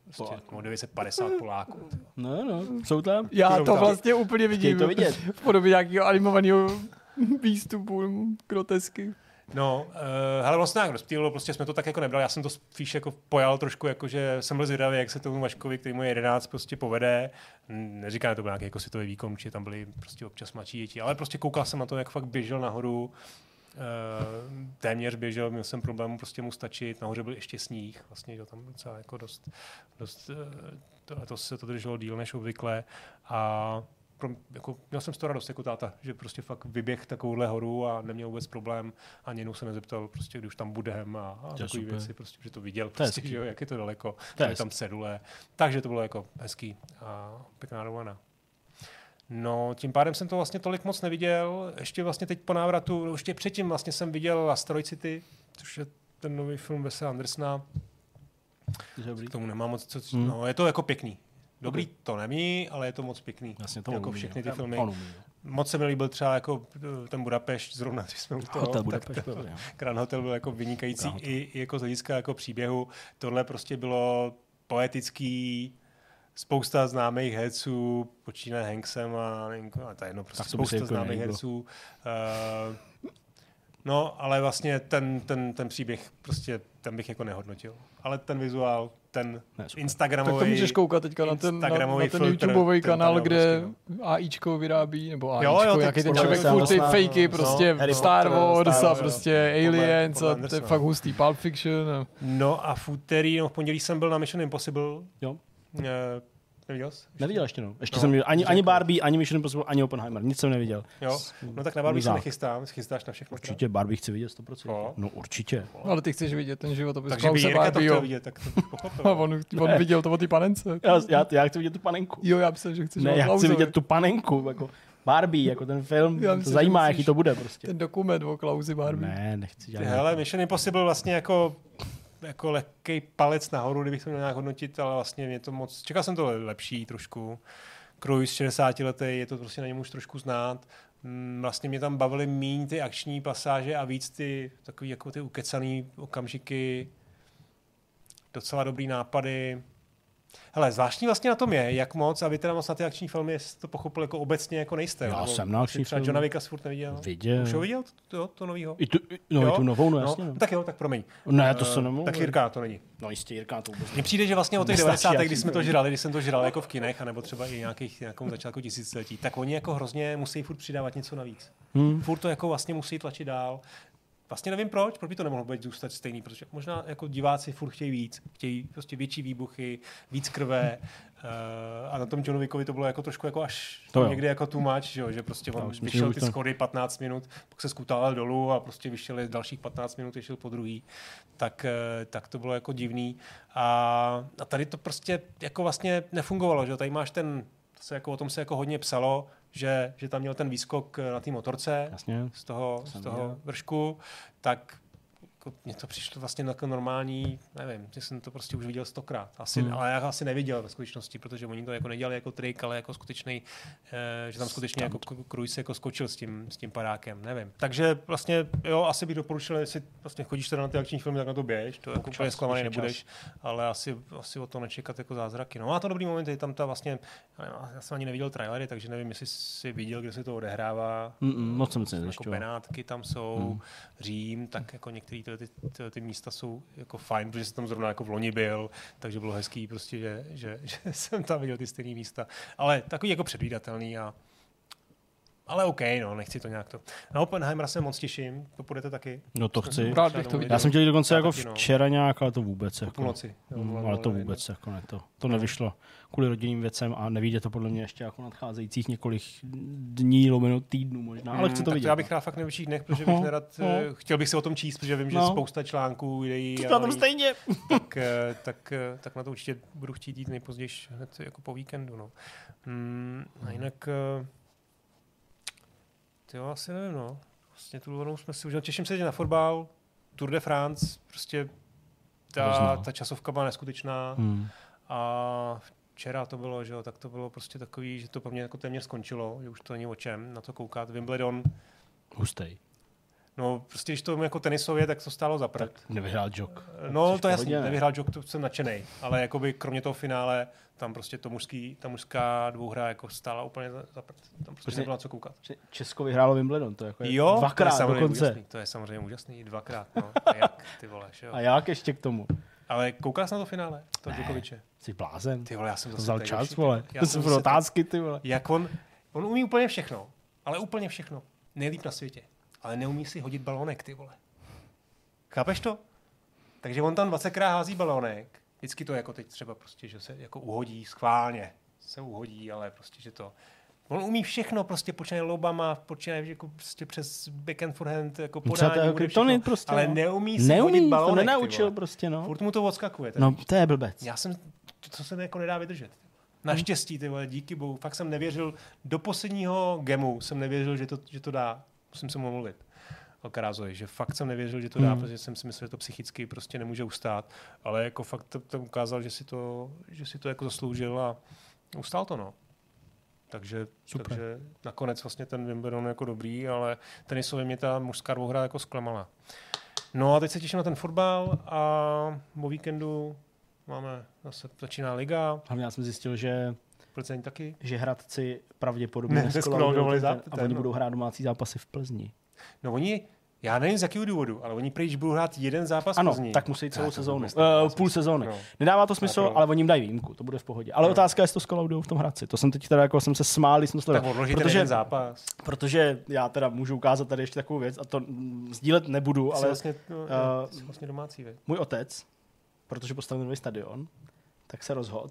prostě, Poláků. nebo 950 Poláků. No, no, jsou tam. Já to vlastně úplně vidím. to vidět. V podobě nějakého animovaného výstupu, grotesky. No, uh, hele, vlastně nějak rozptýlilo, prostě jsme to tak jako nebrali, já jsem to spíš jako pojal trošku, jako že jsem byl zvědavý, jak se tomu Vaškovi, který mu je 11, prostě povede. Neříkám, že to byl nějaký jako světový výkon, že tam byli prostě občas mladší děti, ale prostě koukal jsem na to, jak fakt běžel nahoru, Uh, téměř běžel, měl jsem problém prostě mu stačit, nahoře byl ještě sníh, vlastně že tam docela jako dost, dost uh, to, to se to drželo díl než obvykle a pro, jako, měl jsem z toho radost jako táta, že prostě fakt vyběh takovouhle horu a neměl vůbec problém. Ani jednou se nezeptal, prostě, když už tam budem a, a takové super. věci, prostě, že to viděl, prostě, že jo, jak je to daleko, To je tam cedule. Takže to bylo jako hezký a pěkná dovolená. No, tím pádem jsem to vlastně tolik moc neviděl. Ještě vlastně teď po návratu, no, ještě předtím vlastně jsem viděl Asteroid City, což je ten nový film Wesa Andersona. Dobrý. K tomu nemám moc co, Hmm. no, je to jako pěkný. Dobrý to nemí, ale je to moc pěkný. Vlastně to jako umí, všechny jo. ty filmy. On umí, jo. Moc se mi líbil třeba jako eh, ten Budapešť, zrovna když jsme u toho. Hotel tak Budapešť to-. Grand Hotel byl jako vynikající Grand i, i jako z hlediska jako příběhu. Tohle prostě bylo poetický, spousta známých herců, počínaje Hanksem a nevím, a to je jedno, prostě Tak spousta jako známých nelíbilo. herců. Uh, no, ale vlastně ten, ten, ten příběh prostě ten bych jako nehodnotil. Ale ten vizuál, ten Ne, super. Instagramový... Tak to můžeš koukat teďka na ten, na, na Instagramový ten filtr, YouTubeový ten kanál, kde obrovský, AIčko vyrábí, nebo Jo, AIčko, jo, jaký tak ten člověk furt ty Andersona, fakey, no, prostě Harry Star Wars Star a prostě podle- Aliens a to je fakt hustý Pulp Fiction. A... No a v úterý, no v pondělí jsem byl na Mission Impossible. Jo. Neviděl jsi? Neviděl ještě, no. Ještě No, jsem neviděl ani, ani. Barbie, ani Mission Impossible, ani Oppenheimer. Nic jsem neviděl. Jo, no tak na Barbie se nechystám, chystáš na všechno. Určitě Barbie chci vidět 100%. Jo. No určitě. Ale ty chceš vidět ten život, Takže by Jirka to chtěl vidět, tak to pochopil. A on, on viděl to o té panence. Já, já, já chci vidět tu panenku. Jo, já myslím, že chceš Ne, já chci vidět tu panenku. Jako Barbie, jako ten film. Já to myslím, že zajímá, jaký to bude prostě. Ten dokument o Klausi Barbie. Ne, nechci dělat. Hele, Mission Impossible vlastně jako jako lehký palec nahoru, kdybych to měl nějak hodnotit, ale vlastně mě to moc... Čekal jsem to lepší trošku. Cruise 60 letý, je to prostě na něm už trošku znát. Mm, Vlastně mě tam bavily míň ty akční pasáže a víc ty takový jako ty ukecaný okamžiky, docela dobrý nápady. Hele, zvláštní vlastně na tom je, jak moc, a vy teda moc na ty akční filmy, to pochopil jako obecně jako nejste. Já jsem na akční filmy. Johna Vicka jsi furt neviděl. Viděl. Už ho viděl, to, to, to novýho? I tu, no, i tu novou, no jasně. no, No. tak jo, tak promiň. Ne, to Eh, se nemohu. Tak Jirka, to není. No jistě, Jirka to vůbec. Mně přijde, že vlastně o těch Nestačí 90. jaký když jsme to žrali, když jsem to žral jako v kinech, anebo třeba i nějakých, nějakou začátku tisíciletí, tak oni jako hrozně musí furt přidávat něco navíc. Hmm. Furt to jako vlastně musí tlačit dál. Vlastně nevím proč, proč by to nemohlo být zůstat stejný, protože možná jako diváci furt chtějí víc, chtějí prostě větší výbuchy, víc krve uh, a na tom Johnu Wickovi to bylo jako trošku jako až To jo. někdy jako too much, že, jo, že prostě on vyšel ty to- schody 15 minut, pak se skutálel dolů a prostě vyšel dalších 15 minut, vyšel po druhý, tak, eh, tak to bylo jako divný. A, a tady to prostě jako vlastně nefungovalo, že jo, tady máš ten, se jako, o tom se jako hodně psalo, že, že tam měl ten výskok eh, na té motorce, Jasně. z toho, z toho vršku, tak jako mně to přišlo vlastně jako normální, nevím, že jsem to prostě už viděl stokrát. Asi, Hmm. Ale já ho asi neviděl ve skutečnosti, protože oni to jako nedělali jako trik, ale jako skutečný, eh, že tam skutečně jako K- Cruise jako skočil s tím, s tím padákem, nevím. Takže vlastně, jo, asi bych doporučil, jestli vlastně chodíš teda na ty akční filmy, tak na to běž, to jako úplně zklamaný nebudeš, ale asi, asi o to nečekat jako zázraky. No má to dobrý moment, je tam ta vlastně, já jsem ani neviděl trailery, takže nevím, jestli jsi viděl, kde se to odehrává. Mm, mm, moc jsem si Jako. Benátky tam jsou, hmm. Řím, tak jako některé ty, ty, ty, ty, místa jsou jako fajn, protože jsem tam zrovna jako v loni byl, takže bylo hezký prostě, že, že, že jsem tam viděl ty stejné místa. Ale takový jako předvídatelný a ale OK, no, nechci to nějak to. Na Oppenheimera se moc těším, to půjdete taky. No to chci. Rád bych to viděl. Já jsem chtěl dokonce jako no. včera nějak, ale to vůbec. Po Jako. půlnoci. Jo, Mm, bylo- ale to vůbec jako ne to. To nevyšlo kvůli rodinným věcem a nevíde to podle mě ještě jako nadcházejících několik dní, lomeno týdnů možná, ale Mm, chci to tak vidět. já bych rád fakt nevyšších dnech, protože bych nerad, no. eh, chtěl bych si o tom číst, protože vím, že No. spousta článků, videí To nových- stejně. tak, eh, tak, eh, tak na to určitě budu chtít jít nejpozději hned jako po víkendu. No. Mm, a jinak, ty jo, asi nevím, no. Vlastně tu dovolenou jsme si užili. Těším se že na fotbal, Tour de France, prostě ta, Hrozná. ta časovka byla neskutečná Hmm. a včera to bylo, že jo, tak to bylo prostě takový, že to pro mě jako téměř skončilo, že už to není o čem na to koukat. Wimbledon, Hustej. No prostě když to jako tenisově, tak to stálo za prd. Nevyhrál Jok. No, to je jasný, ne? nevyhrál Jok, to jsem nadšený, ale jakoby kromě toho finále, tam prostě to mužský, ta mužská dvouhra jako stála úplně za, za prd. Tam prostě Prostě- nebylo na co koukat. Česko vyhrálo Wimbledon, to jako je Jo, to je dvakrát dokonce. úžasný, to je samozřejmě úžasný, dvakrát, no. A jak, ty vole, jo. A jak ještě k tomu? Ale koukal jsi na to finále, to Ne. Djokoviče. Jsi blázen? Ty vole, já jsem To vzal čas, vole. Já To jsem jsou otázky, ty vole. Jak on, on umí úplně všechno, ale úplně všechno. Nejlíp na světě. Ale neumí si hodit balónek, ty vole. Chápeš to? Takže on tam 20krát hází balónek. Vždycky to jako teď třeba prostě, že se jako uhodí schválně. Se uhodí, ale prostě, že to... On umí všechno, prostě počínaje lobama, počínaje jako prostě přes backhand forehand, jako podání, to kryptonit všechno, prostě, ale no. neumí si hodit Neumí, balónek, to ty nenaučil prostě, no. Furt mu to odskakuje. No, to je blbec. já jsem, to, to se jako nedá vydržet. Naštěstí, ty vole, díky bohu. Fakt jsem nevěřil, do posledního gemu jsem nevěřil, že to, že to dá. Musím se mu omluvit. Alcarazovi, že fakt jsem nevěřil, že to dá, Hmm. protože jsem si myslel, že to psychicky prostě nemůže ustát. Ale jako fakt to, to ukázal, že si to, že si to jako zasloužil a ustál to, no. Takže, Super. takže nakonec vlastně ten Wimbledon jako dobrý, ale tenisově mě ta mužská dvouhra jako zklamala. No a teď se těším na ten fotbal a po víkendu máme zase začíná liga, Hlavně já jsem zjistil, že, Plzeň taky. že Hradci pravděpodobně Ne, za- a oni no. budou hrát domácí zápasy v Plzni. No oni, já nevím z jakého důvodu, ale oni prý budou hrát jeden zápas Ano, Plzni. tak musí celou sezónu. Uh, půl sezóny. No. Nedává to smysl, pro- ale oni jim dají výjimku, to bude v pohodě. Ale No. otázka je, jestli to skolaudujou v tom Hradci. To jsem teď teda jako jsem se smál, jsem to Tak sledoval. ten protože, jeden zápas. protože já teda můžu ukázat tady ještě takovou věc a to sdílet nebudu, Ale ale vlastně, no, uh, jsi vlastně domácí, veď? můj otec, protože postavil nový stadion, tak se rozhodl,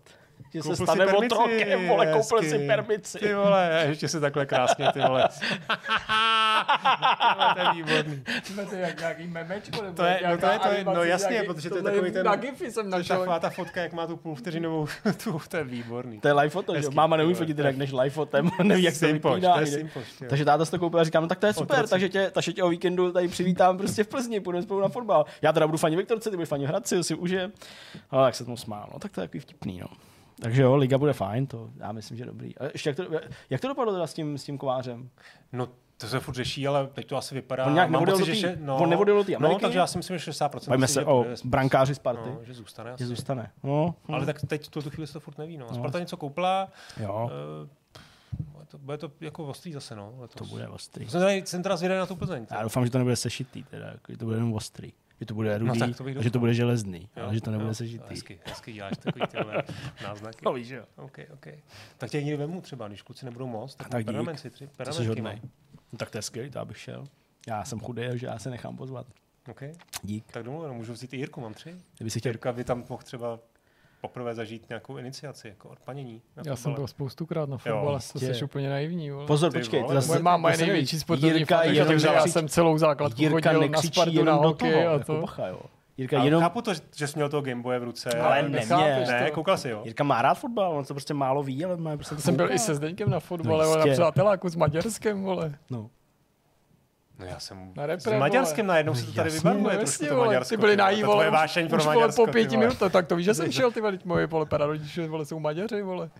že Koupil se si stane permici, otrokem, vole, koupil hezky. si permici. Ty vole, ještě se takhle krásně, ty vole. Ty vole, to je výborný. To je jak nějaký memečko, nebo To je- no to je- to je- no jasně, nějaký- protože to je takový ten- Na Giphy jsem To je našel. taková ta fotka, jak má tu půlvteřinovou, tu, to je výborný. To je live foto, že Máma neumí fotit jinak než live fotem, neví, jak se vypíná. to je simpoš. Takže táta si to koupil a říkám, no tak to je super, takže tě, takže tě o víkendu tady přivítám prostě v Plzni, půjdeme spolu na fotbal. Já teda budu fani Viktorce, ty budeš fani Hradci, si užije. Ale tak se tomu smál, no tak to je takový vtipný, no. Takže jo, liga bude fajn, to já myslím, že dobrý. A ještě jak to, jak to dopadlo teda s tím, s tím kovářem? No, to se furt řeší, ale teď to asi vypadá. On nějak pocit, že še- no, on do té No, Ameriky? takže já si myslím, že 60% Bavíme asi, se že o brankáři Sparty, No, že zůstane že asi. zůstane. No, hm. Ale tak teď tuto chvíli se to furt neví. No. No. Sparta něco koupila, jo, bude to, bude to jako ostrý zase, no. Letos. to bude ostrý. Jsem, tady, jsem teda zvědavý na tu Plzeň. Já doufám, že to nebude sešitý, teda, jako, že to bude jenom ostrý. Že to bude rudý, tak to a že to bude železný, Jo, ale že to nebude jo, sešitý. Hezky, hezky děláš takový tyhle náznaky. No víš, jo. OK, OK. Tak tě někdy vemu třeba, když kluci nebudou moc, tak, Tak dík. pergamenci, tři pergamentky hodnej. mám. No, tak to je skvělý, to já bych šel. Já jsem chudý, takže já se nechám pozvat. OK, Dík. tak domluveno, můžu vzít i Jirku, mám tři. Kdyby si chtěl Jirka by tam mohl třeba poprvé zažít nějakou iniciaci, jako odpanění. Já jsem fotbale. byl spoustukrát na fotbale, to jsi úplně naivní. Vole. Pozor, Ty počkej. vole, to zase, Moje máma je největší sportovní Jirka jenom takže já jsem celou základku Jirka chodil na nekřičí Spartu na hokej toho, a jako to. bacha, jo. Jirka Já jenom, chápu to, že že jsi měl toho Gameboye v ruce. Ale nechápeš nemě. Ne, to. koukal jsi, jo? Jirka má rád fotbal, on to prostě málo ví, ale má prostě Jsem byl i se Zdeňkem na fotbale, No na přáteláku s Maďarskem, vole. No. No já jsem Na repre, s vole. Maďarskem najednou se to tady vybarvuje No, trošku jasně, to vole, Maďarsko. ty byli ty vole. nají, To vole, vášeň pro už vole Maďarsko. po ty pěti vole. minutách, tak to víš, že jsem šel, ty vole, moje vole pararodiče, vole, jsou Maďaři, vole.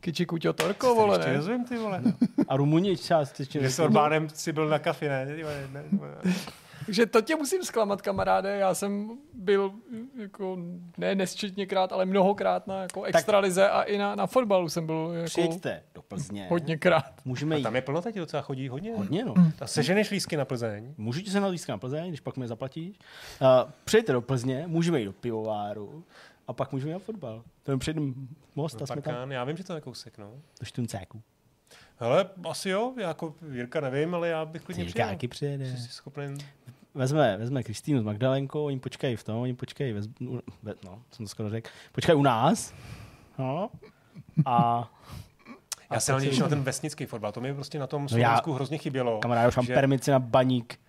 Kiči Kuťo Torko, vole, ne? rozumím, ty vole. A Rumuni třeba ty Že s Orbánem si byl na kafi, ne? Ty vole, ne, ne. Takže to tě musím zklamat, kamaráde. Já jsem byl jako ne nesčetněkrát, ale mnohokrát na jako extralize a i na, na fotbalu jsem byl jako Přijďte do Plzně. hodněkrát. Můžeme A jít. tam je plno teď docela chodí hodně. Hodně, no. A seženeš lísky na Plzeň? Můžu ti se na lístka na Plzeň, když pak mi zaplatíš. Uh, přijďte do Plzně, můžeme jít do pivováru a pak můžeme jít na fotbal. To je předem most a jsme tam já vím, že to je kousek, no. do Štuncáku. Hele, asi jo, já jako Jirka nevím, ale já bych klidně Jirka přijel. taky přijede. Jsi schopen... Vezme, vezme Kristýnu s Magdalenkou, oni počkají v tom, oni počkají, vez, u- ve, no, jsem to skoro řekl, počkají u nás. No. A Já si- těším na ten vesnický fotbal, to mi prostě na tom No já- Slovensku hrozně chybělo. kamarád, už mám že- permici na baník.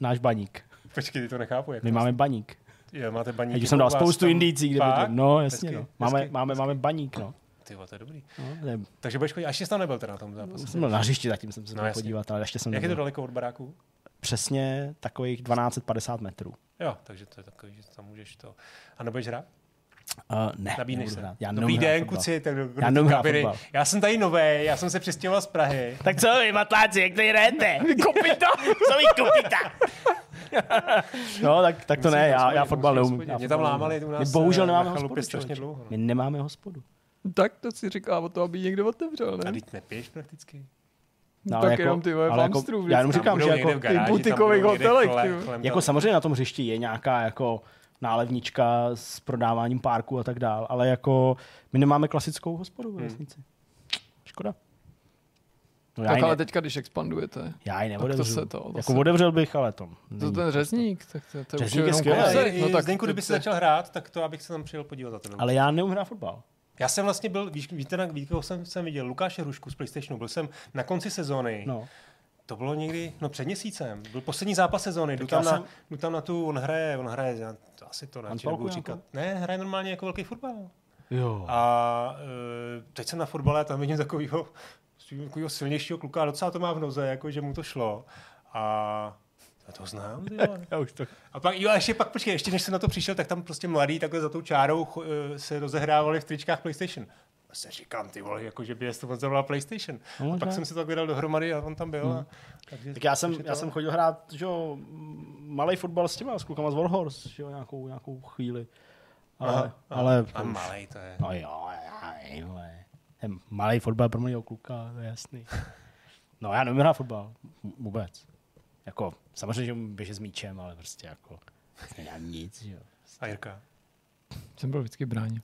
Náš baník. Počkej, ty to nechápu. Jak My to máme baník. Jo, máte baník. Já už jsem dal spoustu indicí, kde Fakt? bydlím. No, jasně, Hezky, no. Máme, hezky, máme, máme baník, no. Ty to je dobrý. no je- Takže budeš chodit, až jsi tam nebyl teda na tom zápase. jsem byl na hřišti, zatím jsem se No, podívat, ale ještě jsem Jak je to nebyl. daleko od baráku? Přesně takových 1250 metrů. Jo, takže to je takový, že tam můžeš to. A nebudeš hrát? Uh, ne, Nabídneš se. hrát. Já Dobrý den, kuci, tak do, do Já fotbal. Já jsem tady nový, já jsem se přistěhoval z Prahy. Tak co vy, matláci, jak to hrajete? Kopita! Co vy kopita? no, tak, tak to Musím ne, já, já fotbal neumím. Mě tam lámali u nás, My bohužel eh, nemáme hospodu. strašně dlouho, no. My nemáme hospodu. Tak to si říká o to, aby někdo otevřel, A ne? teď nepiješ prakticky. No, tak jenom ty vole v ale jako, já jenom říkám, že jako, v garáži, butikových hotelech, jako samozřejmě na tom hřišti je nějaká jako nálevnička s prodáváním párku a tak dál, ale jako my nemáme klasickou hospodu Hmm. ve vesnici. Škoda. No, Tak ale ne, teďka, když expandujete, já ji to neodevřu. se to- to jako se- otevřel bych, ale to to ten řezník, tak to, to, Řezník je skvělý. No tak Zdeňku, to- kdyby si to- začal hrát, tak to abych se tam přijel podívat za tebe. Ale já neumím hrát fotbal. Já jsem vlastně byl, víš, víte, na, víte, jsem, jsem viděl, Lukáše Hrušku z PlayStationu, byl jsem na konci sezóny, No. to bylo někdy, no před měsícem, byl poslední zápas sezóny, jdu tam, já na, jsem- jdu tam na tu, on hraje, on hraje, já to asi to Handballku nebudu říkat. Ne, hraje normálně jako velký fotbal. Jo. A e, teď jsem na fotbale a tam vidím takového, takového silnějšího kluka a docela to má v noze, jako že mu to šlo. A já to znám. Já už to... A pak, jo, a ještě pak, počkej, ještě než jsem na to přišel, tak tam prostě mladý takhle za tou čárou eh, se rozehrávali v tričkách PlayStation. se říkám, ty vole, jako, že by je to moc zavolala PlayStation. No, a pak možná. jsem si to vydal dohromady a on tam byl. A, takže, Tak já jsem, já jsem chodil hrát, že jo, malý fotbal s těma, s klukama z Warhorse, že jo, nějakou, nějakou chvíli. Ale, Aha, aha. ale A malej to je. No jo, ale malý fotbal pro mého kluka, to je jasný. No já nevím hrát fotbal, vůbec. Jako, samozřejmě, že umím běžet s míčem, ale prostě jako, nedělám nic, že jo. A Jirka. Jsem byl vždycky bráně.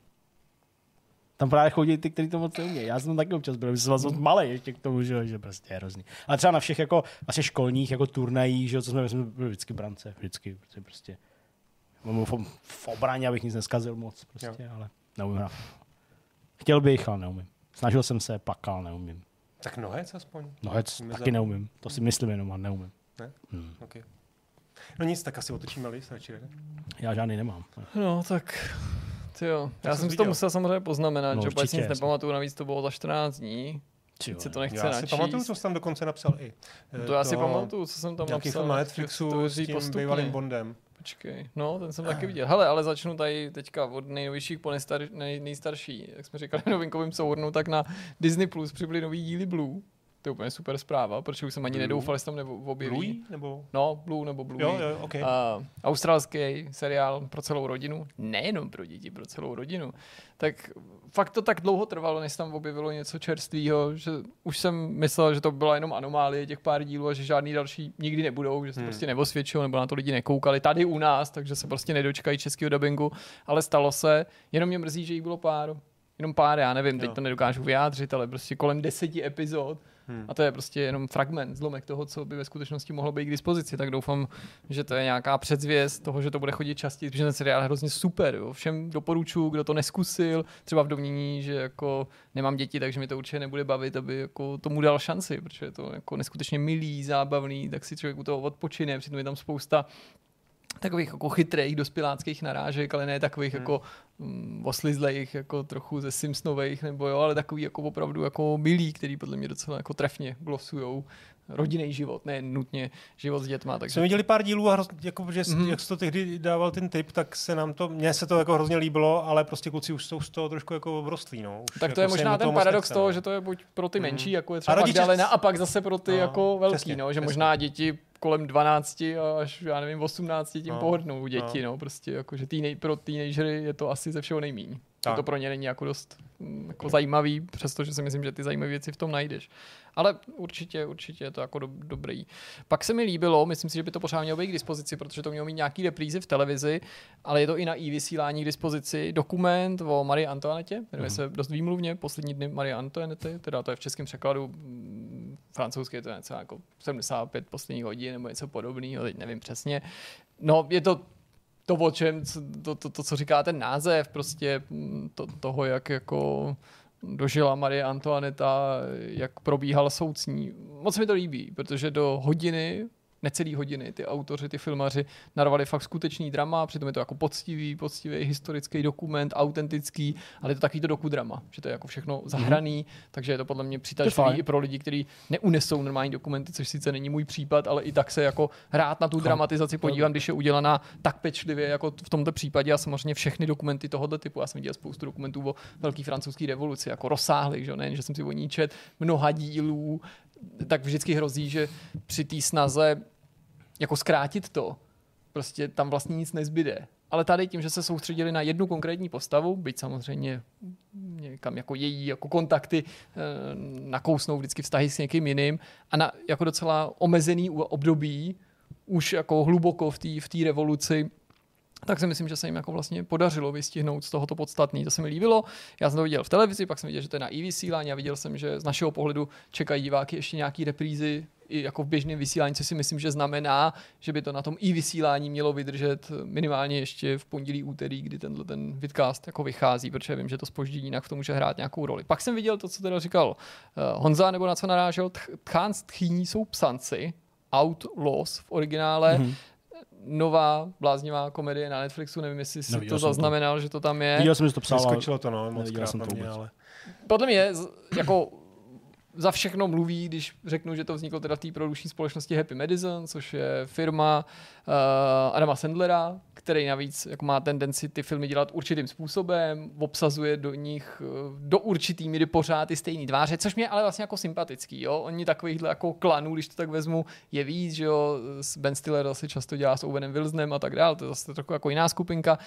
Tam právě chodí ty, kteří to moc neumějí. Já jsem tam taky občas byl, jsem moc malý ještě k tomu, že, jo, že prostě je hrozný. Ale třeba na všech jako vlastně školních jako turnajích, že jo, co jsme, jsme byli vždycky brance, vždycky, prostě, prostě Mám v, v obraně, abych nic neskazil moc, prostě, jo. ale neumím. Chtěl bych, ale neumím. Snažil jsem se, plakal, neumím. Tak nohec aspoň. Nohec taky za- neumím. To si myslím jenom, a neumím. Ne? Hmm. Okay. No nic, tak asi otočíme list radši. ne? Já žádný nemám. No, tak... Tyjo, já jsem si to musel samozřejmě poznamenat, No, že si určitě, nic nepamatuju, navíc to bylo za 14 dní. Se vole. to nechce Já si načíst. pamatuju, co jsi tam dokonce napsal i. No to já si pamatuju, co jsem tam Nějaký napsal. film na to Netflixu s tím postupně. bývalým Bondem. Počkej, no, ten jsem taky viděl. Hele, ale začnu tady teďka od nejnovějších po nejstar, nej, nejstarší. Jak jsme říkali v novinkovém souhrnu, tak na Disney Plus přibyly nový díly Blue. To je úplně super zpráva, protože už jsem ani Blue? nedoufal, jestli tam nebo objeví. Bluey? Nebo... No, Blue nebo Blue. Jo, jo, OK. Uh, australský seriál pro celou rodinu, nejenom pro děti, pro celou rodinu. Tak fakt to tak dlouho trvalo, než tam objevilo něco čerstvého, že už jsem myslel, že to byla jenom anomálie těch pár dílů a že žádný další nikdy nebudou, že se Hmm. prostě neosvědčilo nebo na to lidi nekoukali tady u nás, takže se prostě nedočkají českého dubbingu, ale stalo se, jenom mě mrzí, že jich bylo pár. Jenom pár, já nevím, teď Jo. to nedokážu vyjádřit, ale prostě kolem deseti epizod Hmm. a to je prostě jenom fragment, zlomek toho, co by ve skutečnosti mohlo být k dispozici. Tak doufám, že to je nějaká předzvěst toho, že to bude chodit častěji, protože ten seriál je hrozně super. Jo. Všem doporučuji, kdo to neskusil, třeba v domnění, že jako nemám děti, takže mi to určitě nebude bavit, aby jako tomu dal šanci, protože je to jako neskutečně milý, zábavný, tak si člověk u toho odpočine, přitom je tam spousta takových jako chytrých dospěláckých narážek, ale ne takových Hmm. jako mm, oslizlejch, jako trochu ze Simpsonových, nebo jo, ale takový jako opravdu jako milý, který podle mě docela jako trefně glosujou rodinný život, ne nutně život s dětma. Takže Jsme viděli pár dílů a hroz, jako, že mm-hmm. jak jsi to tehdy dával ten tip, tak se nám to, mně se to jako hrozně líbilo, ale prostě kluci už jsou z toho trošku jako vrostlí, no. Už tak to jako je možná ten paradox nechce, toho, no. že to je buď pro ty Mhm. menší, jako je A třeba rodiče Magdalena, s- a pak zase pro ty No, jako velký, přesně, no, že přesně. možná děti kolem 12 až, já nevím, 18 tím No, pohodnou děti, no, prostě jako, že teenage, pro teenagery je to asi ze všeho nejmíň. Tak. to pro ně není jako dost mm, jako zajímavý, přestože si myslím, že ty zajímavé věci v tom najdeš. Ale určitě, určitě je to jako do, dobrý. Pak se mi líbilo, myslím si, že by to pořád mělo být k dispozici, protože to mělo mít nějaký reprízy v televizi, ale je to i na i-vysílání k dispozici. Dokument o Marie Antoinette, jmenuje se dost výmluvně, poslední dny Marie Antoinette, teda to je v českém překladu, mm, francouzsky je to něco jako 75 posledních hodin nebo něco podobného, teď nevím přesně. No, je to to, o čem, co- to, to, to, co říká ten název, prostě mm, to, toho, jak jako dožila Marie Antoineta, jak probíhal soud s ní. Moc mi to líbí, protože do hodiny necelý hodiny ty autoři, ty filmaři narvali fakt skutečný drama, přitom je to jako poctivý, poctivý historický dokument, autentický, ale je to takový to dokudrama, že to je jako všechno zahraný, takže je to podle mě přitažlivý i pro lidi, kteří neunesou normální dokumenty, což sice není můj případ, ale i tak se jako rád na tu dramatizaci podívám, když je udělaná tak pečlivě, jako v tomto případě a samozřejmě všechny dokumenty tohoto typu. Já jsem viděl spoustu dokumentů o velké francouzské revoluci, jako rozsáhlých, že nejen, že jsem si o ní čet mnoha dílů, tak vždycky hrozí, že při té snaze jako zkrátit to, prostě tam vlastně nic nezbyde. Ale tady tím, že se soustředili na jednu konkrétní postavu, byť samozřejmě někam jako její jako kontakty eh, nakousnou vždycky vztahy s někým jiným a na jako docela omezený období už jako hluboko v té v té revoluci tak si myslím, že se jim jako vlastně podařilo vystihnout z tohoto podstatný. To se mi líbilo. Já jsem to viděl v televizi, pak jsem viděl, že to je na i-vysílání a viděl jsem, že z našeho pohledu čekají diváky ještě nějaký reprízy i jako v běžném vysílání, což si myslím, že znamená, že by to na tom i vysílání mělo vydržet minimálně ještě v pondělí, úterý, kdy tenhle ten vidcast jako vychází, protože vím, že to spoždění jinak v tom může hrát nějakou roli. Pak jsem viděl to, co teda říkal uh, Honza, nebo na co narážel, Tch- Tchán tchýní jsou psanci, Outlaws v originále, mm-hmm. Nová bláznivá komedie na Netflixu, nevím, jestli si Neviděl to jsem to. zaznamenal, že to tam je. Viděl jsem, že to psal, ale Vyskočilo to, no, moc krát jsem to mě, vůbec. ale... Podle mě jako za všechno mluví, když řeknu, že to vzniklo teda v té produkční společnosti Happy Madison, což je firma uh, Adama Sandlera, který navíc jako má tendenci ty filmy dělat určitým způsobem, obsazuje do nich do určitý míry pořád ty stejný tváře, což mě ale vlastně jako sympatický. Jo? Oni takovýchhle jako klanů, když to tak vezmu, je víc, že jo? Ben Stiller asi často dělá s Owenem Wilsonem a tak dále, to je zase trochu jako jiná skupinka.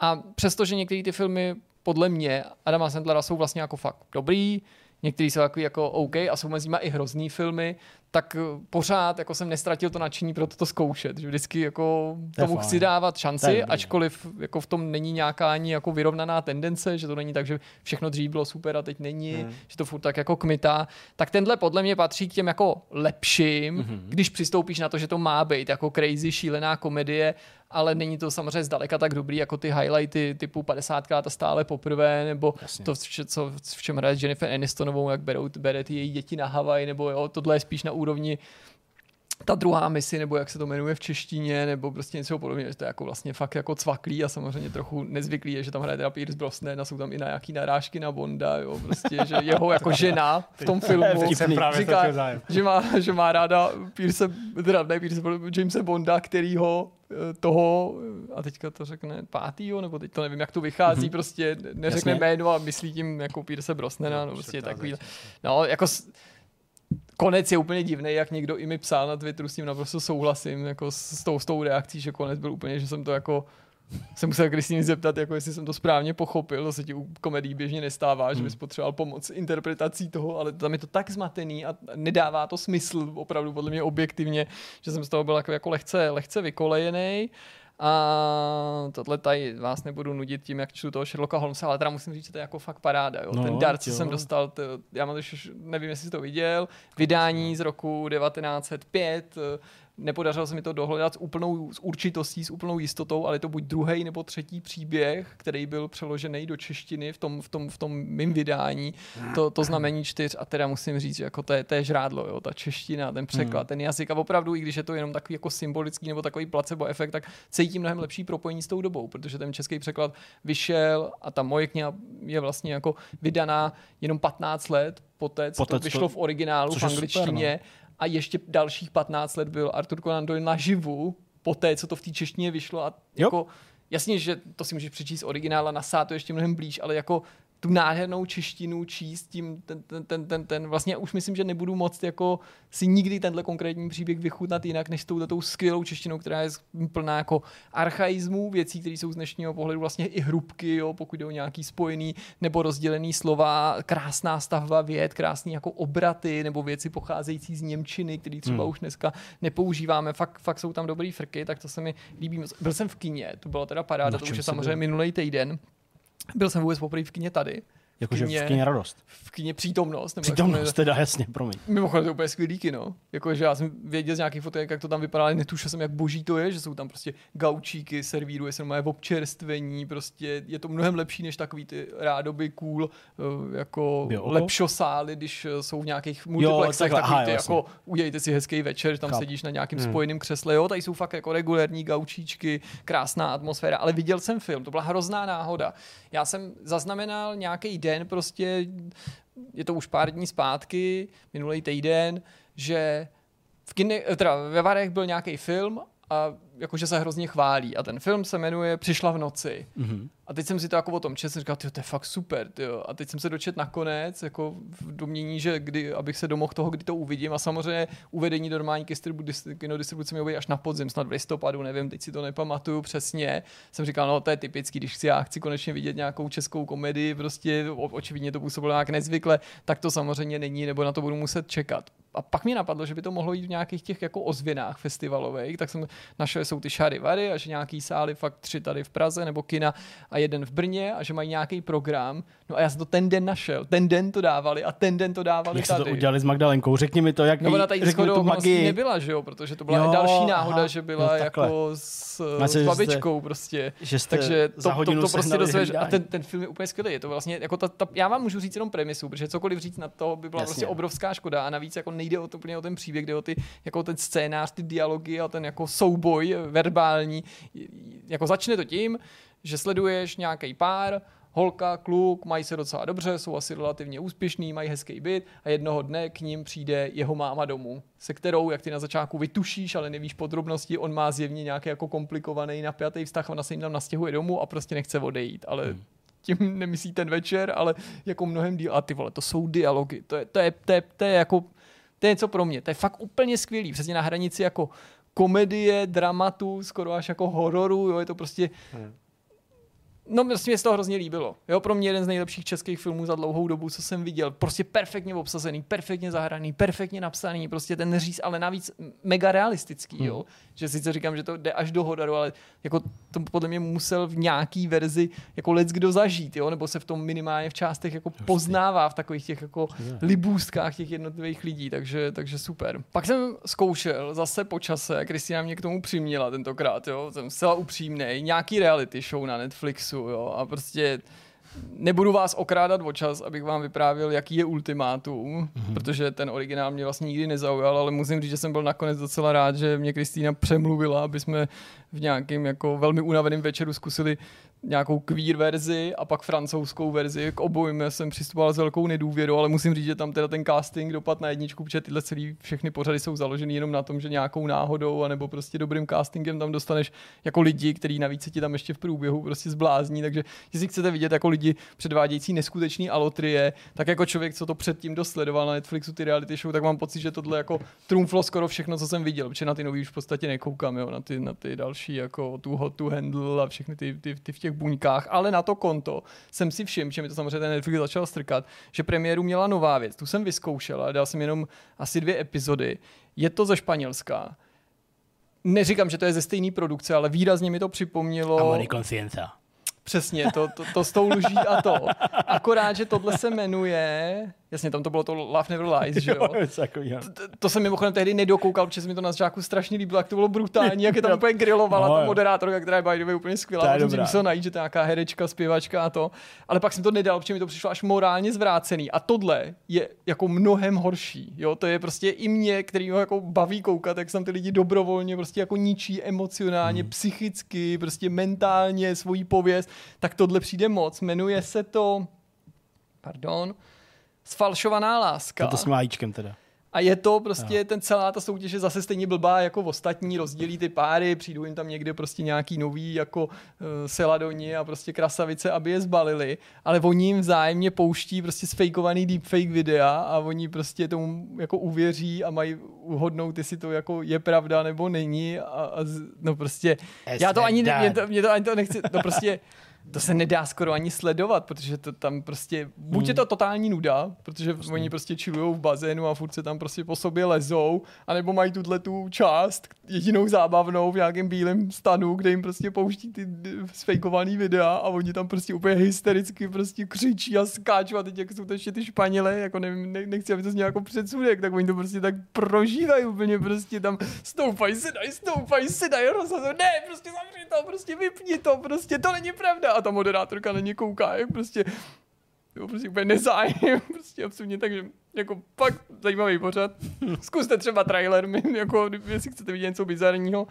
A přestože některé ty filmy podle mě Adama Sandlera jsou vlastně jako fakt dobrý, některý jsou takový jako OK a jsou mezi nimi i hrozný filmy, tak eh, pořád jako jsem nestratil to nadšení pro to zkoušet. Že vždycky jako tomu fajn. chci dávat šanci, ačkoliv jako v tom není nějaká ani jako vyrovnaná tendence, že to není tak, že všechno dřív bylo super a teď není, hmm. že to furt tak jako kmitá. Tak tenhle podle mě patří k těm jako lepším, hmm. když přistoupíš na to, že to má být jako crazy, šílená komedie, ale není to samozřejmě zdaleka tak dobrý jako ty highlighty typu 50krát a stále poprvé, nebo Jasně. to, v, co, v čem hraje Jennifer Anistonovou, jak berou, bere ty její děti na Havaj, nebo jo, tohle je spíš na úrovni ta druhá misi, nebo jak se to jmenuje v češtině, nebo prostě něco podobného, že to je jako vlastně fakt jako cvaklý a samozřejmě trochu nezvyklý je, že tam hraje teda Pierce Brosnan a jsou tam i nějaký narážky na Bonda, jo, prostě, že jeho jako žena v tom filmu říká, že má, že má ráda Pierce, teda ne Pierce, Jamesa Bonda, kterýho eh, toho, a teďka to řekne pátýho, nebo teď to nevím, jak to vychází, mm-hmm. prostě neřekne Jasně. jméno a myslí tím jako Pierce Brosnana, no prostě Přetázet. takový, no jako konec je úplně divný, jak někdo i mi psal na Twitteru, s tím naprosto souhlasím, jako s, s, tou, s tou reakcí, že konec byl úplně, že jsem to jako jsem musel Kristýny zeptat, jako jestli jsem to správně pochopil, to se ti u komedí běžně nestává, hmm. že bys potřeboval pomoc interpretací toho, ale tam je to tak zmatený a nedává to smysl opravdu podle mě objektivně, že jsem z toho byl jako, jako lehce, lehce vykolejený. A tohle tady vás nebudu nudit tím, jak čtu toho Sherlocka Holmesa, ale teda musím říct, že to je jako fakt paráda. Jo. No, Ten dart, co jsem dostal, to, já mám to nevím, jestli jsi to viděl, vydání z roku 1905, eh, nepodařilo se mi to dohledat s úplnou s určitostí, s úplnou jistotou, ale je to buď druhý nebo třetí příběh, který byl přeložený do češtiny v tom, v tom, v tom mým vydání, to, to znamení čtyř a teda musím říct, že jako to je, to je žrádlo, jo, ta čeština, ten překlad, ten jazyk. A opravdu, i když je to jenom takový jako symbolický nebo takový placebo efekt, tak cítím mnohem lepší propojení s tou dobou, protože ten český překlad vyšel a ta moje kniha je vlastně jako vydaná jenom 15 let poté, co to vyšlo v originálu v je super, angličtině a ještě dalších 15 let byl Arthur Conan Doyle naživu, poté, co to v té češtině vyšlo a jako, jasně, že to si můžeš přečíst originál a nasát to ještě mnohem blíž, ale jako tu nádhernou češtinu číst tím, ten, ten, ten, ten, ten, vlastně už myslím, že nebudu moct jako si nikdy tenhle konkrétní příběh vychutnat jinak, než tou, tou skvělou češtinou, která je plná jako archaismů, věcí, které jsou z dnešního pohledu vlastně i hrubky, jo, pokud jde o nějaký spojený nebo rozdělený slova, krásná stavba věd, krásný jako obraty nebo věci pocházející z Němčiny, které třeba Hmm. už dneska nepoužíváme, fakt, fakt jsou tam dobrý frky, tak to se mi líbí. moc. Byl jsem v kině, to byla teda paráda, to už je samozřejmě minulý týden. Byl jsem vůbec poprvé v kině tady. Jakože v kině radost. V kině přítomnost. Nebo Přítomnost teda, jasně, promiň. Mimochodem to je úplně skvělý kino. Jakože já jsem věděl z nějakých fotek, jak to tam vypadá, ale netušil jsem, jak boží to je, že jsou tam prostě gaučíky, servíruje se v občerstvení, prostě je to mnohem lepší než takový ty rádoby cool, eh, jako Jo. lepšosály, když eh, jsou v nějakých multiplexech, takhle, takový aha, ty, jo, jako udějte si hezký večer, tam Chápu. sedíš na nějakém Hmm. spojeném křesle, jo, tady jsou fakt jako regulérní gaučíčky, krásná atmosféra, ale viděl jsem film, to byla hrozná náhoda. Já jsem zaznamenal nějaký den, prostě je to už pár dní zpátky, minulý týden, že v kine, teda ve Varech byl nějaký film a jakože se hrozně chválí. A ten film se jmenuje Přišla v noci. Mhm. A teď jsem si to jako o tom četl, jsem říkal, to je fakt super, tyjo. A teď jsem se dočet nakonec, jako v domění, že kdy, abych se domohl toho, kdy to uvidím. A samozřejmě uvedení do normální distribu, dis- kinodistribuce mi objeví až na podzim, snad v listopadu, nevím, teď si to nepamatuju přesně. Jsem říkal, no to je typický, když chci, já chci konečně vidět nějakou českou komedii, prostě o, očividně to působilo nějak nezvykle, tak to samozřejmě není, nebo na to budu muset čekat. A pak mi napadlo, že by to mohlo jít v nějakých těch jako ozvěnách festivalových, tak jsem našel, že jsou ty šary vary a že nějaký sály fakt tři tady v Praze nebo kina a jeden v Brně a že mají nějaký program. No a já jsem to ten den našel. Ten den to dávali a ten den to dávali Jak jste tady. to udělali s Magdalenkou? Řekni mi to, jak No ona tady řekni tu magii. nebyla, že jo, protože to byla Jo, další náhoda, aha, že byla no takhle. jako s, Myslím, s že babičkou prostě. Že jste Takže to, to, to, prostě dozvěš. A ten, ten film je úplně skvělý. Je to vlastně, jako ta, ta, já vám můžu říct jenom premisu, protože cokoliv říct na to by byla Jasně. prostě obrovská škoda. A navíc jako nejde o to, úplně o ten příběh, jde o ty, jako ten scénář, ty dialogy a ten jako souboj verbální. Jako začne to tím, že sleduješ nějaký pár, holka, kluk, mají se docela dobře, jsou asi relativně úspěšný, mají hezký byt a jednoho dne k ním přijde jeho máma domů, se kterou, jak ty na začátku vytušíš, ale nevíš podrobnosti, on má zjevně nějaký jako komplikovaný, napjatý vztah, ona se jim tam nastěhuje domů a prostě nechce odejít, ale hmm tím nemyslí ten večer, ale jako mnohem díl. A ty vole, to jsou dialogy, to je, to je, to je, to je jako, to je něco pro mě, to je fakt úplně skvělý, přesně na hranici jako komedie, dramatu, skoro až jako hororu, jo, je to prostě hmm. No, prostě mě se to hrozně líbilo. Jo, pro mě jeden z nejlepších českých filmů za dlouhou dobu, co jsem viděl. Prostě perfektně obsazený, perfektně zahraný, perfektně napsaný, prostě ten říz, ale navíc mega realistický, hmm. jo. Že sice říkám, že to jde až do hodaru, ale jako to podle mě musel v nějaký verzi jako lec kdo zažít, jo, nebo se v tom minimálně v částech jako poznává v takových těch jako yeah. libůstkách těch jednotlivých lidí, takže, takže super. Pak jsem zkoušel zase po čase, Kristina mě k tomu přiměla tentokrát, jo, jsem zcela upřímný, nějaký reality show na Netflixu, jo, a prostě nebudu vás okrádat o čas, abych vám vyprávěl, jaký je ultimátum, mm-hmm. protože ten originál mě vlastně nikdy nezaujal, ale musím říct, že jsem byl nakonec docela rád, že mě Kristýna přemluvila, aby jsme v nějakém jako velmi unaveném večeru zkusili nějakou queer verzi a pak francouzskou verzi. K obojím jsem přistupoval s velkou nedůvěrou, ale musím říct, že tam teda ten casting dopad na jedničku, protože tyhle celý všechny pořady jsou založeny jenom na tom, že nějakou náhodou anebo prostě dobrým castingem tam dostaneš jako lidi, který navíc se ti tam ještě v průběhu prostě zblázní. Takže jestli chcete vidět jako lidi předvádějící neskutečný alotrie, tak jako člověk, co to předtím dosledoval na Netflixu ty reality show, tak mám pocit, že tohle jako trumflo skoro všechno, co jsem viděl, protože na ty nový už v podstatě nekoukám, jo, na ty, na ty další jako tu hot handle a všechny ty, ty, ty v těch těch buňkách, ale na to konto jsem si všiml, že mi to samozřejmě ten Netflix začal strkat, že premiéru měla nová věc. Tu jsem vyzkoušel a dal jsem jenom asi dvě epizody. Je to ze Španělska. Neříkám, že to je ze stejné produkce, ale výrazně mi to připomnělo... Amor Přesně, to, to, to s tou lží a to. Akorát, že tohle se jmenuje Jasně, tam to bylo to Love Never Lies, že jo? to, to jsem mimochodem tehdy nedokoukal, protože se mi to na začátku strašně líbilo, jak to bylo brutální, jak je tam úplně grilovala no, ta moderátorka, která je by the way úplně skvělá. Potom jsem musel najít, že to je nějaká herečka, zpěvačka a to. Ale pak jsem to nedal, protože mi to přišlo až morálně zvrácený. A tohle je jako mnohem horší. Jo? To je prostě i mě, který ho jako baví koukat, jak jsem ty lidi dobrovolně prostě jako ničí emocionálně, hmm. psychicky, prostě mentálně svoji pověst, tak tohle přijde moc. Jmenuje se to, pardon, sfalšovaná láska. To s májíčkem teda. A je to prostě, no. ten celá ta soutěž je zase stejně blbá jako v ostatní, rozdělí ty páry, přijdou jim tam někde prostě nějaký nový jako uh, seladoni a prostě krasavice, aby je zbalili, ale oni jim vzájemně pouští prostě sfejkovaný deepfake videa a oni prostě tomu jako uvěří a mají uhodnout, jestli to jako je pravda nebo není a, a no prostě, já to ani, ne, mě to, mě to ani to nechci, no prostě to se nedá skoro ani sledovat, protože to tam prostě, buď je to hmm. totální nuda, protože prostě. oni prostě chillujou v bazénu a furt se tam prostě po sobě lezou, anebo mají tuhle tu část, jedinou zábavnou v nějakém bílém stanu, kde jim prostě pouští ty sfejkovaný videa a oni tam prostě úplně hystericky prostě křičí a skáčou a teď jak jsou to ještě ty Španělé, jako nevím, ne, nechci, aby to znělo jako předsudek, tak oni to prostě tak prožívají úplně prostě tam stoupají, sedají, stoupají, sedají, rozhazují, ne, prostě zavři to, prostě vypni to, prostě to není pravda a ta moderátorka na ně kouká, jak prostě jo, prostě úplně nezájem, prostě absolutně, takže jako pak zajímavý pořad. Zkuste třeba trailer, jako, jestli chcete vidět něco bizarního.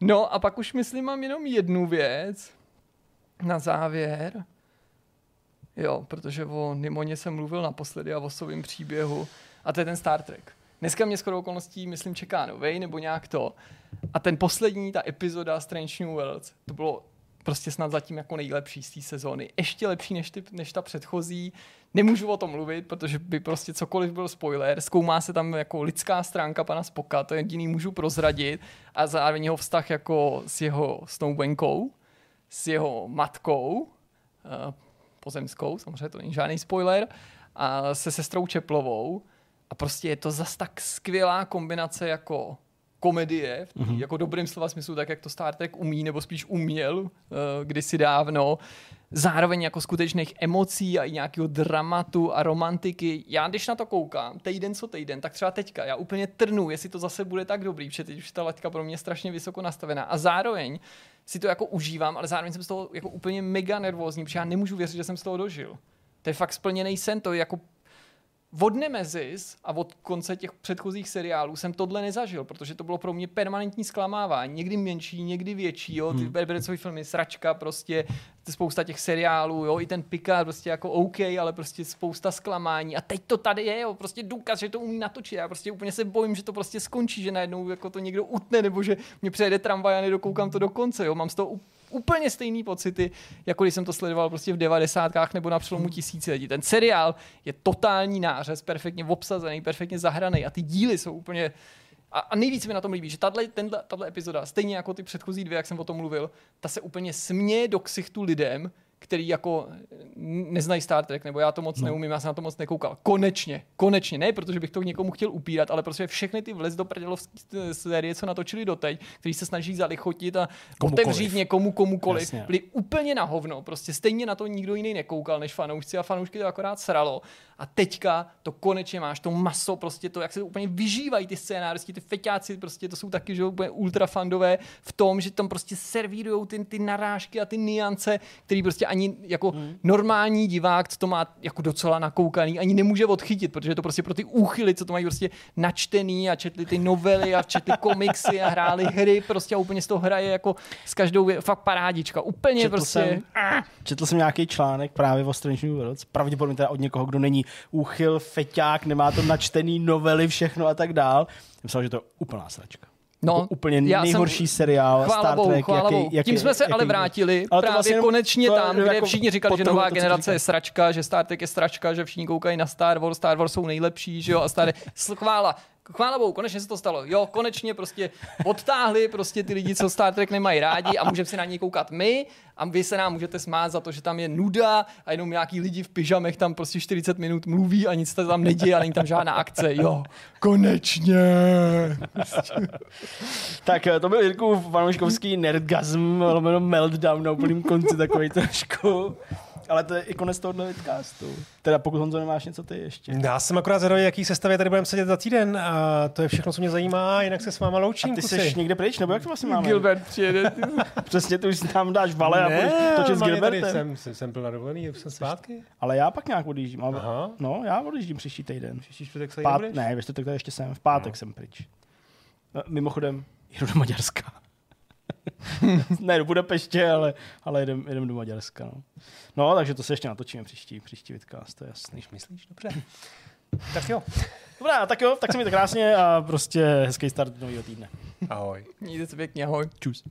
No a pak už myslím, mám jenom jednu věc na závěr. Jo, protože o Nimoně jsem mluvil naposledy a o svém příběhu. A to je ten Star Trek. Dneska mě skoro okolností, myslím, čeká novej, nebo nějak to. A ten poslední, ta epizoda Strange New Worlds, to bylo prostě snad zatím jako nejlepší z té sezóny. Ještě lepší než, ty, než ta předchozí. Nemůžu o tom mluvit, protože by prostě cokoliv byl spoiler. Zkoumá se tam jako lidská stránka pana Spoka, to je jediný můžu prozradit. A zároveň jeho vztah jako s jeho snoubenkou, s jeho matkou, uh, pozemskou, samozřejmě to není žádný spoiler, a se sestrou Čeplovou. A prostě je to zas tak skvělá kombinace jako komedie, v mm-hmm. jako dobrým slova smyslu, tak jak to Star Trek umí, nebo spíš uměl uh, kdysi dávno. Zároveň jako skutečných emocí a i nějakého dramatu a romantiky. Já když na to koukám, týden co týden, tak třeba teďka, já úplně trnu, jestli to zase bude tak dobrý, protože teď už ta letka pro mě strašně vysoko nastavená. A zároveň si to jako užívám, ale zároveň jsem z toho jako úplně mega nervózní, protože já nemůžu věřit, že jsem z toho dožil. To je fakt splněný sen, to je jako od Nemesis a od konce těch předchozích seriálů jsem tohle nezažil, protože to bylo pro mě permanentní zklamávání. Někdy menší, někdy větší, jo, ty hmm. Berberecový filmy, sračka, prostě spousta těch seriálů, jo, i ten Picard prostě jako OK, ale prostě spousta zklamání. A teď to tady je, jo, prostě důkaz, že to umí natočit. Já prostě úplně se bojím, že to prostě skončí, že najednou jako to někdo utne, nebo že mě přejede tramvaj a nedokoukám to do konce, jo. Mám z toho úplně stejný pocity, jako když jsem to sledoval prostě v devadesátkách nebo na přelomu tisíciletí. Ten seriál je totální nářez, perfektně obsazený, perfektně zahraný a ty díly jsou úplně a, a nejvíc mi na tom líbí, že tato, tato epizoda, stejně jako ty předchozí dvě, jak jsem o tom mluvil, ta se úplně směje do ksichtu lidem, který jako neznají Star Trek, nebo já to moc no. neumím, já jsem na to moc nekoukal. Konečně, konečně, ne protože bych to někomu chtěl upírat, ale protože všechny ty vlez do prdělovské série, co natočili doteď, který se snaží zalichotit a komukoliv. otevřít někomu komukoliv, Jasně. byli úplně na hovno. Prostě stejně na to nikdo jiný nekoukal než fanoušci a fanoušky to akorát sralo. A teďka to konečně máš, to maso, prostě to, jak se úplně vyžívají ty scénáristi, ty feťáci, prostě to jsou taky, že úplně ultrafandové v tom, že tam prostě servírují ty, ty narážky a ty niance, který prostě ani jako hmm. normální divák, co to má jako docela nakoukaný, ani nemůže odchytit, protože to prostě pro ty úchyly, co to mají prostě načtený a četli ty novely a četli komiksy a hráli hry, prostě a úplně z toho hraje jako s každou fakt parádička. Úplně četl prostě. Jsem, četl jsem nějaký článek právě o Strange New Worlds, pravděpodobně teda od někoho, kdo není úchyl, feťák, nemá to načtený novely, všechno a tak dál. Myslel, že to je úplná sračka. No, jako úplně nejhorší jsem, seriál Star Bohu, Trek. Jaký, jaký, Tím jsme se jaký, ale vrátili ale právě vlastně konečně to, tam, kde jako všichni říkali, že nová to, generace je sračka, že Star Trek je sračka, že všichni koukají na Star Wars, Star Wars jsou nejlepší, že jo, a Star Chvála, chvála bohu, konečně se to stalo. Jo, konečně prostě odtáhli prostě ty lidi, co Star Trek nemají rádi a můžeme si na něj koukat my a vy se nám můžete smát za to, že tam je nuda a jenom nějaký lidi v pyžamech tam prostě 40 minut mluví a nic se tam neděje a není tam žádná akce. Jo, konečně. tak eh, to byl Jirku fanouškovský nerdgasm, meltdown na úplným konci takový trošku. Ale to je i konec tohohle vidcastu. Teda pokud Honzo nemáš něco ty ještě. Já jsem akorát zvědavý, jaký sestavě tady budeme sedět za týden a to je všechno, co mě zajímá, jinak se s váma loučím. A ty jsi někde pryč, nebo jak to vlastně máme? Gilbert přijede. Přesně, ty už tam dáš vale ne, a budeš točit s Gilbertem. Jsem, jsem, jsem byl na dovolený, jsem zpátky. Ale já pak nějak odjíždím. Ale, Aha. No, já odjíždím příští týden. Příští čtvrtek se Pát, Ne, ve čtvrtek ještě jsem, v pátek no. jsem pryč. No, mimochodem, jedu do Maďarska. ne do Budapeště, ale, ale jedem, jedem do Maďarska. No. no, takže to se ještě natočíme příští, příští vidcast, to je jasný. Myslíš? Dobře. tak jo. Dobrá, tak jo, tak se mi to krásně a prostě hezký start nového týdne. Ahoj. Mějte se pěkně, ahoj. Čus.